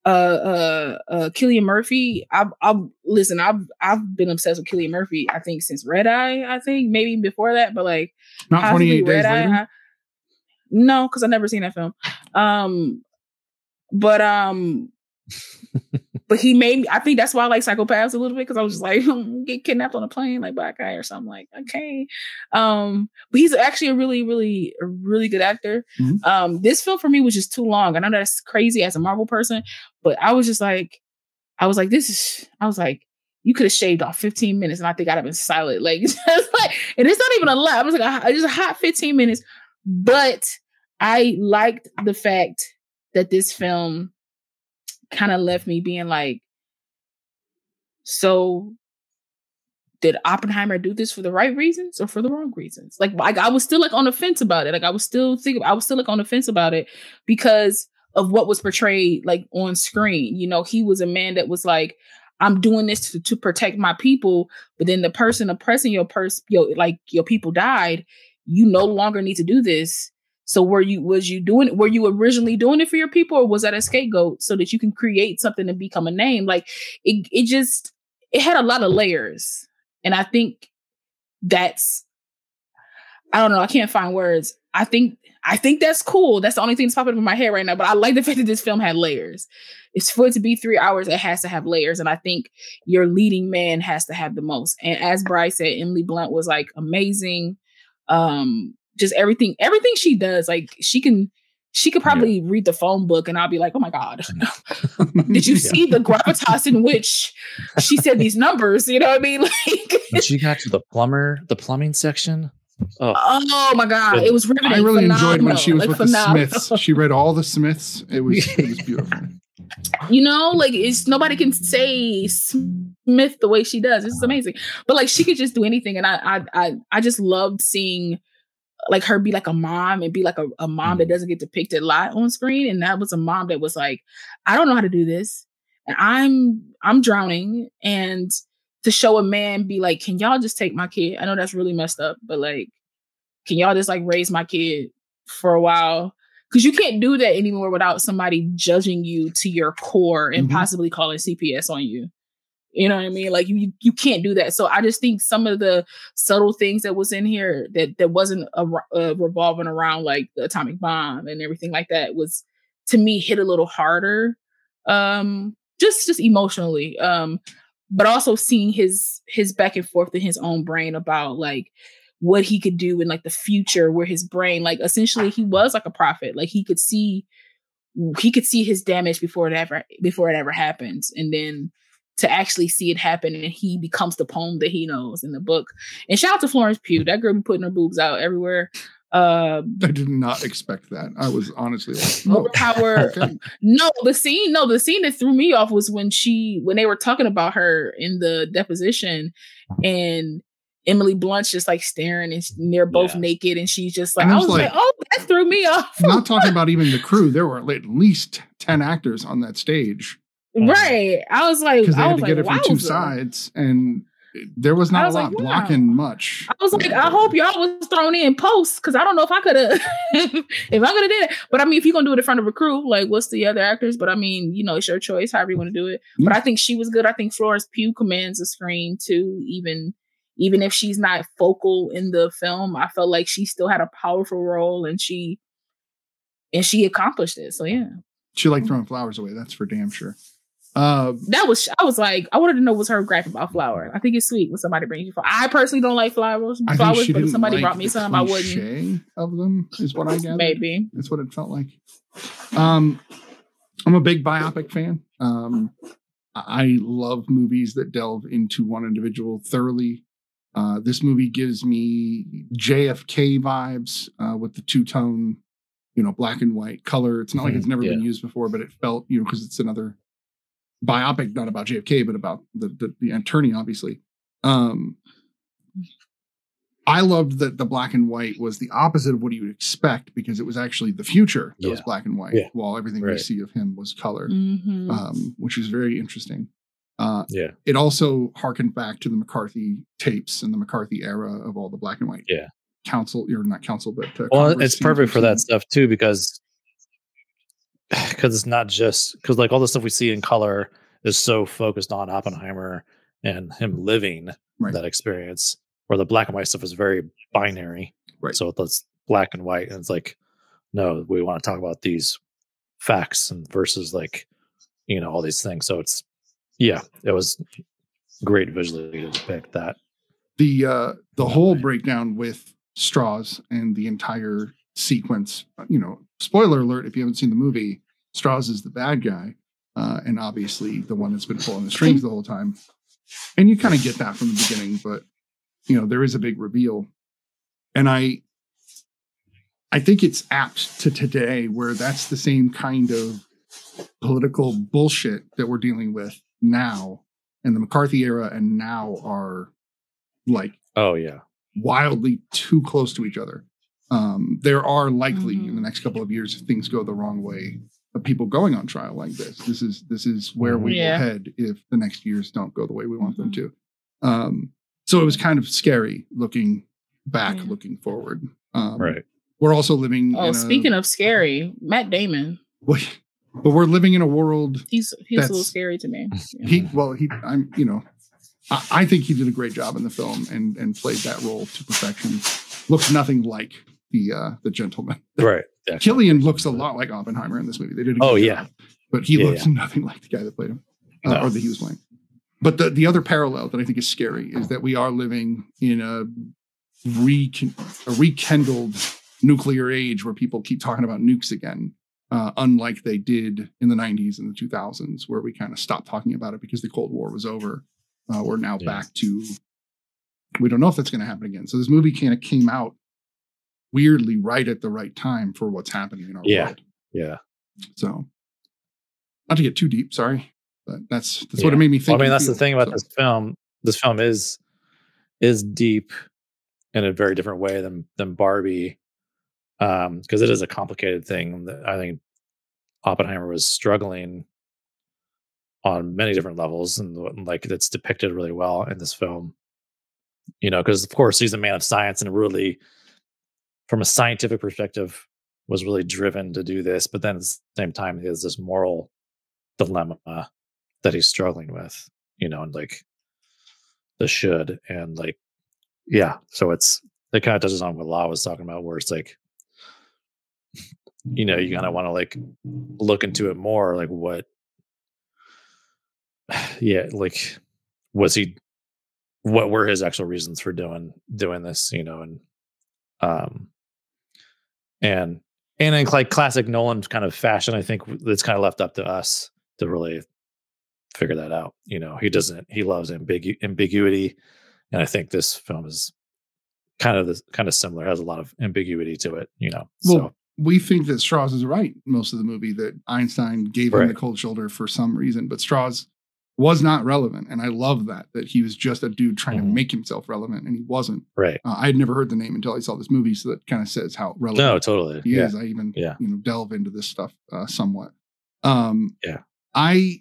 [SPEAKER 8] uh uh uh Cillian Murphy. I've I've listen, I've I've been obsessed with Cillian Murphy, I think, since Red Eye, I think, maybe before that, but like
[SPEAKER 2] Not
[SPEAKER 8] possibly
[SPEAKER 2] 28 days
[SPEAKER 8] Eye,
[SPEAKER 2] later.
[SPEAKER 8] I- no, because I've never seen that film. Um but um [laughs] but he made me I think that's why I like psychopaths a little bit because I was just like [laughs] get kidnapped on a plane like black guy or something like okay um but he's actually a really really a really good actor
[SPEAKER 2] Mhm.
[SPEAKER 8] um this film for me was just too long I know that's crazy as a Marvel person but I was just like I was like this is I was like you could have shaved off 15 minutes and I think I'd have been silent. Like, [laughs] just like and it's not even a lot. I was like, just a hot 15 minutes. But I liked the fact that this film kind of left me being like, so did Oppenheimer do this for the right reasons or for the wrong reasons? Like, like I was still like on the fence about it. Like I was still thinking, I was still like on the fence about it because of what was portrayed like on screen. You know, he was a man that was like, I'm doing this to, to protect my people, but then the person oppressing your person, your like your people died. You no longer need to do this. So were you was you doing were you originally doing it for your people or was that a scapegoat so that you can create something and become a name? Like it it just it had a lot of layers. And I think that's I don't know, I can't find words. I think I think that's cool. That's the only thing that's popping up in my head right now. But I like the fact that this film had layers. It's for it to be three hours, it has to have layers. And I think your leading man has to have the most. And as Bryce said, Emily Blunt was like amazing. Um, just everything, everything she does, like she can she could probably yeah. read the phone book and I'll be like, oh my God. [laughs] Did you [laughs] yeah. see the gravitas in which she said these numbers? You know what I mean? [laughs] Like
[SPEAKER 3] when she got to the plumber, the plumbing section.
[SPEAKER 8] Oh, oh my God. It was riveting.
[SPEAKER 2] I really phenomenal. enjoyed when she was like, with phenomenal. the Smiths. She read all the Smiths. It was it was beautiful.
[SPEAKER 8] You know, like it's nobody can say Smith the way she does. This is amazing. But like she could just do anything. And I I I, I just loved seeing like her be like a mom and be like a, a mom that mm. doesn't get depicted a lot on screen. And that was a mom that was like, I don't know how to do this. And I'm I'm drowning. And to show a man be like, can y'all just take my kid? I know that's really messed up, but like, can y'all just like raise my kid for a while? Because you can't do that anymore without somebody judging you to your core and mm-hmm. possibly calling CPS on you. You know what I mean? Like you you can't do that. So I just think some of the subtle things that was in here that that wasn't a, a revolving around like the atomic bomb and everything like that was to me hit a little harder um just just emotionally um but also seeing his his back and forth in his own brain about like what he could do in like the future where his brain like essentially he was like a prophet like he could see he could see his damage before it ever before it ever happens and then to actually see it happen and he becomes the poem that he knows in the book. And shout out to Florence Pugh. That girl be putting her boobs out everywhere. Uh,
[SPEAKER 2] I did not expect that. I was honestly like,
[SPEAKER 8] oh, power. okay. No, the scene, no, the scene that threw me off was when she when they were talking about her in the deposition and Emily Blunt's just like staring and they're both yeah. naked and she's just like, I was, like, like, oh, that threw me off.
[SPEAKER 2] not talking [laughs] about even the crew. There were at least 10 actors on that stage.
[SPEAKER 8] Um, right. I was like,
[SPEAKER 2] because they had
[SPEAKER 8] to
[SPEAKER 2] get like, it from two sides, and there was not was a lot like, wow. blocking much.
[SPEAKER 8] I was like, I hope y'all was thrown in post because I don't know if I could have, [laughs] if I could have did it. But I mean, if you're gonna do it in front of a crew, like, what's the other actors? But I mean, you know, it's your choice, however you want to do it. Mm-hmm. But I think she was good. I think Florence Pugh commands the screen too, even even if she's not focal in the film. I felt like she still had a powerful role, and she and she accomplished it. So yeah,
[SPEAKER 2] she liked throwing flowers away. That's for damn sure. Uh,
[SPEAKER 8] that was I was like I wanted to know what's her gripe about flower. I think it's sweet when somebody brings you flowers. I personally don't like flowers, flowers, but if somebody like brought me some, I wouldn't.
[SPEAKER 2] Of them is what I got.
[SPEAKER 8] Maybe
[SPEAKER 2] that's what it felt like. Um, I'm a big biopic fan. Um, I love movies that delve into one individual thoroughly. Uh, this movie gives me JFK vibes uh, with the two tone, you know, black and white color. It's not like it's mm-hmm. never yeah. been used before, but it felt, you know, because it's another biopic, not about JFK, but about the the, the attorney, obviously. Um, I loved that the black and white was the opposite of what you would expect because it was actually the future that yeah. was black and white, yeah. while everything right. we see of him was color, mm-hmm. um, which is very interesting. Uh,
[SPEAKER 3] yeah,
[SPEAKER 2] it also harkened back to the McCarthy tapes and the McCarthy era of all the black and white.
[SPEAKER 3] Yeah,
[SPEAKER 2] council, or not council, but uh,
[SPEAKER 3] well, it's perfect for that stuff too because [sighs] because it's not just because like all the stuff we see in color is so focused on Oppenheimer and him living right. that experience, where the black and white stuff is very binary.
[SPEAKER 2] Right.
[SPEAKER 3] So it's black and white, and it's like, no, we want to talk about these facts and versus like, you know, all these things. So it's, yeah, it was great visually to depict that.
[SPEAKER 2] The uh the whole breakdown with Strauss and the entire sequence, you know, spoiler alert if you haven't seen the movie, Strauss is the bad guy, uh, and obviously the one that's been pulling the strings the whole time. and you kind of get that from the beginning, but you know there is a big reveal, and I I think it's apt to today where that's the same kind of political bullshit that we're dealing with now, and the McCarthy era, and now are like
[SPEAKER 3] Oh yeah.
[SPEAKER 2] wildly too close to each other. Um, there are likely
[SPEAKER 8] Mhm.
[SPEAKER 2] in the next couple of years, if things go the wrong way, of people going on trial like this. This is this is where we
[SPEAKER 8] Yeah.
[SPEAKER 2] will head if the next years don't go the way we want them to. Um, so it was kind of scary looking back,
[SPEAKER 8] Yeah.
[SPEAKER 2] looking forward. Um,
[SPEAKER 3] Right.
[SPEAKER 2] We're also living.
[SPEAKER 8] Oh,
[SPEAKER 2] in
[SPEAKER 8] speaking
[SPEAKER 2] a,
[SPEAKER 8] of scary, Matt Damon.
[SPEAKER 2] but we're living in a world
[SPEAKER 8] He's he's a little scary to me. [laughs] Yeah.
[SPEAKER 2] he well he i'm you know I, I think he did a great job in the film and and played that role to perfection looks nothing like the uh the gentleman [laughs]
[SPEAKER 3] Right. Yeah.
[SPEAKER 2] cillian looks a lot like oppenheimer in this movie they did a good
[SPEAKER 3] Oh,
[SPEAKER 2] job,
[SPEAKER 3] yeah.
[SPEAKER 2] but he
[SPEAKER 3] Yeah,
[SPEAKER 2] looks [laughs] nothing like the guy that played him uh,
[SPEAKER 3] No.
[SPEAKER 2] or that he was playing but the the other parallel that i think is scary is that we are living in a recon- a rekindled nuclear age where people keep talking about nukes again uh, unlike they did in the 90s and the 2000s, where we kind of stopped talking about it because the Cold War was over. Uh, we're now
[SPEAKER 3] Yeah.
[SPEAKER 2] back to, we don't know if that's going to happen again. So this movie kind of came out weirdly right at the right time for what's happening in our
[SPEAKER 3] Yeah.
[SPEAKER 2] world.
[SPEAKER 3] Yeah.
[SPEAKER 2] So, not to get too deep, sorry, but that's that's what it made me
[SPEAKER 3] Well,
[SPEAKER 2] think.
[SPEAKER 3] I mean, that's the thing about
[SPEAKER 2] So,
[SPEAKER 3] this film. This film is is deep in a very different way than than Barbie, um, because it is a complicated thing. that I think Oppenheimer was struggling on many different levels, and like it's depicted really well in this film. You know, because of course he's a man of science and really, from a scientific perspective, was really driven to do this. But then at the same time, he has this moral dilemma that he's struggling with, you know, and like the should and like, yeah. So it's it kind of touches on what Law was talking about, where it's like, you know, you kind of want to like look into it more, like what, [sighs] yeah, like was he, what were his actual reasons for doing doing this, you know, and um, and and in like classic Nolan kind of fashion, I think it's kind of left up to us to really figure that out. You know, he doesn't. He loves ambigu- ambiguity, and I think this film is kind of the, kind of similar. Has a lot of ambiguity to it. You know,
[SPEAKER 2] Well,
[SPEAKER 3] so
[SPEAKER 2] we think that Strauss is right most of the movie that Einstein gave him the cold shoulder for some reason, but Strauss was not relevant, and I love that that he was just a dude trying to
[SPEAKER 3] Mhm.
[SPEAKER 2] make himself relevant, and he wasn't.
[SPEAKER 3] right.
[SPEAKER 2] Uh, I had never heard the name until I saw this movie, so that kind of says how relevant
[SPEAKER 3] No, totally.
[SPEAKER 2] he
[SPEAKER 3] Yeah.
[SPEAKER 2] is. I even
[SPEAKER 3] Yeah.
[SPEAKER 2] you know delve into this stuff uh, somewhat. Um,
[SPEAKER 3] Yeah.
[SPEAKER 2] I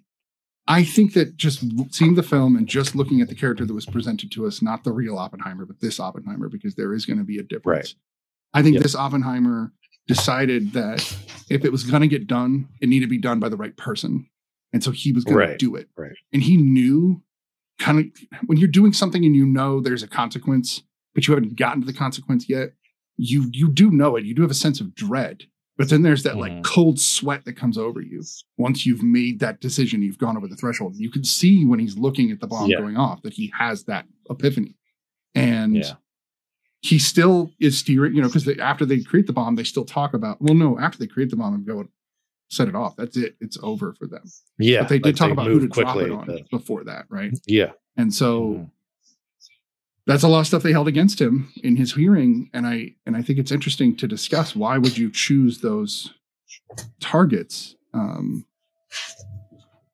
[SPEAKER 2] I think that just seeing the film and just looking at the character that was presented to us, not the real Oppenheimer, but this Oppenheimer, because there is going to be a difference. I think
[SPEAKER 3] Yep.
[SPEAKER 2] this Oppenheimer decided that if it was going to get done, it needed to be done by the right person, and so he was going
[SPEAKER 3] Right,
[SPEAKER 2] to do it.
[SPEAKER 3] right.
[SPEAKER 2] And he knew, kind of, when you're doing something and you know there's a consequence, but you haven't gotten to the consequence yet. You you do know it. You do have a sense of dread, but then there's that like
[SPEAKER 3] Mhm.
[SPEAKER 2] cold sweat that comes over you once you've made that decision. You've gone over the threshold. You can see when he's looking at the bomb
[SPEAKER 3] Yeah.
[SPEAKER 2] going off that he has that epiphany, and
[SPEAKER 3] Yeah.
[SPEAKER 2] he still is steering. You know, because after they create the bomb, they still talk about. Well, no, after they create the bomb and go set it off, that's it. It's over for them.
[SPEAKER 3] Yeah.
[SPEAKER 2] but they did
[SPEAKER 3] like,
[SPEAKER 2] talk about who
[SPEAKER 3] move
[SPEAKER 2] to drop it
[SPEAKER 3] quickly
[SPEAKER 2] on
[SPEAKER 3] to-
[SPEAKER 2] before that, right?
[SPEAKER 3] yeah.
[SPEAKER 2] And so
[SPEAKER 3] Mhm.
[SPEAKER 2] that's a lot of stuff they held against him in his hearing and i and i think it's interesting to discuss why would you choose those targets um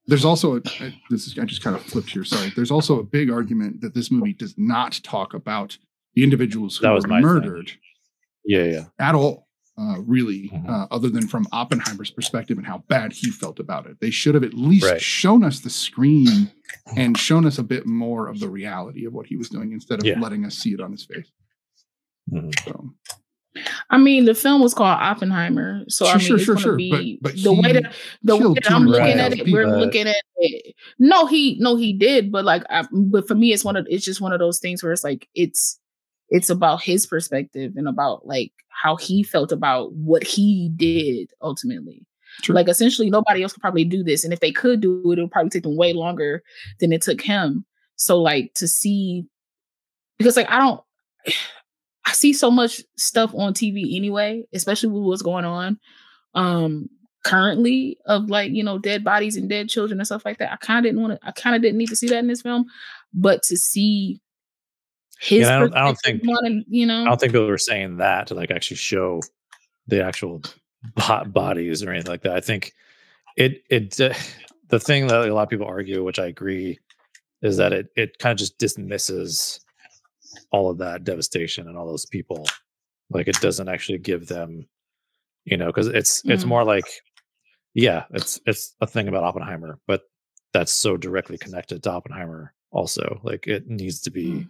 [SPEAKER 2] there's also a, I- this is i just kind of flipped here sorry there's also a big argument that this movie does not talk about the individuals who
[SPEAKER 3] That was
[SPEAKER 2] were
[SPEAKER 3] my thing.
[SPEAKER 2] murdered
[SPEAKER 3] Yeah. Yeah.
[SPEAKER 2] at all uh, really
[SPEAKER 3] Mhm.
[SPEAKER 2] uh, other than from oppenheimer's perspective and how bad he felt about it they should have at least
[SPEAKER 3] Right.
[SPEAKER 2] shown us the screen and shown us a bit more of the reality of what he was doing instead of
[SPEAKER 3] Yeah.
[SPEAKER 2] letting us see it on his face
[SPEAKER 3] Mhm.
[SPEAKER 2] so
[SPEAKER 8] I mean, the film was called Oppenheimer, so I
[SPEAKER 2] Sure,
[SPEAKER 8] mean,
[SPEAKER 2] sure,
[SPEAKER 8] it's
[SPEAKER 2] sure,
[SPEAKER 8] gonna
[SPEAKER 2] sure,
[SPEAKER 8] be
[SPEAKER 2] but- but
[SPEAKER 8] the way that the way that I'm looking
[SPEAKER 2] 200,000
[SPEAKER 8] at it. We're
[SPEAKER 3] people.
[SPEAKER 8] looking at it. No, he no he did, but like, I, but for me, it's one of it's just one of those things where it's like it's it's about his perspective and about like how he felt about what he did ultimately.
[SPEAKER 2] Sure.
[SPEAKER 8] Like essentially, nobody else could probably do this, and if they could do it, it would probably take them way longer than it took him. So like to see because like I don't [sighs] I see so much stuff on TV anyway, especially with what's going on um currently of like, you know, dead bodies and dead children and stuff like that. I kind of didn't want to I kind of didn't need to see that in this film. but to see his
[SPEAKER 3] Yeah, I don't- I don't think-
[SPEAKER 8] you know
[SPEAKER 3] I don't think people were saying that to like actually show the actual bo- bodies or anything like that. I think it it uh, [sighs] the thing that a lot of people argue, which I agree, is that it it kind of just dismisses all of that devastation and all those people. Like it doesn't actually give them, you know, because it's it's
[SPEAKER 8] Mm.
[SPEAKER 3] more like, yeah, it's it's a thing about Oppenheimer, but that's so directly connected to Oppenheimer. Also, like it needs to be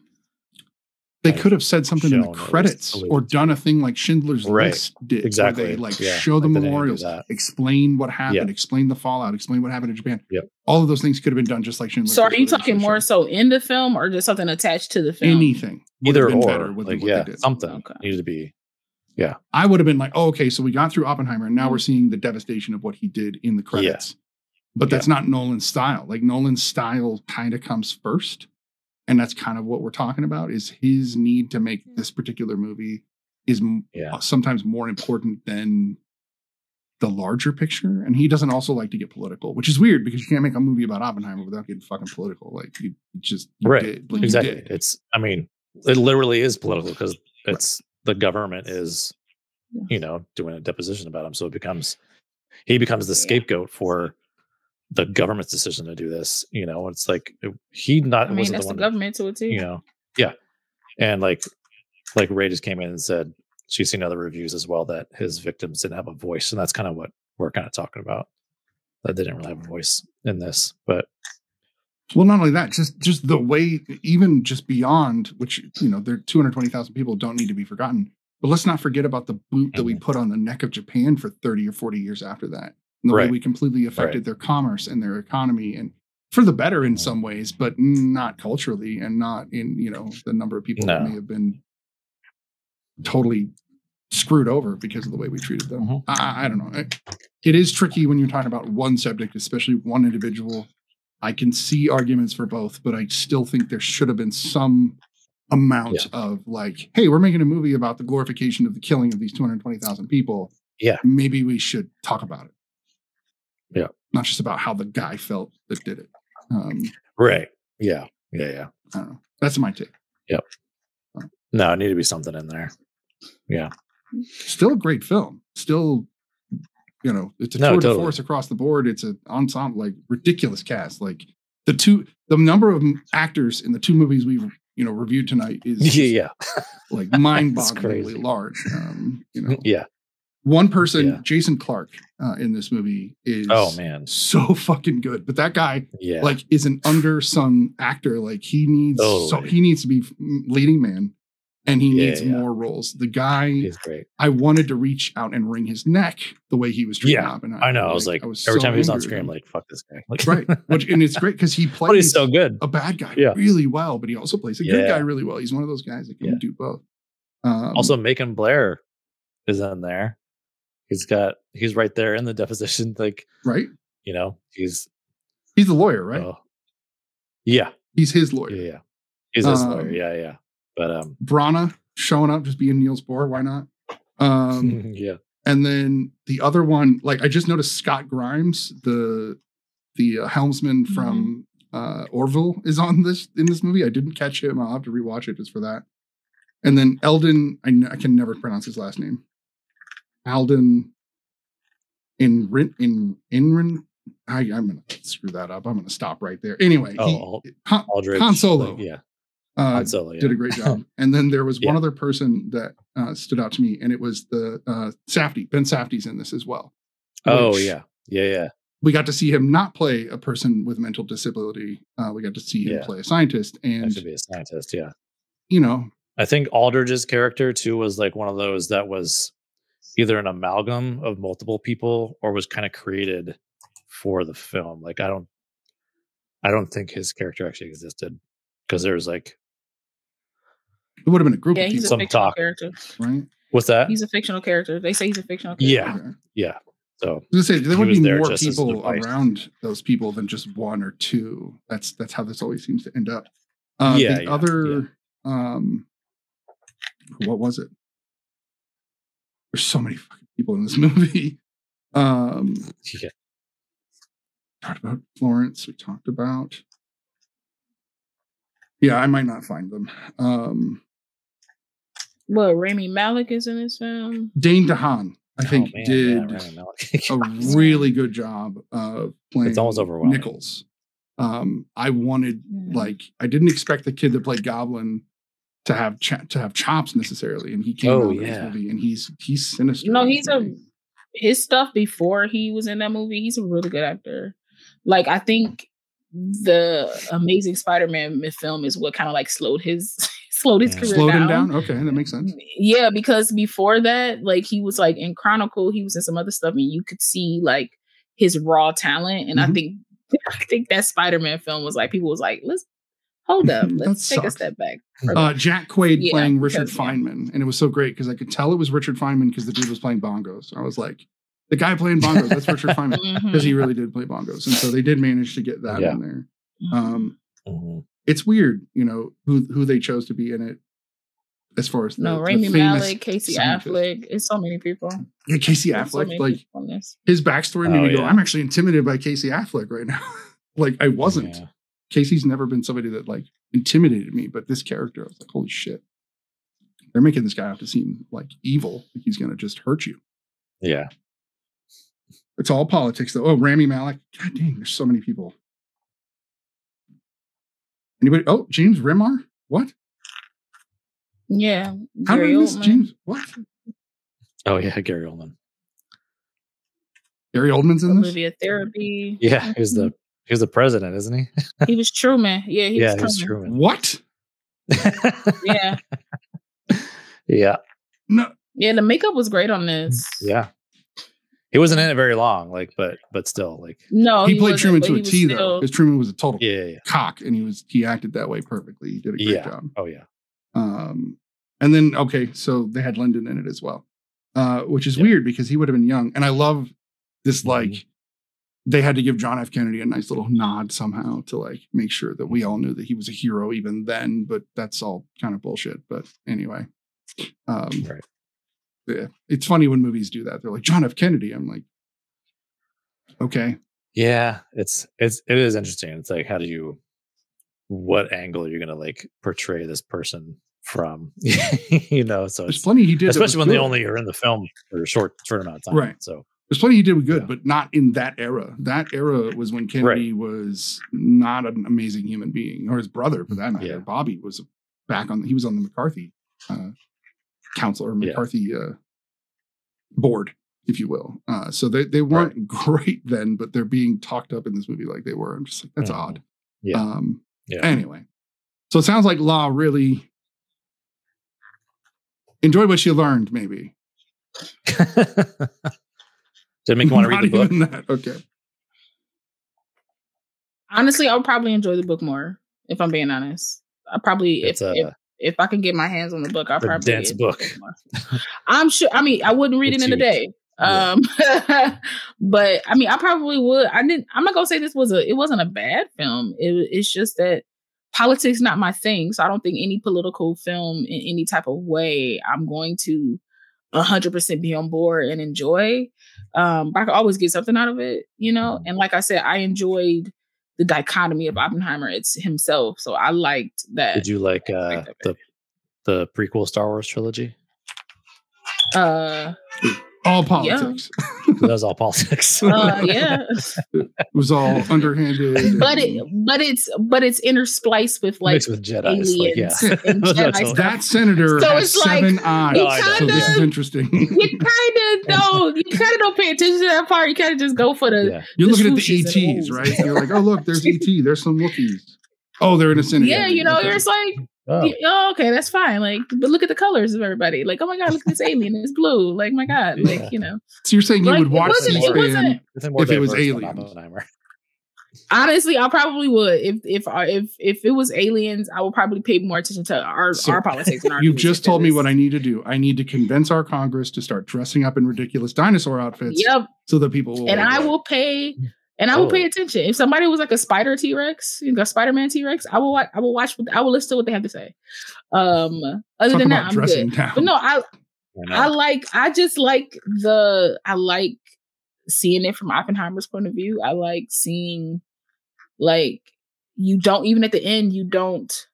[SPEAKER 2] They could have said something in the
[SPEAKER 3] shown at least
[SPEAKER 2] credits
[SPEAKER 3] a
[SPEAKER 2] or done a thing like Schindler's
[SPEAKER 3] Right.
[SPEAKER 2] List did.
[SPEAKER 3] Exactly.
[SPEAKER 2] Where they like
[SPEAKER 3] Yeah.
[SPEAKER 2] show the
[SPEAKER 3] Like, they didn't do
[SPEAKER 2] memorials, explain what happened,
[SPEAKER 3] Yeah.
[SPEAKER 2] explain the fallout, explain what happened in Japan.
[SPEAKER 3] Yep.
[SPEAKER 2] All of those things could have been done just like Schindler's
[SPEAKER 8] so are you talking more so in the film or just something attached to the film
[SPEAKER 2] anything?
[SPEAKER 3] either or,
[SPEAKER 2] with
[SPEAKER 3] like
[SPEAKER 2] what they
[SPEAKER 3] yeah,
[SPEAKER 2] did.
[SPEAKER 3] something
[SPEAKER 8] Okay.
[SPEAKER 3] needed to be. Yeah.
[SPEAKER 2] I would have been like, oh, okay, so we got through Oppenheimer, and
[SPEAKER 3] Mm.
[SPEAKER 2] now we're seeing the devastation of what he did in the credits. But that's not Nolan's style. Like Nolan's style kind of comes first, and that's kind of what we're talking about. Is his need to make mm-hmm. this particular movie is
[SPEAKER 3] Yeah.
[SPEAKER 2] Uh, sometimes more important than the larger picture, and he doesn't also like to get political, which is weird because you can't make a movie about Oppenheimer without getting fucking political. Like you just you
[SPEAKER 3] Right.
[SPEAKER 2] did, like, you
[SPEAKER 3] exactly.
[SPEAKER 2] did.
[SPEAKER 3] It's. I mean, it literally is political because it's the government is, you know, doing a deposition about him, so it becomes he becomes the scapegoat for the government's decision to do this. You know, it's like he not
[SPEAKER 8] i mean
[SPEAKER 3] wasn't
[SPEAKER 8] that's
[SPEAKER 3] the
[SPEAKER 8] the government to it too
[SPEAKER 3] you know, yeah, and like like Ray just came in and said she's seen other reviews as well that his victims didn't have a voice, and that's kind of what we're kind of talking about. That they didn't really have a voice in this, but
[SPEAKER 2] Well, not only that, just just the way, even just beyond, which you know, there two hundred twenty thousand people don't need to be forgotten. But let's not forget about the boot that we
[SPEAKER 3] Mhm.
[SPEAKER 2] put on the neck of Japan for thirty or forty years after that, and the
[SPEAKER 3] Right.
[SPEAKER 2] way we completely affected
[SPEAKER 3] Right.
[SPEAKER 2] their commerce and their economy, and for the better in
[SPEAKER 3] Mhm.
[SPEAKER 2] some ways, but not culturally, and not in you know the number of people that may have been totally screwed over because of the way we treated them.
[SPEAKER 3] Mhm.
[SPEAKER 2] I, I don't know. It, it is tricky when you're talking about one subject, especially one individual. I can see arguments for both, but I still think there should have been some amount of like, hey, we're making a movie about the glorification of the killing of these 220,000 people.
[SPEAKER 3] Yeah.
[SPEAKER 2] Maybe we should talk about it.
[SPEAKER 3] Yeah.
[SPEAKER 2] Not just about how the guy felt that did it. Um,
[SPEAKER 3] right, yeah, yeah, yeah.
[SPEAKER 2] I don't know. That's my take. Yep.
[SPEAKER 3] No, it need to be something in there. Yeah.
[SPEAKER 2] Still a great film. Still, you know, it's a
[SPEAKER 3] No,
[SPEAKER 2] tour de force across the board. It's an ensemble, like ridiculous cast. Like the two, the number of actors in the two movies we've you know reviewed tonight is [laughs]
[SPEAKER 3] Yeah, yeah.
[SPEAKER 2] like [laughs] mind-bogglingly large. Um, you know, [laughs]
[SPEAKER 3] Yeah.
[SPEAKER 2] One person,
[SPEAKER 3] Yeah.
[SPEAKER 2] Jason Clarke, uh, in this movie is
[SPEAKER 3] Oh man.
[SPEAKER 2] so fucking good. But that guy,
[SPEAKER 3] Yeah.
[SPEAKER 2] like, is an undersung actor. Like he needs, so he needs to be leading man, and he
[SPEAKER 3] Yeah,
[SPEAKER 2] needs
[SPEAKER 3] yeah.
[SPEAKER 2] more roles. The guy. I wanted to reach out and wring his neck the way he was treating
[SPEAKER 3] Yeah,
[SPEAKER 2] Oppenheimer.
[SPEAKER 3] I know. I was like, every
[SPEAKER 2] so
[SPEAKER 3] time he was on screen, I'm like, fuck this guy. Like,
[SPEAKER 2] right, which and it's great because he plays [laughs]
[SPEAKER 3] but he's so good.
[SPEAKER 2] a bad guy really well, but he also plays a good guy really well. He's one of those guys that can do both. Um,
[SPEAKER 3] Also, Macon Blair is in there. He's got. He's right there in the deposition. [laughs] Like,
[SPEAKER 2] right,
[SPEAKER 3] you know, he's.
[SPEAKER 2] he's the lawyer, right?
[SPEAKER 3] uh, yeah,
[SPEAKER 2] he's his lawyer.
[SPEAKER 3] yeah, yeah. He's his
[SPEAKER 2] Um,
[SPEAKER 3] lawyer. Yeah, yeah. But um,
[SPEAKER 2] Branagh showing up, just being Niels Bohr. Why not? Um, [laughs]
[SPEAKER 3] yeah,
[SPEAKER 2] and then the other one, like I just noticed Scott Grimes, the the uh, helmsman from uh, Orville, is on this in this movie. I didn't catch him. I'll have to rewatch it just for that. And then Eldon, I, I can never pronounce his last name. Alden in in Inrin. I, I'm gonna screw that up. I'm gonna stop right there. Anyway,
[SPEAKER 3] Oh,
[SPEAKER 2] he, Han, Han Solo.
[SPEAKER 3] yeah,
[SPEAKER 2] uh,
[SPEAKER 3] Han Solo. Yeah.
[SPEAKER 2] did a great [laughs] job. and then there was one
[SPEAKER 3] Yeah.
[SPEAKER 2] other person that uh, stood out to me, and it was the uh. Ben Safdie's in this as well.
[SPEAKER 3] Oh yeah, yeah, yeah.
[SPEAKER 2] We got to see him not play a person with mental disability. Uh, we got to see him
[SPEAKER 3] Yeah.
[SPEAKER 2] play a scientist, and
[SPEAKER 3] to be a scientist. Yeah.
[SPEAKER 2] you know,
[SPEAKER 3] I think Aldridge's character too was like one of those that was either an amalgam of multiple people or was kind of created for the film. Like I don't I don't think his character actually existed because there's like
[SPEAKER 2] it would have been a group
[SPEAKER 8] Yeah,
[SPEAKER 2] of
[SPEAKER 8] he's a
[SPEAKER 2] people,
[SPEAKER 3] Some
[SPEAKER 8] fictional
[SPEAKER 3] talk.
[SPEAKER 8] character.
[SPEAKER 2] right?
[SPEAKER 3] what's that?
[SPEAKER 8] He's a fictional character. They say he's a fictional character.
[SPEAKER 3] Yeah. Yeah. So
[SPEAKER 2] I was say there would be
[SPEAKER 3] there
[SPEAKER 2] more
[SPEAKER 3] just as a
[SPEAKER 2] people around those people than just one or two. That's that's how this always seems to end up. Uh,
[SPEAKER 3] Yeah,
[SPEAKER 2] the
[SPEAKER 3] yeah,
[SPEAKER 2] other, um, what was it? There's so many fucking people in this [laughs] movie. Um,
[SPEAKER 3] yeah.
[SPEAKER 2] talked about Florence. We talked about Yeah, I might not find them. Um,
[SPEAKER 8] What Rami Malek is in this film?
[SPEAKER 2] Dane DeHaan, I think,
[SPEAKER 3] Oh, man,
[SPEAKER 2] did
[SPEAKER 3] yeah, [laughs]
[SPEAKER 2] a really good job of playing
[SPEAKER 3] It's almost overwhelming.
[SPEAKER 2] Nichols. Um, I wanted
[SPEAKER 8] Yeah.
[SPEAKER 2] like I didn't expect the kid that played Goblin to have cha- to have chops necessarily, and he came
[SPEAKER 3] Oh,
[SPEAKER 2] out in this movie, and he's he's sinister.
[SPEAKER 8] No,
[SPEAKER 2] in
[SPEAKER 8] he's a
[SPEAKER 2] movie.
[SPEAKER 8] his stuff before he was in that movie. He's a really good actor. Like I think the Amazing Spider-Man film is what kind of like slowed his [laughs] slowed his
[SPEAKER 3] Yeah.
[SPEAKER 8] career
[SPEAKER 2] slowed
[SPEAKER 8] down.
[SPEAKER 2] him down. Okay, that makes sense.
[SPEAKER 8] Yeah, because before that, like he was like in Chronicle, he was in some other stuff, and you could see like his raw talent. And I
[SPEAKER 2] Mhm.
[SPEAKER 8] think [laughs] I think that Spider-Man film was like people was like, let's hold up, [laughs] let's take a step back.
[SPEAKER 2] Uh, Jack Quaid
[SPEAKER 8] Yeah,
[SPEAKER 2] playing Richard
[SPEAKER 8] because, yeah.
[SPEAKER 2] Feynman, and it was so great because I could tell it was Richard Feynman because the dude was playing bongos. I was like, the guy playing bongos, that's Richard [laughs] Feynman because he really did play bongos, and so they did manage to get that
[SPEAKER 3] Yeah.
[SPEAKER 2] in there.
[SPEAKER 8] Mm-hmm.
[SPEAKER 2] Um,
[SPEAKER 3] Mhm.
[SPEAKER 2] it's weird, you know, who who they chose to be in it. As far as the,
[SPEAKER 8] no,
[SPEAKER 2] the
[SPEAKER 8] Rami Malek, Casey
[SPEAKER 2] scientist.
[SPEAKER 8] Affleck, it's so many people.
[SPEAKER 2] Yeah, Casey
[SPEAKER 8] There's
[SPEAKER 2] Affleck,
[SPEAKER 8] many
[SPEAKER 2] like
[SPEAKER 8] on this.
[SPEAKER 2] his backstory made
[SPEAKER 3] Oh,
[SPEAKER 2] me go. I'm actually intimidated by Casey Affleck right now. [laughs] like I wasn't.
[SPEAKER 3] Yeah.
[SPEAKER 2] Casey's never been somebody that like intimidated me, but this character, I was like, holy shit. They're making this guy out to seem like evil. Like he's gonna just hurt you.
[SPEAKER 3] Yeah.
[SPEAKER 2] It's all politics though. Oh, Rami Malek. God dang, there's so many people. Anybody? Oh, James Remar? What?
[SPEAKER 8] Yeah,
[SPEAKER 2] How
[SPEAKER 8] Gary
[SPEAKER 2] did I miss
[SPEAKER 8] Oldman.
[SPEAKER 2] James? What?
[SPEAKER 3] Oh yeah, Gary Oldman.
[SPEAKER 2] Gary Oldman's in this?
[SPEAKER 8] Olivia Thirlby.
[SPEAKER 3] Yeah, mm-hmm. he was the he was the president, isn't he? [laughs]
[SPEAKER 8] He was Truman. Yeah, he
[SPEAKER 3] yeah,
[SPEAKER 8] was
[SPEAKER 3] he was
[SPEAKER 8] Truman.
[SPEAKER 3] Truman.
[SPEAKER 2] What?
[SPEAKER 8] Yeah, [laughs]
[SPEAKER 3] yeah,
[SPEAKER 2] No.
[SPEAKER 8] yeah. The makeup was great on this.
[SPEAKER 3] yeah. He wasn't in it very long, like, but but still, like,
[SPEAKER 8] No,
[SPEAKER 2] he, played
[SPEAKER 8] wasn't,
[SPEAKER 2] Truman to
[SPEAKER 8] a T
[SPEAKER 2] a
[SPEAKER 8] was
[SPEAKER 2] T though,
[SPEAKER 8] still-
[SPEAKER 2] because Truman was a total
[SPEAKER 3] yeah, yeah, yeah.
[SPEAKER 2] cock, and he was he acted that way perfectly. He did a great
[SPEAKER 3] Yeah.
[SPEAKER 2] job.
[SPEAKER 3] Oh yeah.
[SPEAKER 2] Um, and then okay, so they had Lyndon in it as well, uh, which is
[SPEAKER 3] Yep.
[SPEAKER 2] weird because he would have been young. And I love this
[SPEAKER 3] Mhm.
[SPEAKER 2] like they had to give John F. Kennedy a nice little nod somehow to like make sure that we all knew that he was a hero even then. But that's all kind of bullshit. But anyway, um,
[SPEAKER 3] Right.
[SPEAKER 2] yeah, it's funny when movies do that. They're like John F. Kennedy. I'm like, okay,
[SPEAKER 3] Yeah, it's it's it is interesting. It's like how do you what angle are you gonna like portray this person from? [laughs] you know, so
[SPEAKER 2] there's
[SPEAKER 3] it's
[SPEAKER 2] plenty he did,
[SPEAKER 3] especially when they only are in the film for a short short amount of time.
[SPEAKER 2] Right.
[SPEAKER 3] So
[SPEAKER 2] There's plenty he did with good,
[SPEAKER 3] Yeah.
[SPEAKER 2] but not in that era. That era was when Kennedy was not an amazing human being, or his brother for that matter.
[SPEAKER 3] Yeah.
[SPEAKER 2] Bobby was back on. He was on the McCarthy uh, council or
[SPEAKER 3] Yeah.
[SPEAKER 2] McCarthy uh, board, if you will. Uh, so they they weren't [laughs] great then, but they're being talked up in this movie like they were. I'm just like that's
[SPEAKER 3] Mhm.
[SPEAKER 2] odd.
[SPEAKER 3] Yeah.
[SPEAKER 2] Um,
[SPEAKER 3] yeah.
[SPEAKER 2] Anyway, so it sounds like Law really enjoyed what she learned. Maybe [laughs]
[SPEAKER 3] Did it make you want [laughs] to read the book?
[SPEAKER 2] even that. Okay.
[SPEAKER 8] Honestly, I would probably enjoy the book more if I'm being honest. I probably if,
[SPEAKER 3] a
[SPEAKER 8] if if I can get my hands on the book, I'll probably
[SPEAKER 3] dense
[SPEAKER 8] enjoy
[SPEAKER 3] book.
[SPEAKER 8] more. I'm sure. I mean, I wouldn't read
[SPEAKER 3] It's
[SPEAKER 8] it in a
[SPEAKER 3] huge.
[SPEAKER 8] day. [laughs]
[SPEAKER 3] Yeah.
[SPEAKER 8] Um, [laughs] but I mean, I probably would. I didn't. I'm not gonna say this was a. It wasn't a bad film. It, it's just that politics not my thing. So I don't think any political film in any type of way I'm going to 100 percent be on board and enjoy. Um, but I could always get something out of it, you know. And like I said, I enjoyed the dichotomy of Oppenheimer it's himself. So I liked that.
[SPEAKER 3] Did you like uh, the the prequel Star Wars trilogy?
[SPEAKER 8] Uh,
[SPEAKER 2] All politics. [laughs]
[SPEAKER 3] That was all politics.
[SPEAKER 8] uh, yeah.
[SPEAKER 2] It was all underhanded.
[SPEAKER 8] but it but it's but it's interspliced with like
[SPEAKER 3] Mixed with Jedi.
[SPEAKER 8] aliens
[SPEAKER 3] Like, yeah.
[SPEAKER 8] and [laughs] Jedi stuff.
[SPEAKER 2] that senator
[SPEAKER 8] So
[SPEAKER 2] has
[SPEAKER 8] it's like-
[SPEAKER 2] seven eyes.
[SPEAKER 3] No, I know.
[SPEAKER 2] so this is interesting. [laughs]
[SPEAKER 8] you kind of don't you kind of don't pay attention to that part. You kind of just go for the
[SPEAKER 3] yeah.
[SPEAKER 2] You're
[SPEAKER 8] the
[SPEAKER 2] looking at the ETs, right? You're like, oh look, there's ET. There's some Wookiees. Oh, they're in a senator.
[SPEAKER 8] yeah. You know,
[SPEAKER 2] Okay.
[SPEAKER 8] you're just like
[SPEAKER 3] Oh,
[SPEAKER 8] yeah, oh, okay, that's fine. Like, but look at the colors of everybody. Like, oh my god, look at this alien. It's blue. Like, my god,
[SPEAKER 3] Yeah.
[SPEAKER 8] like you know.
[SPEAKER 2] So you're saying you
[SPEAKER 8] Like,
[SPEAKER 2] would
[SPEAKER 8] it
[SPEAKER 2] watch
[SPEAKER 8] wasn't-
[SPEAKER 3] it
[SPEAKER 8] wasn't-
[SPEAKER 3] I think more
[SPEAKER 2] If it was
[SPEAKER 3] diverse than
[SPEAKER 2] aliens.
[SPEAKER 8] Honestly, I probably would if if if if it was aliens, I would probably pay more attention to our
[SPEAKER 2] So,
[SPEAKER 8] our politics. And our [laughs]
[SPEAKER 2] You've just told me what I need to do. I need to convince our Congress to start dressing up in ridiculous dinosaur outfits
[SPEAKER 8] Yep,
[SPEAKER 2] so that people will.
[SPEAKER 8] and I
[SPEAKER 2] like,
[SPEAKER 8] will pay and I will pay
[SPEAKER 3] Oh.
[SPEAKER 8] attention. If somebody was like a spider T Rex, a Spider Man T Rex, I will wa- I will watch. I will listen to what they have to say. Um, other
[SPEAKER 2] talk
[SPEAKER 8] than that, I'm good.
[SPEAKER 2] down.
[SPEAKER 8] But no, I
[SPEAKER 3] You?
[SPEAKER 8] I like I just like the I like seeing it from Oppenheimer's point of view. I like seeing like you don't even at the end you don't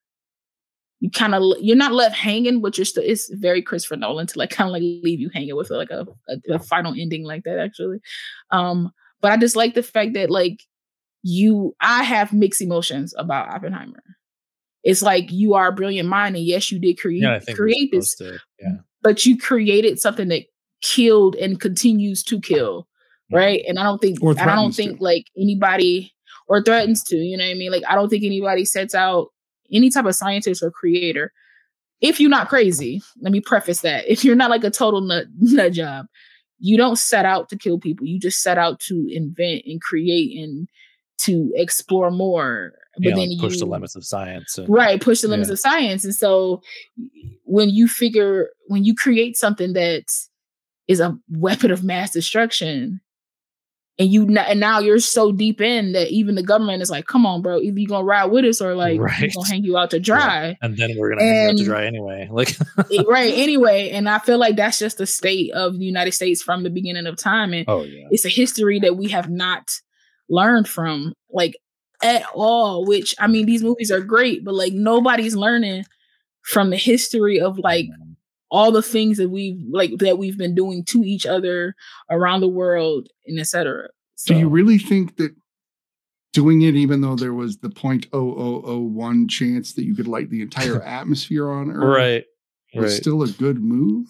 [SPEAKER 8] you kind of you're not left hanging, but you're still. It's very Christopher Nolan to like kind of like leave you hanging with like a, a, a final ending like that. Actually, um, but I just like the fact that like you, I have mixed emotions about Oppenheimer. It's like you are a brilliant mind, and yes, you did create
[SPEAKER 3] Yeah, I think we're
[SPEAKER 8] create this,
[SPEAKER 3] to- yeah.
[SPEAKER 8] but you created something that killed and continues to kill, right? And I don't think I don't
[SPEAKER 2] threatens to.
[SPEAKER 8] think like anybody or threatens to, you know what I mean? Like I don't think anybody sets out any type of scientist or creator. If you're not crazy, let me preface that. If you're not like a total nut, [laughs] nut job, you don't set out to kill people. You just set out to invent and create and to explore more. But
[SPEAKER 3] You know,
[SPEAKER 8] then
[SPEAKER 3] like, push the limits of science. And,
[SPEAKER 8] right push the limits
[SPEAKER 3] Yeah.
[SPEAKER 8] of science and so when you figure when you create something that is a weapon of mass destruction and you and now you're so deep in that even the government is like come on bro either you gonna ride with us or like we're
[SPEAKER 3] Right.
[SPEAKER 8] gonna hang you out to dry
[SPEAKER 3] And then we're gonna hang out to dry anyway. [laughs] Like
[SPEAKER 8] right anyway and i feel like that's just the state of the united states from the beginning of time and
[SPEAKER 3] oh yeah.
[SPEAKER 8] it's a history that we have not learned from like at all which i mean these movies are great but like nobody's learning from the history of like all the things that we've like that we've been doing to each other around the world and etc
[SPEAKER 2] Do you really think that doing it, even though there was the 0.0001 chance that you could light the entire [laughs] atmosphere on Earth,
[SPEAKER 3] right.
[SPEAKER 2] was
[SPEAKER 3] Right.
[SPEAKER 2] still a good move?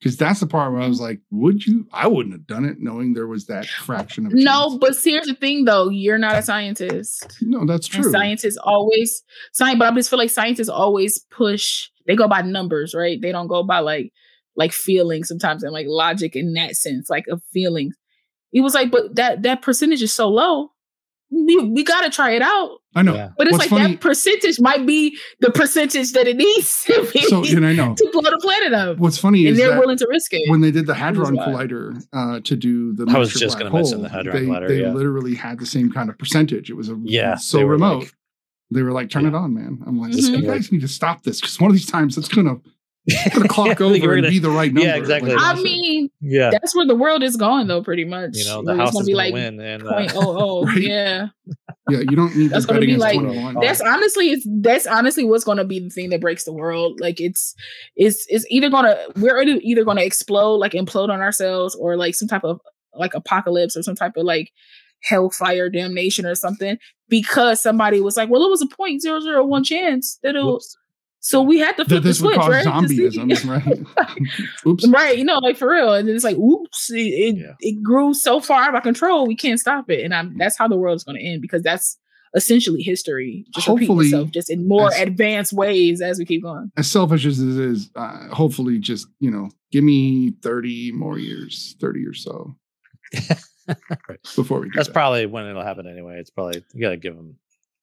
[SPEAKER 2] Because that's the part where I was like, would you? I wouldn't have done it knowing there was that fraction of
[SPEAKER 8] no but here's the thing though you're not a scientist
[SPEAKER 2] no, that's
[SPEAKER 8] And
[SPEAKER 2] true.
[SPEAKER 8] scientists always science, but I just feel like scientists always push. They go by numbers, right? They don't go by like like feelings sometimes and like logic in that sense, like of feelings. He was like, but that that percentage is so low. We we got to try it out.
[SPEAKER 2] I know,
[SPEAKER 3] Yeah.
[SPEAKER 8] But it's
[SPEAKER 2] What's
[SPEAKER 8] like
[SPEAKER 2] funny-
[SPEAKER 8] that percentage might be the percentage that it needs to be
[SPEAKER 2] So, and I know. [laughs]
[SPEAKER 8] to blow the planet up,
[SPEAKER 2] What's funny
[SPEAKER 8] and
[SPEAKER 2] is
[SPEAKER 8] they're
[SPEAKER 2] that
[SPEAKER 8] willing to risk it.
[SPEAKER 2] when they did the Hadron. Collider uh, to do the
[SPEAKER 3] I was just
[SPEAKER 2] black
[SPEAKER 3] gonna mention the Hadron
[SPEAKER 2] they,
[SPEAKER 3] Collider,
[SPEAKER 2] They
[SPEAKER 3] yeah.
[SPEAKER 2] literally had the same kind of percentage. It was a
[SPEAKER 3] Yeah,
[SPEAKER 2] so
[SPEAKER 3] they
[SPEAKER 2] remote.
[SPEAKER 3] like-
[SPEAKER 2] they were like, "Turn it on, man." I'm like,
[SPEAKER 8] Mhm.
[SPEAKER 2] "You guys need to stop this because one of these times it's gonna [laughs] it's gonna clock over
[SPEAKER 3] you're
[SPEAKER 2] and be the right number."
[SPEAKER 3] Yeah, exactly.
[SPEAKER 2] Like,
[SPEAKER 8] I
[SPEAKER 2] watch
[SPEAKER 8] mean,
[SPEAKER 3] Yeah.
[SPEAKER 8] that's where the world is going, though. Pretty much,
[SPEAKER 3] You know, the
[SPEAKER 8] it's
[SPEAKER 3] house
[SPEAKER 8] gonna
[SPEAKER 3] is
[SPEAKER 8] be
[SPEAKER 3] gonna
[SPEAKER 8] like
[SPEAKER 3] win and uh,
[SPEAKER 8] point oh oh. [laughs]
[SPEAKER 2] Right.
[SPEAKER 8] Yeah.
[SPEAKER 2] yeah, you don't need
[SPEAKER 8] That's
[SPEAKER 2] to
[SPEAKER 8] gonna be like-
[SPEAKER 2] 21.
[SPEAKER 8] that's honestly it's that's honestly what's going to be the thing that breaks the world like it's it's it's either going to we're either- either going to explode like implode on ourselves or like some type of like apocalypse or some type of like hellfire damnation or something because somebody was like well it was a point zero zero one chance that it'll
[SPEAKER 3] Whoops.
[SPEAKER 8] So we had to
[SPEAKER 2] that
[SPEAKER 8] flip the
[SPEAKER 2] this would
[SPEAKER 8] switch
[SPEAKER 2] cause
[SPEAKER 8] right To see-
[SPEAKER 2] zombieism, right? [laughs] Oops.
[SPEAKER 8] right you know like for real and then it's like oops it, it,
[SPEAKER 3] Yeah.
[SPEAKER 8] it grew so far out of control we can't stop it and I'm, that's how the world's going to end because that's essentially history just repeating
[SPEAKER 2] Hopefully,
[SPEAKER 8] itself just in more
[SPEAKER 2] as-
[SPEAKER 8] advanced ways as we keep going
[SPEAKER 2] As selfish as it is, uh, hopefully, just you know, give me 30 more years, 30 or so [laughs]
[SPEAKER 3] Right.
[SPEAKER 2] before we do
[SPEAKER 3] That's
[SPEAKER 2] that.
[SPEAKER 3] probably when it'll happen anyway. It's probably you gotta give them.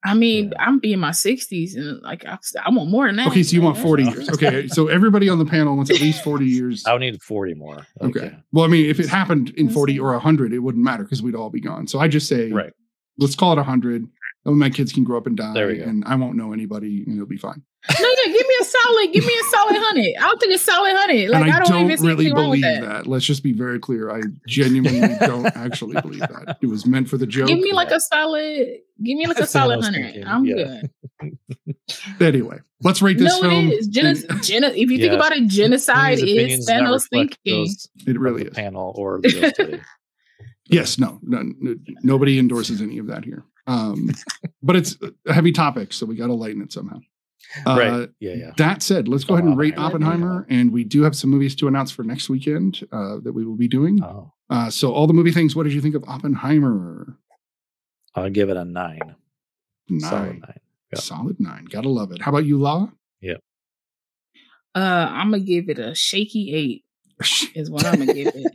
[SPEAKER 8] I mean
[SPEAKER 3] Yeah.
[SPEAKER 8] i'm being my 60s and like i, I want more than that
[SPEAKER 2] Okay, so you want 40 years. Okay, so everybody on the panel wants at least 40 years.
[SPEAKER 3] I would need forty more. Like,
[SPEAKER 2] Okay.
[SPEAKER 3] yeah.
[SPEAKER 2] Well, I mean, if it happened in 40 or 100, it wouldn't matter because we'd all be gone. So I just say,
[SPEAKER 3] Right.
[SPEAKER 2] let's call it 100. That way my kids can grow up and die,
[SPEAKER 3] There we go.
[SPEAKER 2] and I won't know anybody, and it'll be fine.
[SPEAKER 8] No yeah give me a solid give me a solid hundred i'll take a solid hundred like
[SPEAKER 2] and I,
[SPEAKER 8] i don't,
[SPEAKER 2] don't,
[SPEAKER 8] even see
[SPEAKER 2] really
[SPEAKER 8] wrong with
[SPEAKER 2] believe
[SPEAKER 8] that.
[SPEAKER 2] that. Let's just be very clear. I genuinely don't [laughs] actually believe that. It was meant for the joke.
[SPEAKER 8] give me like a solid give me like a
[SPEAKER 3] That's what I
[SPEAKER 8] solid
[SPEAKER 3] was
[SPEAKER 8] hundred
[SPEAKER 3] thinking,
[SPEAKER 8] i'm
[SPEAKER 3] yeah.
[SPEAKER 8] good
[SPEAKER 2] anyway, let's rate this
[SPEAKER 8] no,
[SPEAKER 2] film.
[SPEAKER 8] it is. Geno- geno- [laughs] if you think
[SPEAKER 3] Yeah.
[SPEAKER 8] about it, genocide is
[SPEAKER 3] opinions
[SPEAKER 8] Thanos thinking.
[SPEAKER 3] those
[SPEAKER 2] It really
[SPEAKER 3] the
[SPEAKER 2] is.
[SPEAKER 3] panel or the. [laughs]
[SPEAKER 2] Yes, no, no, no, nobody endorses any of that here. Um, but it's a heavy topic, so we got to lighten it somehow. Uh,
[SPEAKER 3] right. Yeah. Yeah.
[SPEAKER 2] That said, let's go
[SPEAKER 3] Oh,
[SPEAKER 2] ahead and rate
[SPEAKER 3] Oppenheimer.
[SPEAKER 2] Oppenheimer, and we do have some movies to announce for next weekend uh, that we will be doing.
[SPEAKER 3] Oh,
[SPEAKER 2] Uh, so, all the movie things. What did you think of Oppenheimer?
[SPEAKER 3] I'll give it a nine.
[SPEAKER 2] Nine,
[SPEAKER 3] Solid nine. Yeah.
[SPEAKER 2] solid nine. Gotta love it. How about you, Law?
[SPEAKER 8] Uh, I'm gonna give it a shaky eight. Is what I'm gonna give it.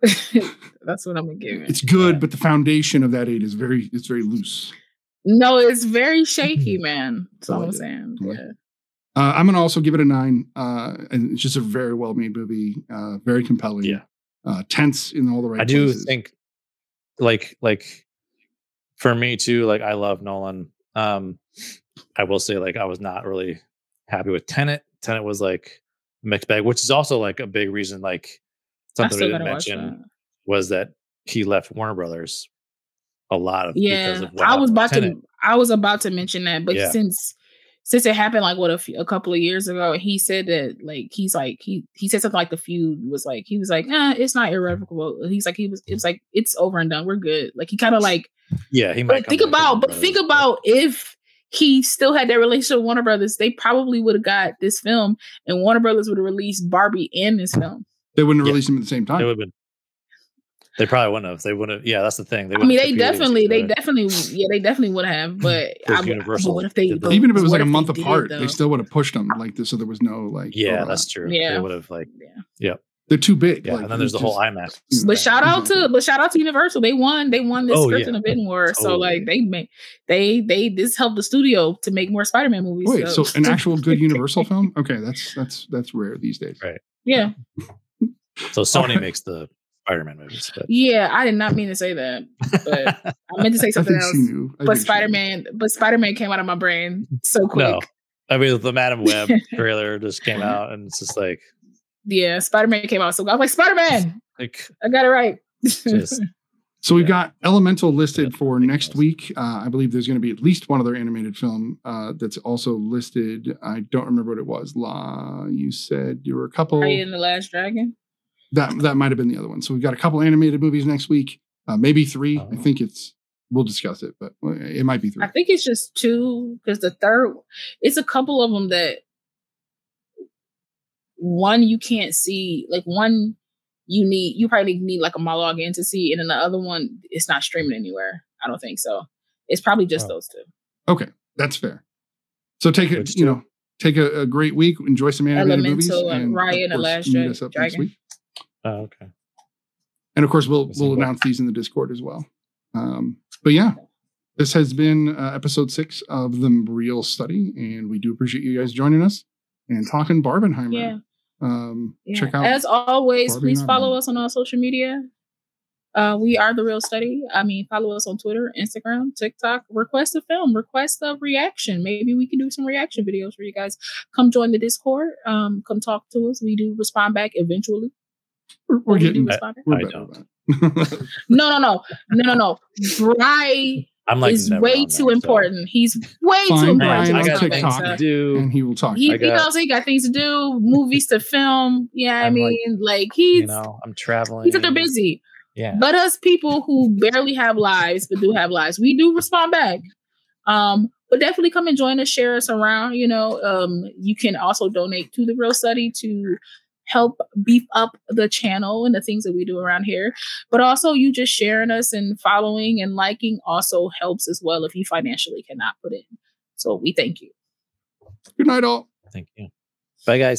[SPEAKER 8] [laughs] [laughs] That's what I'm gonna give it.
[SPEAKER 2] It's good,
[SPEAKER 3] Yeah.
[SPEAKER 2] but the foundation of that eight is very it's very loose.
[SPEAKER 8] No, it's very shaky, man. That's all
[SPEAKER 2] I
[SPEAKER 8] I'm saying.
[SPEAKER 2] I like
[SPEAKER 8] Yeah.
[SPEAKER 2] Uh, I'm gonna also give it a nine. Uh, and it's just a very well made movie. Uh, very compelling.
[SPEAKER 3] Yeah.
[SPEAKER 2] Uh, tense in all the right.
[SPEAKER 3] I do
[SPEAKER 2] places.
[SPEAKER 3] think, like, like for me too. Like, I love Nolan. Um, I will say, like, I was not really happy with Tenet. Tenet was like a mixed bag, which is also like a big reason. Like something we
[SPEAKER 8] still
[SPEAKER 3] didn't mention
[SPEAKER 8] that.
[SPEAKER 3] was that he left Warner Brothers a lot of because
[SPEAKER 8] Yeah,
[SPEAKER 3] of what
[SPEAKER 8] I was about
[SPEAKER 3] Tenet.
[SPEAKER 8] to. I was about to mention that, but
[SPEAKER 3] Yeah.
[SPEAKER 8] since since it happened like what a, few, a couple of years ago, he said that like he's like he he said something like the feud was like he was like eh, it's not irrevocable. He's like he was it was like it's over and done. We're good. Like he kind of like
[SPEAKER 3] Yeah, he might.
[SPEAKER 8] but think about but think about if he still had that relationship with Warner Brothers, they probably would have got this film, and Warner Brothers would have released Barbie and this film.
[SPEAKER 2] They wouldn't
[SPEAKER 3] Yeah.
[SPEAKER 2] released them at the same
[SPEAKER 3] They
[SPEAKER 2] time.
[SPEAKER 3] would have been. They probably wouldn't have. They wouldn't. have Yeah, that's the thing. They
[SPEAKER 8] I mean, they definitely, they definitely, yeah, they definitely would have. [laughs] But I, would-
[SPEAKER 3] Universal
[SPEAKER 8] but what if they? but
[SPEAKER 2] Even if it was like a month
[SPEAKER 8] did,
[SPEAKER 2] apart,
[SPEAKER 8] though?
[SPEAKER 2] they still would have pushed them like this, so there was no like.
[SPEAKER 3] Yeah,
[SPEAKER 2] overlap.
[SPEAKER 3] that's true.
[SPEAKER 8] Yeah.
[SPEAKER 3] They would have like.
[SPEAKER 8] Yeah.
[SPEAKER 2] They're too big.
[SPEAKER 3] Yeah,
[SPEAKER 2] like,
[SPEAKER 3] and then there's the
[SPEAKER 2] it's
[SPEAKER 3] whole IMAX.
[SPEAKER 2] you know,
[SPEAKER 8] But shout out to,
[SPEAKER 2] mm-hmm.
[SPEAKER 8] but shout out to Universal. They won. They won this
[SPEAKER 3] Oh,
[SPEAKER 8] script
[SPEAKER 3] yeah.
[SPEAKER 8] and a bidding war. So like they made, they they this helped the studio to make more Spider-Man movies.
[SPEAKER 2] Wait, so an actual good [laughs] Universal film? Okay, that's that's that's rare these days.
[SPEAKER 3] Right.
[SPEAKER 8] yeah, [laughs]
[SPEAKER 3] So Sony
[SPEAKER 2] Alright.
[SPEAKER 3] makes the Spider-Man movies, but
[SPEAKER 8] yeah. I did not mean to say that, but I meant to say [laughs] something else.
[SPEAKER 2] she knew. I
[SPEAKER 8] But Spider-Man, but Spider Man came out of my brain so quick.
[SPEAKER 3] no. I mean, the Madame Web [laughs] trailer just came out, and it's just like,
[SPEAKER 8] Yeah, Spider Man came out. So I'm like, Spider Man,
[SPEAKER 3] like
[SPEAKER 8] I got it right.
[SPEAKER 3] Just- [laughs]
[SPEAKER 2] So we've
[SPEAKER 3] Yeah.
[SPEAKER 2] got Elemental listed
[SPEAKER 3] Yeah,
[SPEAKER 2] for next
[SPEAKER 3] news.
[SPEAKER 2] week. Uh, I believe there's going to be at least one other animated film uh, that's also listed. I don't remember what it was. La, you said you were a couple.
[SPEAKER 8] Raya and the Last Dragon.
[SPEAKER 2] That that might have been the other one. So we've got a couple animated movies next week. Uh, maybe three. I
[SPEAKER 3] Oh.
[SPEAKER 2] think it's. We'll discuss it, but it might be three.
[SPEAKER 8] I think it's just two because the third, it's a couple of them that one you can't see, like one you need, you probably need like a monologue in to see, and then the other one it's not streaming anywhere. I don't think so. It's probably just
[SPEAKER 3] Oh.
[SPEAKER 8] those two.
[SPEAKER 2] Okay, that's fair. So take it. You know, take a, a great week. Enjoy some animated movies.
[SPEAKER 8] Elemental and
[SPEAKER 2] of
[SPEAKER 8] and the
[SPEAKER 2] course,
[SPEAKER 8] Last
[SPEAKER 2] meet us up next week.
[SPEAKER 3] Oh, okay.
[SPEAKER 2] And of course, we'll
[SPEAKER 3] We'll see
[SPEAKER 2] announce these in the Discord as well. Um, but yeah, this has been uh, episode six of the Reel Study, and we do appreciate you guys joining us and talking Barbenheimer.
[SPEAKER 8] Yeah.
[SPEAKER 2] Um,
[SPEAKER 8] Yeah.
[SPEAKER 2] check out.
[SPEAKER 8] As always, please follow us on all social media. Uh, we are the reel study. I mean, follow us on Twitter, Instagram, TikTok. Request a film, request a reaction. Maybe we can do some reaction videos for you guys. Come join the Discord. Um, come talk to us. We do respond back eventually.
[SPEAKER 2] We're, we're getting
[SPEAKER 8] respond back.
[SPEAKER 2] we're
[SPEAKER 3] I don't.
[SPEAKER 2] about. [laughs]
[SPEAKER 8] No, no, no, no, no, no. Bry
[SPEAKER 3] I'm like
[SPEAKER 8] is way
[SPEAKER 3] on
[SPEAKER 8] too
[SPEAKER 3] there, so-
[SPEAKER 8] important. He's way
[SPEAKER 2] Find
[SPEAKER 8] too
[SPEAKER 2] Brian
[SPEAKER 8] important.
[SPEAKER 3] I
[SPEAKER 2] on
[SPEAKER 3] got things
[SPEAKER 2] TikTok.
[SPEAKER 3] to
[SPEAKER 8] to.
[SPEAKER 3] do.
[SPEAKER 2] and he will talk.
[SPEAKER 8] He,
[SPEAKER 3] I
[SPEAKER 8] he
[SPEAKER 3] got-
[SPEAKER 8] knows he got things to do, movies to film. Yeah, I
[SPEAKER 3] I'm like,
[SPEAKER 8] mean, like, he's
[SPEAKER 3] You know, I'm traveling.
[SPEAKER 8] he's they're busy.
[SPEAKER 3] Yeah.
[SPEAKER 8] But us people who barely have lives but do have lives, we do respond back. Um, but definitely come and join us, share us around. You know, um, you can also donate to the Reel Study to help beef up the channel and the things that we do around here. But also, you just sharing us and following and liking also helps as well if you financially cannot put in. So we thank you.
[SPEAKER 2] Good night, all.
[SPEAKER 3] Thank you. Bye, guys.